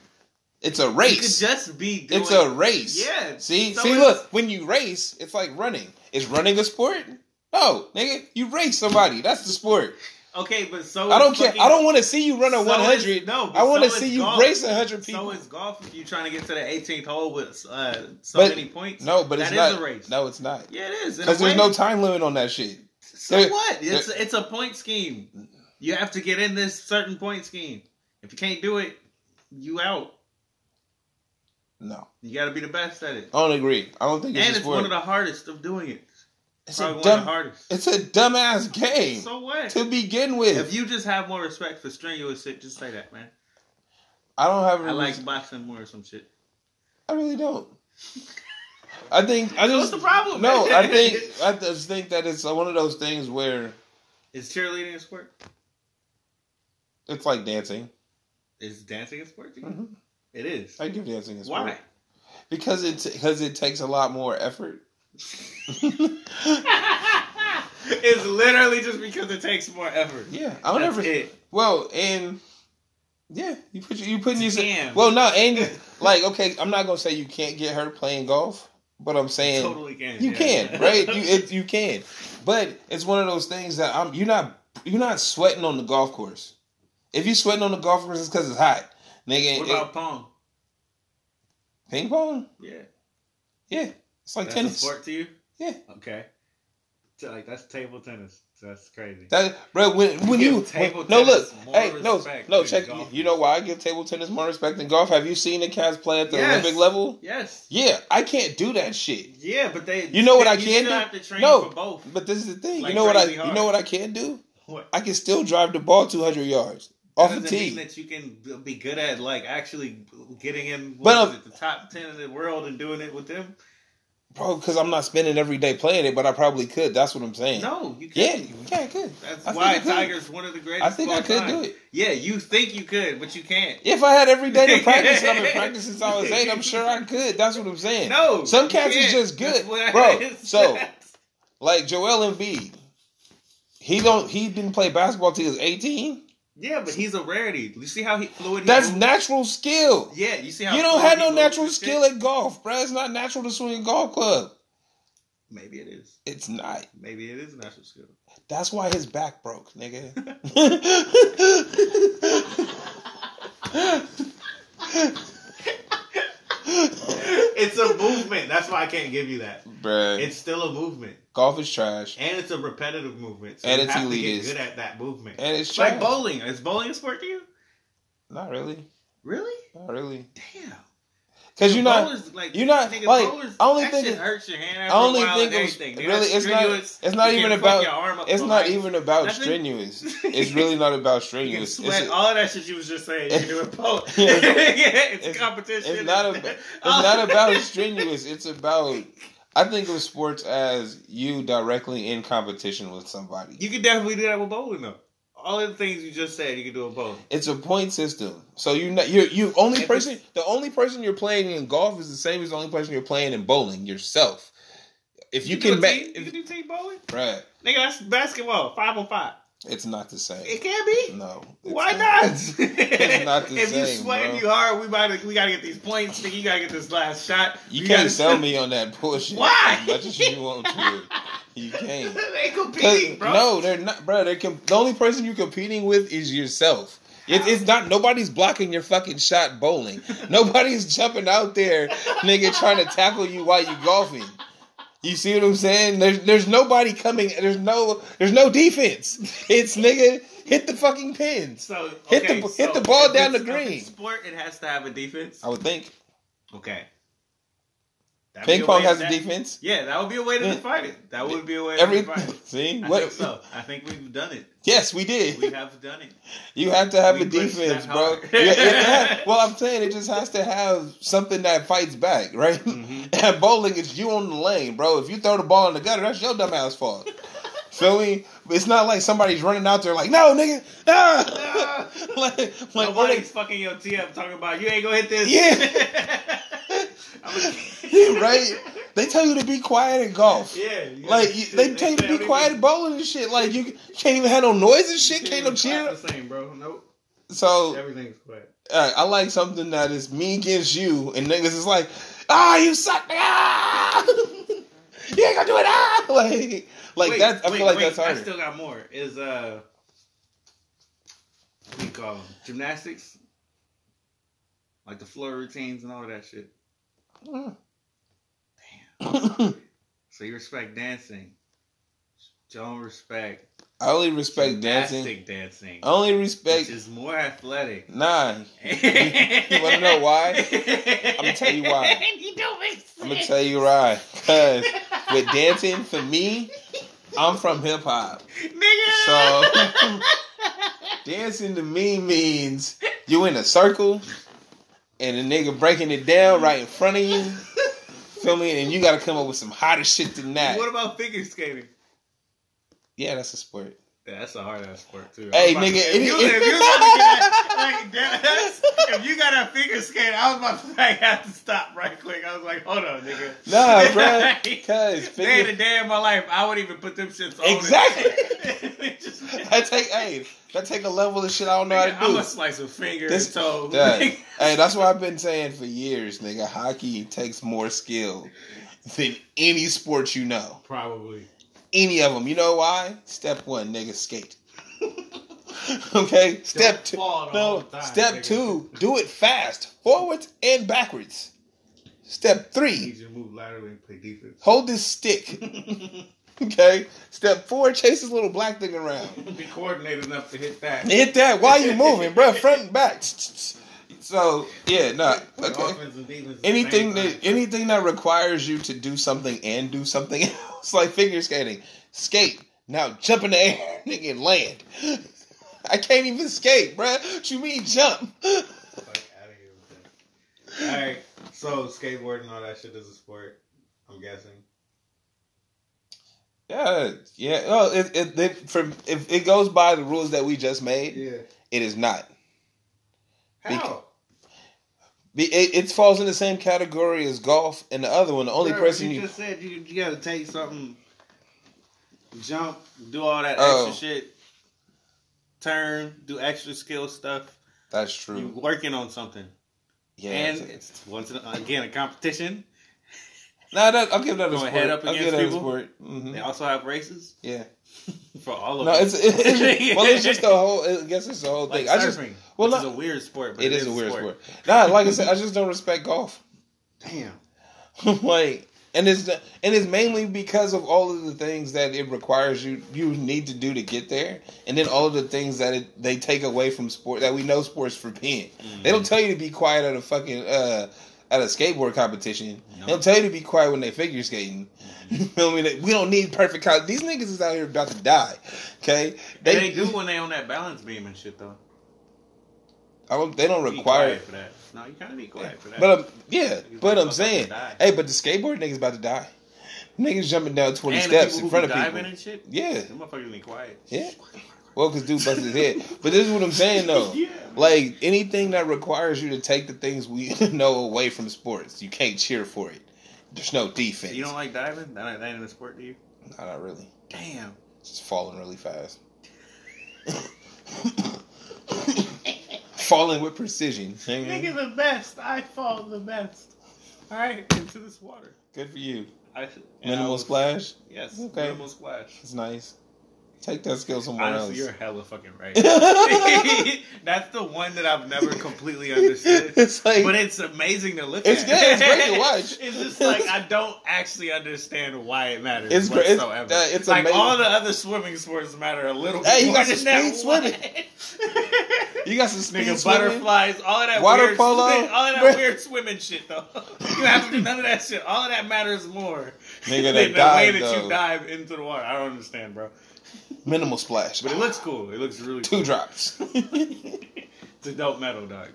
S4: It's a
S2: You could
S4: race.
S2: just be. Doing,
S4: It's a race.
S2: Yeah.
S4: See,
S2: So
S4: see, look. When you race, it's like running. Is running a sport? No, nigga. You race somebody. That's the sport.
S2: Okay, but so
S4: I don't
S2: is
S4: care.
S2: fucking-
S4: I don't want to see you run a
S2: so
S4: one
S2: is-
S4: hundred.
S2: No, but
S4: I want to
S2: so
S4: see you
S2: golf.
S4: race hundred people.
S2: So is golf if you're trying to get to the 18th hole with uh, so
S4: But-
S2: many points.
S4: no, but it's
S2: That
S4: not
S2: a race.
S4: No, it's not.
S2: Yeah, it is.
S4: Because there's no time limit on that shit.
S2: So
S4: there-
S2: what? It's it's a point scheme. You have to get in this certain point scheme. If you can't do it, you out.
S4: No,
S2: You got to be the best at it.
S4: I don't agree. I don't think it's
S2: and it's one of the hardest of doing it.
S4: It's
S2: Probably
S4: a
S2: one of
S4: dumb.
S2: the hardest.
S4: It's a dumbass game
S2: So what?
S4: to begin with.
S2: If you just have more respect for strenuous shit, just say that, man.
S4: I don't have.
S2: I like boxing more or some shit.
S4: I really don't. I think I just
S2: what's the problem,
S4: No? I think [LAUGHS] I just think that it's one of those things where
S2: Is cheerleading a sport?
S4: it's like dancing.
S2: Is dancing a sport?
S4: Mhm.
S2: It is.
S4: I give dancing a sport
S2: Why?
S4: because it because it takes a lot more effort.
S2: It's literally just because it takes more effort.
S4: yeah, I don't
S2: That's
S4: ever.
S2: it.
S4: Well, and yeah, you put you putting yourself.
S2: Damn.
S4: Well, no, and like okay, I'm not gonna say you can't get hurt playing golf, but I'm saying
S2: totally can.
S4: You
S2: yeah.
S4: can, [LAUGHS] right? You it, you can, but it's one of those things that I'm. You're not. You're not sweating on the golf course. If you're sweating on the golf course, it's because it's hot, nigga.
S2: What
S4: it-
S2: about pong?
S4: ping pong?
S2: Yeah,
S4: Yeah, it's like
S2: that's
S4: tennis.
S2: sport to you.
S4: Yeah.
S2: Okay. So, like that's table tennis. So that's crazy.
S4: That, bro, when when you
S2: table
S4: when- no look,
S2: more
S4: hey, no, no, check.
S2: golf.
S4: You know why I give table tennis more respect than golf? Have you seen the cats play at the
S2: Yes.
S4: Olympic level?
S2: yes.
S4: Yeah, I can't do that shit.
S2: Yeah, but they.
S4: You know what I can do?
S2: Have to train
S4: No.
S2: for both.
S4: But this is the thing.
S2: Like
S4: you know what I?
S2: crazy
S4: You know what I can do?
S2: What?
S4: I can still drive the ball 200 yards off the
S2: Doesn't mean that you can be good at like actually getting in
S4: But, um,
S2: is it, the top ten in the world and doing it with them.
S4: Bro, because I'm not spending every day playing it, but I probably could. That's what I'm saying.
S2: No, you
S4: Yeah,
S2: can't.
S4: yeah, I could.
S2: That's
S4: I
S2: why. Tiger's one of the greatest.
S4: I think I could
S2: time.
S4: do it.
S2: Yeah, you think you could, but you can't.
S4: If I had every day to [LAUGHS] practice, and I've been practicing since I was eight. I'm sure I could. That's what I'm saying.
S2: No,
S4: some cats is just good, bro. [LAUGHS] So, like Joel Embiid, he don't. He didn't play basketball till he was 18.
S2: Yeah, but he's a rarity. You see how he fluid. He
S4: That's
S2: moves?
S4: natural skill.
S2: Yeah, you see how
S4: You don't have no natural
S2: and shit?
S4: skill at golf, bro. It's not natural to swing a golf club.
S2: Maybe it is.
S4: It's not.
S2: Maybe it is natural skill.
S4: That's why his back broke, nigga. [LAUGHS] [LAUGHS] [LAUGHS]
S2: it's a movement. That's why I can't give you that.
S4: Bruh,
S2: It's still a movement,
S4: golf is trash.
S2: and it's a repetitive movement. So
S4: And
S2: you
S4: it's
S2: have to
S4: elitist.
S2: get good at that movement.
S4: And it's
S2: It's like bowling. Is bowling a sport to you?
S4: Not really.
S2: Really?
S4: Not really.
S2: Damn.
S4: Because you're not.
S2: Like,
S4: you're not-
S2: nigga,
S4: like,
S2: bowlers,
S4: I only
S2: that
S4: think
S2: shit
S4: it-
S2: hurts your hand.
S4: I
S2: After
S4: only
S2: a while
S4: think
S2: and
S4: it was
S2: everything. Nigga,
S4: really. It's not. It's not even about.
S2: your arm up
S4: It's not even about
S2: Nothing.
S4: strenuous. [LAUGHS] It's really not about
S2: You
S4: strenuous.
S2: sweat
S4: It's,
S2: all that shit you was just saying. You can do it. [LAUGHS]
S4: Yeah. [LAUGHS]
S2: it's,
S4: It's-
S2: competition.
S4: it's not about. It's not about strenuous. It's about. I think of sports as you directly in competition with somebody.
S2: You can definitely do that with bowling though. All the things you just said, you can do with both.
S4: It's a point system. So you not you you only person the only person you're playing in golf is the same as the only person you're playing in bowling yourself. If you,
S2: do
S4: can
S2: team- you can do team bowling.
S4: right?
S2: Nigga, that's basketball. Five on five.
S4: It's not the same.
S2: It can't be.
S4: no,
S2: Why not?
S4: It's not [LAUGHS] the
S2: if you
S4: same,
S2: sweating
S4: bro.
S2: you hard, we might we gotta get these points. Nigga, you gotta get this last shot.
S4: You can't sell [LAUGHS] me on that bullshit.
S2: Why?
S4: As much as you want to, you [LAUGHS] can't.
S2: they competing, bro.
S4: No, they're not, bro. They're com- the only person you're competing with is yourself. It, it's not. Nobody's blocking your fucking shot bowling. Nobody's jumping out there, nigga, trying to tackle you while you're golfing. You see what I'm saying? There's there's nobody coming. There's no there's no defense. It's nigga hit the fucking pins.
S2: So
S4: Hit the-
S2: so
S4: hit the ball down the green.
S2: Sport, it has to have a defense.
S4: I would think
S2: Okay. That'd
S4: ping pong has a defense.
S2: Yeah, that would be a way to define it. That would be a way to
S4: Every
S2: define it. [LAUGHS]
S4: see
S2: I
S4: what?
S2: think so. I think we've done it.
S4: Yes, we did.
S2: We have done it.
S4: You have to have
S2: We
S4: a defense, bro. Yeah, it ha- [LAUGHS] well, I'm saying it just has to have something that fights back, right?
S2: Mhm. [LAUGHS]
S4: And bowling, it's you on the lane, bro. If you throw the ball in the gutter, that's your dumb ass fault. Feel me? It's not like somebody's running out there like, no, nigga, ah! [LAUGHS] [LAUGHS] like, like,
S2: Nobody's
S4: they,
S2: fucking your tee up talking about you ain't gonna hit this.
S4: Yeah. [LAUGHS]
S2: I'm
S4: right? They tell you to be quiet in golf.
S2: Yeah.
S4: Like you, they tell you to be quiet in bowling and shit. Like you can't even have no noise and shit. Can't no cheer.
S2: The same, bro. Nope.
S4: So
S2: Everything's quiet.
S4: I like something that is me against you, and niggas is like, ah, you suck, ah, you ain't gonna do it, ah, [LAUGHS] like, like
S2: Wait,
S4: that. I
S2: wait,
S4: feel like
S2: wait,
S4: that's
S2: I still got more. Is uh, what do you call them? Gymnastics, like the floor routines and all of that shit. Damn. [LAUGHS] So you respect dancing. Don't respect
S4: I only respect dancing.
S2: dancing,
S4: I only
S2: which
S4: respect.
S2: is more athletic.
S4: Nah,
S2: you
S4: wanna know why? [LAUGHS] I'ma tell you why.
S2: you don't make sense.
S4: I'm gonna tell you why. Cause with dancing, for me, I'm from hip hop.
S2: nigga.
S4: So [LAUGHS] dancing to me means you in a circle and a nigga breaking it down right in front of you. Feel me? And you gotta come up with some hotter shit than that.
S2: what about figure skating?
S4: Yeah, that's a sport.
S2: Yeah, that's a hard ass sport too.
S4: Hey,
S2: I
S4: nigga,
S2: to- if you, if you was about to get that, like, [LAUGHS] if you got a figure skate, I was about to like, have to stop right quick. I was like, hold on, nigga.
S4: Nah, [LAUGHS] bro. Cause
S2: Day in
S4: figure,
S2: the day of my life, I wouldn't even put them shits on.
S4: Exactly.
S2: Just- [LAUGHS]
S4: that take hey, that take a level of shit I don't know
S2: Nigga,
S4: how to do.
S2: I'm a slice of finger
S4: This-
S2: and toe.
S4: Dad, hey, that's what I've been saying for years, nigga. Hockey takes more skill than any sport you know.
S2: Probably.
S4: Any of them. You know why? Step one, nigga, skate. [LAUGHS] okay. Step two. No.
S2: time,
S4: Step
S2: nigga.
S4: two, do it fast, forwards and backwards. Step three,
S2: Need to move laterally and play defense.
S4: hold this stick. [LAUGHS] Okay. Step four, chase this little black thing around.
S2: Be coordinated enough to hit that.
S4: Hit that while you moving, bro. Front and back. [LAUGHS] So yeah, no. Okay.
S2: offense and defense at the
S4: anything that anything that requires you to do something and do something [LAUGHS] else, like figure skating, skate. Now jump in the air, [LAUGHS] nigga, and land. [LAUGHS] I can't even skate, bruh. What you mean jump?
S2: Fuck outta here with that. All right, so skateboarding and all that shit is a sport. I'm guessing.
S4: Yeah, yeah. Oh, it, it, it from if it goes by the rules that we just made,
S2: Yeah.
S4: it is not.
S2: How?
S4: It, it falls in the same category as golf and the other one. The only person
S2: you
S4: you
S2: just said you you got to take something, jump, do all that
S4: Oh.
S2: extra shit, turn, do extra skill stuff.
S4: that's true.
S2: You
S4: true.
S2: working on something,
S4: Yeah,
S2: and
S4: it's-
S2: it's once in- again a competition.
S4: Nah, that, I'll give that a
S2: Going
S4: sport.
S2: head up
S4: I'll give
S2: against
S4: that a
S2: people?
S4: sport. hmm
S2: They also have races
S4: Yeah. [LAUGHS]
S2: for all of
S4: No, it's, it's [LAUGHS] well, it's just the whole. I guess it's the whole
S2: like
S4: thing. I just
S2: surfing,
S4: well,
S2: which is
S4: not-
S2: a weird sport, but
S4: it is a weird sport. Nah, like I said, I [LAUGHS] just don't respect golf.
S2: Damn.
S4: like, and it's and it's mainly because of all of the things that it requires you you need to do to get there, and then all of the things that it, they take away from sport that we know sports for being. They don't tell you to be quiet at a fucking uh, at a skateboard competition.
S2: No.
S4: They don't tell you to be quiet when they figure skating. You feel me? We don't need perfect. Co- These niggas is out here about to die. Okay,
S2: They, they do when they on that balance beam and shit though.
S4: I don't, they don't require.
S2: quiet for that. No, you gotta be quiet for that.
S4: But um, yeah,
S2: Niggas
S4: but I'm saying, hey, but the skateboard niggas about to die. Niggas jumping down twenty
S2: and
S4: steps in front of people.
S2: diving and shit.
S4: Yeah,
S2: Them motherfuckers be quiet.
S4: yeah. Well, cause dude busted his head. But this is what I'm saying though. [LAUGHS]
S2: Yeah.
S4: Like anything that requires you to take the things we [LAUGHS] know away from sports, you can't cheer for it. There's no defense.
S2: You don't like diving? That, that ain't a sport to you?
S4: Nah, not really.
S2: Damn.
S4: It's just falling really fast. [LAUGHS] falling with precision.
S2: Nigga, the best. I fall the best. All right, into this water.
S4: Good for you.
S2: I, and I
S4: Minimal
S2: was-
S4: splash.
S2: Yes.
S4: Okay.
S2: Minimal splash.
S4: It's nice. Take that skill somewhere
S2: Honestly, you're
S4: else.
S2: hella fucking right. [LAUGHS] [LAUGHS] That's the one that I've never completely understood. [LAUGHS]
S4: it's like
S2: But it's amazing to look
S4: It's
S2: at.
S4: good. It's great to watch.
S2: it's just like I don't actually understand why it matters
S4: It's great. It's-
S2: whatsoever.
S4: uh, it's
S2: like
S4: amazing.
S2: all the other swimming sports matter a little
S4: Hey,
S2: bit
S4: you got some speed swimming. you got some speed
S2: Nigga,
S4: swimming.
S2: butterflies, all of that
S4: Water
S2: weird,
S4: polo.
S2: all of that weird swimming shit though. you have to do none of that shit. All of that matters more
S4: Nigga,
S2: than the
S4: dive,
S2: way that
S4: though.
S2: you dive into the water. I don't understand, bro.
S4: Minimal splash.
S2: But it looks cool. It looks really
S4: two
S2: cool.
S4: drops. [LAUGHS]
S2: It's a dope metal, dog.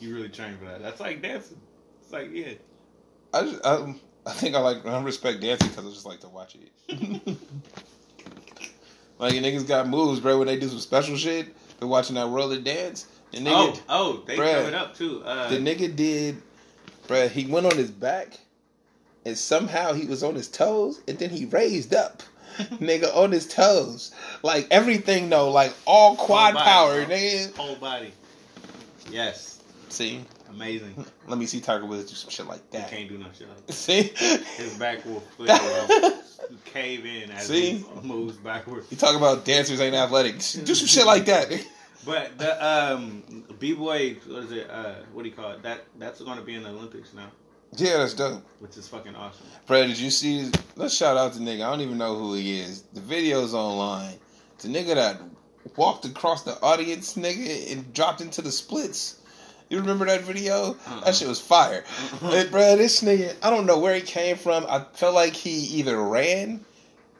S2: You really train for that. That's like dancing. It's like yeah.
S4: I just, I, I think I like I respect dancing because I just like to watch it. [LAUGHS] like niggas got moves, bro. When they do some special shit, been watching that world of dance. The nigga,
S2: oh, oh, they
S4: Bruh.
S2: coming up too. Uh,
S4: the nigga did, bro. He went on his back, and somehow he was on his toes, and then he raised up. [LAUGHS] nigga on his toes, like everything though, like all quad
S2: body,
S4: power,
S2: bro.
S4: nigga.
S2: whole body. Yes,
S4: See,
S2: amazing. [LAUGHS]
S4: let me see Tiger Woods do some shit like that.
S2: can't do no shit like that. [LAUGHS]
S4: See,
S2: His back will flip cave in as
S4: See?
S2: he moves backwards.
S4: you talk about dancers ain't athletic. Do some shit like that.
S2: But the um b boy, what is it? Uh, what do you call it? That that's going to be in the Olympics now,
S4: Yeah, that's dope.
S2: which is fucking awesome.
S4: Bro, did you see? Let's shout out the nigga. I don't even know who he is. The video's online. The nigga that walked across the audience, nigga, and dropped into the splits. You remember that video?
S2: Uh-uh.
S4: That shit was fire. [LAUGHS] Hey, bro, this nigga, I don't know where he came from. I felt like he either ran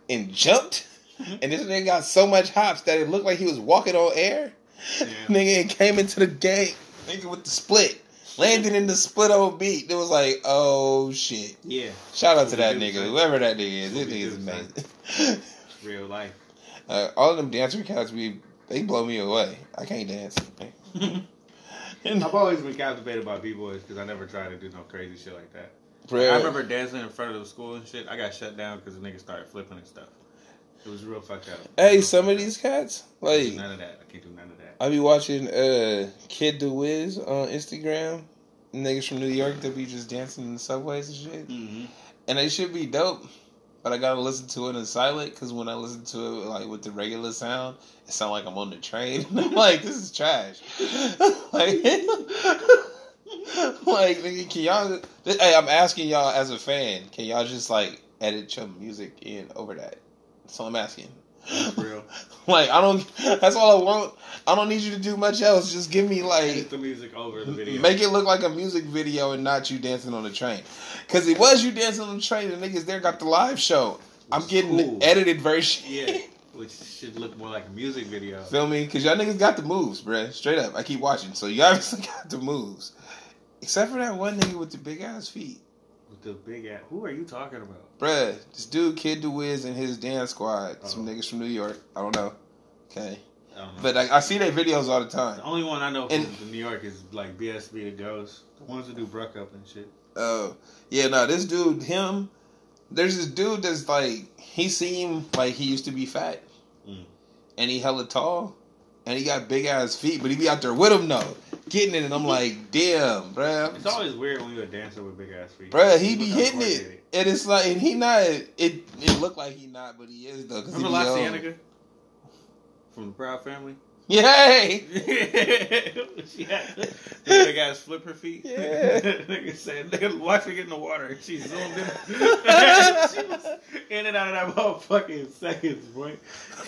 S4: and jumped, [LAUGHS] and this nigga got so much hops that it looked like he was walking on air.
S2: Yeah. [LAUGHS]
S4: Nigga and came into the game, nigga with the split. Landed in the split old beat. It was like, oh shit.
S2: Yeah,
S4: Shout out to that nigga, whoever that nigga is. This
S2: We
S4: nigga is amazing.
S2: real life. [LAUGHS]
S4: uh, all of them dancer cats, we they blow me away. I can't dance. [LAUGHS]
S2: I've always been captivated by b boys because I never tried to do no crazy shit like that.
S4: Bruh.
S2: I remember dancing in front of the school and shit. I got shut down because the niggas started flipping and stuff. It was real fucked up.
S4: Hey, some of these cats, like
S2: none of that. I can't do none of that.
S4: I be watching uh Kid the Wiz on Instagram. Niggas from New York that be just dancing in the subways and shit.
S2: Mm-hmm.
S4: And they should be dope. But I gotta listen to it in silent because when I listen to it like with the regular sound, it sound like I'm on the train. [LAUGHS] I'm like, this is trash. [LAUGHS] like, [LAUGHS] like, nigga, can y'all? Hey, I'm asking y'all as a fan, can y'all just like edit your music in over that? That's all I'm asking.
S2: Real. [LAUGHS]
S4: Like, I don't. That's all I want. I don't need you to do much else. Just give me like
S2: Edit the music over the video.
S4: Make it look like a music video and not you dancing on the train. Cause it was you dancing on the train. The niggas there got the live show. I'm getting
S2: cool.
S4: the edited version.
S2: yeah, [LAUGHS] which should look more like a music video.
S4: Feel me? Cause y'all niggas got the moves, bruh. Straight up. I keep watching. So you obviously [LAUGHS] got the moves. Except for that one nigga with the big ass feet.
S2: With the big ass. Who are you talking about?
S4: Bruh, this dude, Kid the Wiz, and his dance squad. Some
S2: Oh.
S4: niggas from New York. I don't know. Okay.
S2: I.
S4: But I, I see their videos all the time.
S2: the only one I know from New York is like BSB the Ghost. The ones that do Bruck Up and shit.
S4: Oh, yeah, no, this dude, him, there's this dude that's like, he seemed like he used to be fat.
S2: Mm.
S4: And he hella tall. And he got big ass feet, but he be out there with him though. Getting it, and I'm like, damn, bruh.
S2: It's always weird when you're a dancer with big ass feet.
S4: Bruh, he be hitting it. And it's like, and he not, it it look like he not, but he is though.
S2: Remember
S4: be
S2: La
S4: old.
S2: Cienega? From the Proud Family?
S4: Yay! [LAUGHS]
S2: had the big ass flipper feet.
S4: Yeah. [LAUGHS]
S2: nigga said, nigga, watch her get in the water. And she zoomed in. [LAUGHS] she was in and out of that motherfucking in seconds, boy.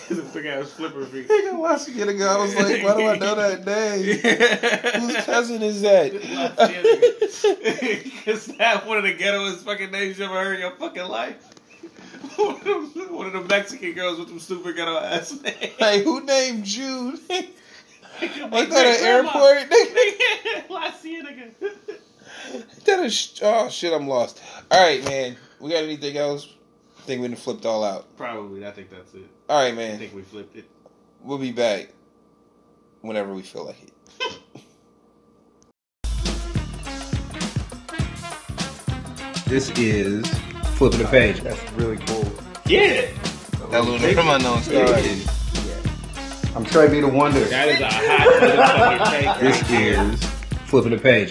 S2: the big ass flipper feet.
S4: Nigga, watch it ago. I was like, why do I know that name? Whose cousin is that?
S2: Because that one of the ghettoest fucking names you ever heard in your fucking life. [LAUGHS] One of, them, one of the Mexican girls with them super ghetto ass [LAUGHS] names.
S4: Like, who named Jude? [LAUGHS]
S2: Like
S4: Ain't that an airport? Nigga?
S2: La Cienega.
S4: That is oh shit, I'm lost. All right, man. We got anything else? I think we done flipped all out.
S2: Probably. I think that's it.
S4: All right, man.
S2: I think we flipped it.
S4: We'll be back whenever we feel like it.
S1: This is flipping the page.
S3: That's really cool.
S2: Yeah.
S1: That Luna from Unknown Stars.
S3: I'm Trey B the Wonder.
S2: That is a hot motherfucking [LAUGHS] take.
S1: This is flipping the page.